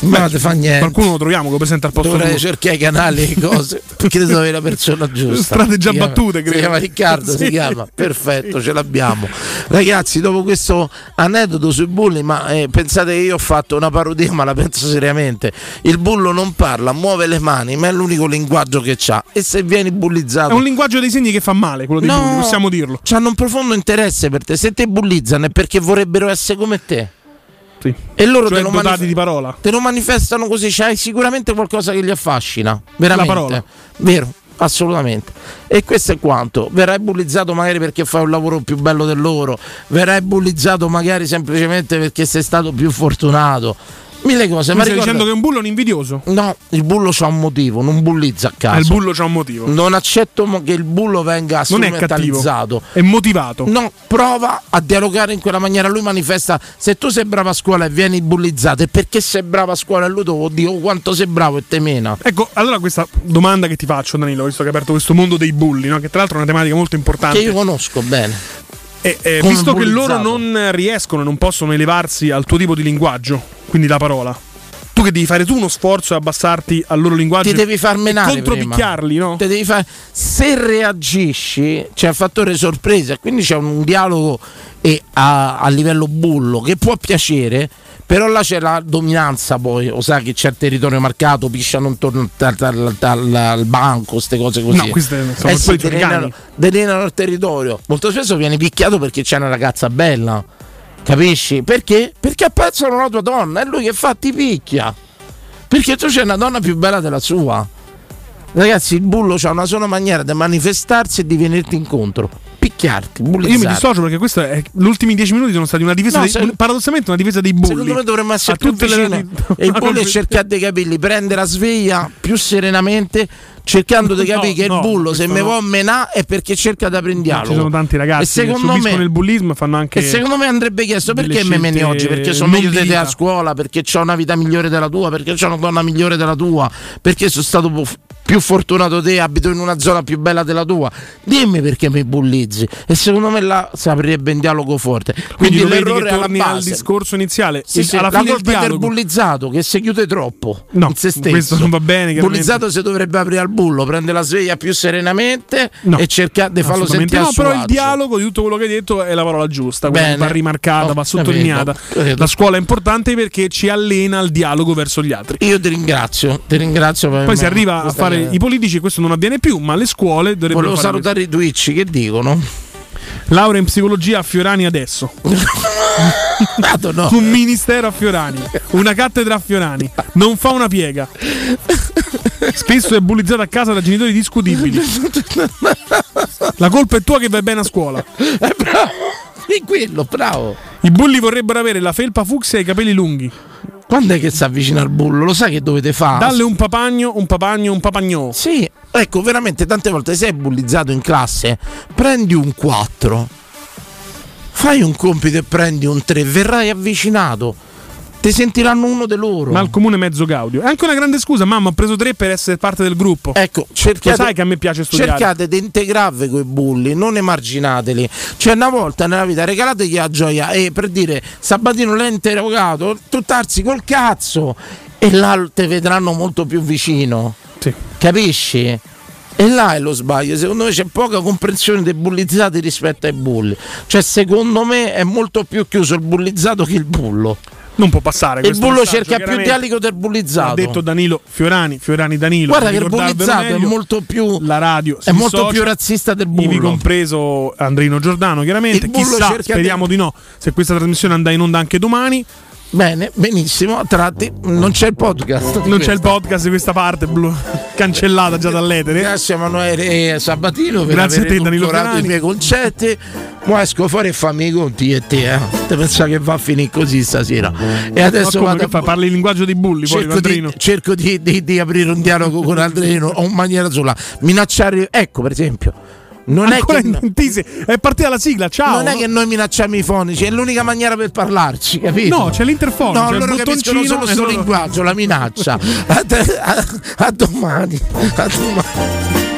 Ma non ti fa niente. Qualcuno lo troviamo che presenta al posto Dovrei cercare i canali e cose perché devo avere la persona <laughs> giusta. Strade già Si battute, Si credo. chiama Riccardo, si Sì. chiama. Perfetto, ce l'abbiamo. Ragazzi, dopo questo aneddoto sui bulli, ma eh, pensate che io ho fatto una parodia, ma la penso seriamente. Il bullo non parla, muove le mani, ma è l'unico linguaggio che ha. E se vieni bullizzato È un linguaggio dei segni che fa male, quello dei No. bulli, possiamo dirlo. hanno un profondo interesse per te. Se te bullizzano è perché vorrebbero essere come te. Sì. E loro Cioè te, lo manif- di parola. te lo manifestano così. C'hai sicuramente qualcosa che li affascina. Veramente. La parola. Vero, assolutamente. E questo è quanto. Verrai bullizzato magari perché fai un lavoro più bello del loro. Verrai bullizzato magari semplicemente perché sei stato più fortunato. Mille cose. Tu Ma stai ricorda- dicendo che un bullo è un invidioso. No, il bullo c'ha un motivo, non bullizza a caso. Ah, il bullo c'ha un motivo. Non accetto che il bullo venga Non è strumentalizzato. È motivato. No, prova a dialogare in quella maniera. Lui manifesta: se tu sei bravo a scuola e vieni bullizzato, è perché sei bravo a scuola e lui te lo dico quanto sei bravo e te mena. Ecco, allora questa domanda che ti faccio, Danilo, visto che hai aperto questo mondo dei bulli, no? che tra l'altro è una tematica molto importante. Che io conosco bene. E, eh, come visto che loro non riescono, non possono elevarsi al tuo tipo di linguaggio, quindi la parola, tu che devi fare tu uno sforzo e abbassarti al loro linguaggio Ti devi far menare. contropicchiarli, prima. no? Te devi fare- Se reagisci, c'è il fattore sorpresa, quindi c'è un dialogo e a, a livello bullo che può piacere. Però là c'è la dominanza poi, o sai che c'è il territorio marcato, pisciano intorno al, al- al- al banco, queste cose così. No, queste sono eh sì, cani. delineano il territorio. Molto spesso viene picchiato perché c'è una ragazza bella. Capisci? Perché? Perché apprezzano la tua donna, è lui che fa ti picchia. Perché tu c'è una donna più bella della sua. Ragazzi, il bullo ha una sola maniera di manifestarsi e di venirti incontro. Picchiarti, Io mi bullizzarti. dissocio perché questo è, gli ultimi dieci minuti sono stati una difesa, No, dei- se- paradossalmente una difesa dei bulli. Secondo me dovremmo essere più tutte le-. E il bullo è cercare di capirli, prendere la sveglia più serenamente, cercando di <laughs> No, capire che no, il bullo se me no. vuoi menà è perché cerca di dialogo. Ci sono tanti ragazzi che subiscono me, il bullismo e fanno anche e secondo me andrebbe chiesto perché mi meni oggi? Perché sono meglio di te a scuola, perché ho una vita migliore della tua, perché ho una donna migliore della tua, perché sono stato più fortunato te, abito in una zona più bella della tua. Dimmi perché mi bullizzi. E secondo me là si aprirebbe un dialogo forte. Quindi Quindi, l'errore che è alla torni al discorso iniziale. Sì, sì, alla la fine colpa è del bullizzato che si chiude troppo No, in se stesso. questo non va bene, Il bullizzato si dovrebbe aprire al bullo, prende la sveglia più serenamente No, e cercare di farlo sentire no, però il dialogo di tutto quello che hai detto è la parola giusta, Bene. va rimarcata, Ho va sottolineata. capito. La scuola è importante perché ci allena al dialogo verso gli altri. Io ti ringrazio, ti ringrazio Poi si arriva a fare chiamata. i politici, questo non avviene più, ma le scuole dovrebbero Volevo salutare i Twitch che dicono. Laurea in psicologia a Fiorani adesso. <laughs> Un ministero a Fiorani, una cattedra a Fiorani, non fa una piega. Spesso è bullizzato a casa da genitori discutibili. La colpa è tua che vai bene a scuola. Eh, bravo, tranquillo, bravo. I bulli vorrebbero avere la felpa fucsia e i capelli lunghi. Quando è che si avvicina al bullo? Lo sai che dovete fare? Dalle un papagno, un papagno, un papagnò. Sì, ecco, veramente tante volte sei bullizzato in classe, prendi un 4, fai un compito e prendi un 3, verrai avvicinato, ti sentiranno uno di loro. Ma al comune mezzo gaudio. È anche una grande scusa, mamma, ho preso tre per essere parte del gruppo. Ecco, Lo cercate, sai che a me piace studiare. cercate di integrarvi con i bulli, non emarginateli. Cioè, una volta nella vita regalategli la gioia e per dire Sabatino l'ha interrogato, tu tarsi col cazzo e là te vedranno molto più vicino. Capisci? E là è lo sbaglio, secondo me c'è poca comprensione dei bullizzati rispetto ai bulli. Cioè, secondo me è molto più chiuso il bullizzato che il bullo. Non può passare. Il bullo cerca più dialogo del bullizzato. Ha detto Danilo Fiorani, Fiorani Danilo. Guarda che il bullizzato è meglio. molto più La radio è molto dissocia, più razzista del Ivi bullo. compreso Andrino Giordano, chiaramente. Chissà, speriamo di no. Se questa trasmissione andrà in onda anche domani. Bene, benissimo. A tratti non c'è il podcast. di Non c'è il podcast di questa parte, blu- cancellata già dall'etere. Grazie a Emanuele Sabatino per Grazie a te, Danilo edulcorato i miei concetti. Ma esco fuori e fammi i conti e te, eh. Te pensa che va a finire così stasera. E adesso vado fa? Parli il linguaggio dei bulli, poi cerco, di, Andrino. cerco di, di- di aprire un dialogo con Andrino o in maniera sola. Minacciare, ecco per esempio. Non è, che, tisi- è partita la sigla, ciao. non è che noi minacciamo i fonici, è l'unica maniera per parlarci, capito? No, c'è l'interfono, No, c'è loro capiscono solo questo loro- linguaggio, la minaccia. <laughs> A, a- a domani. A domani.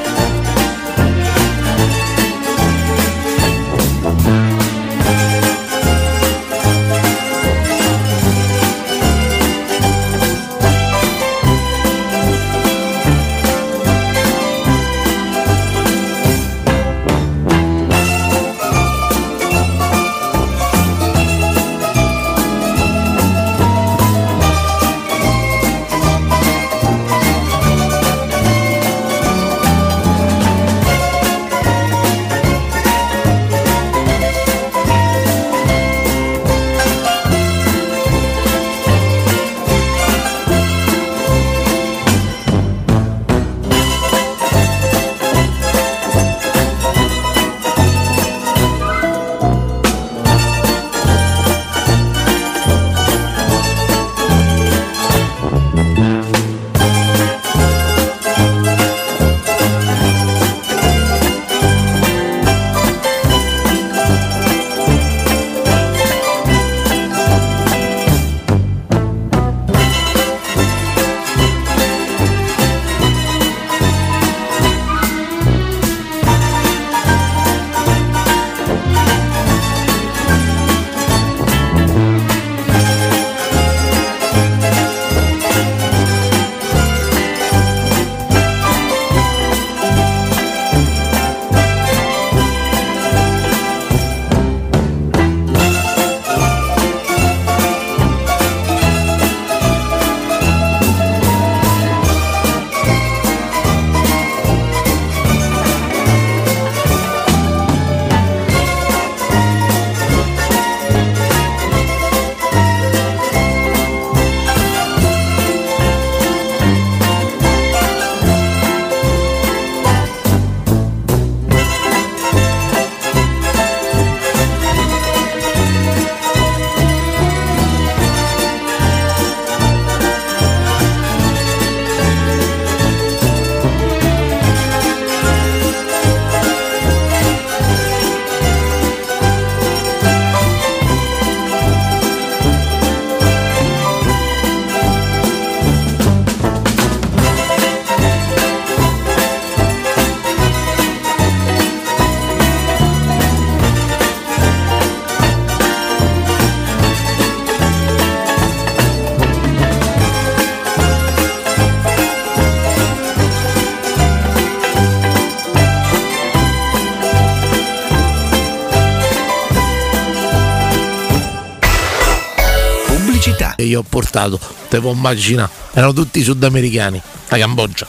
Portato, te puoi immaginare, erano tutti sudamericani, la Cambogia.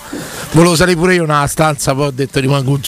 Volevo salire pure io nella stanza, poi ho detto rimango un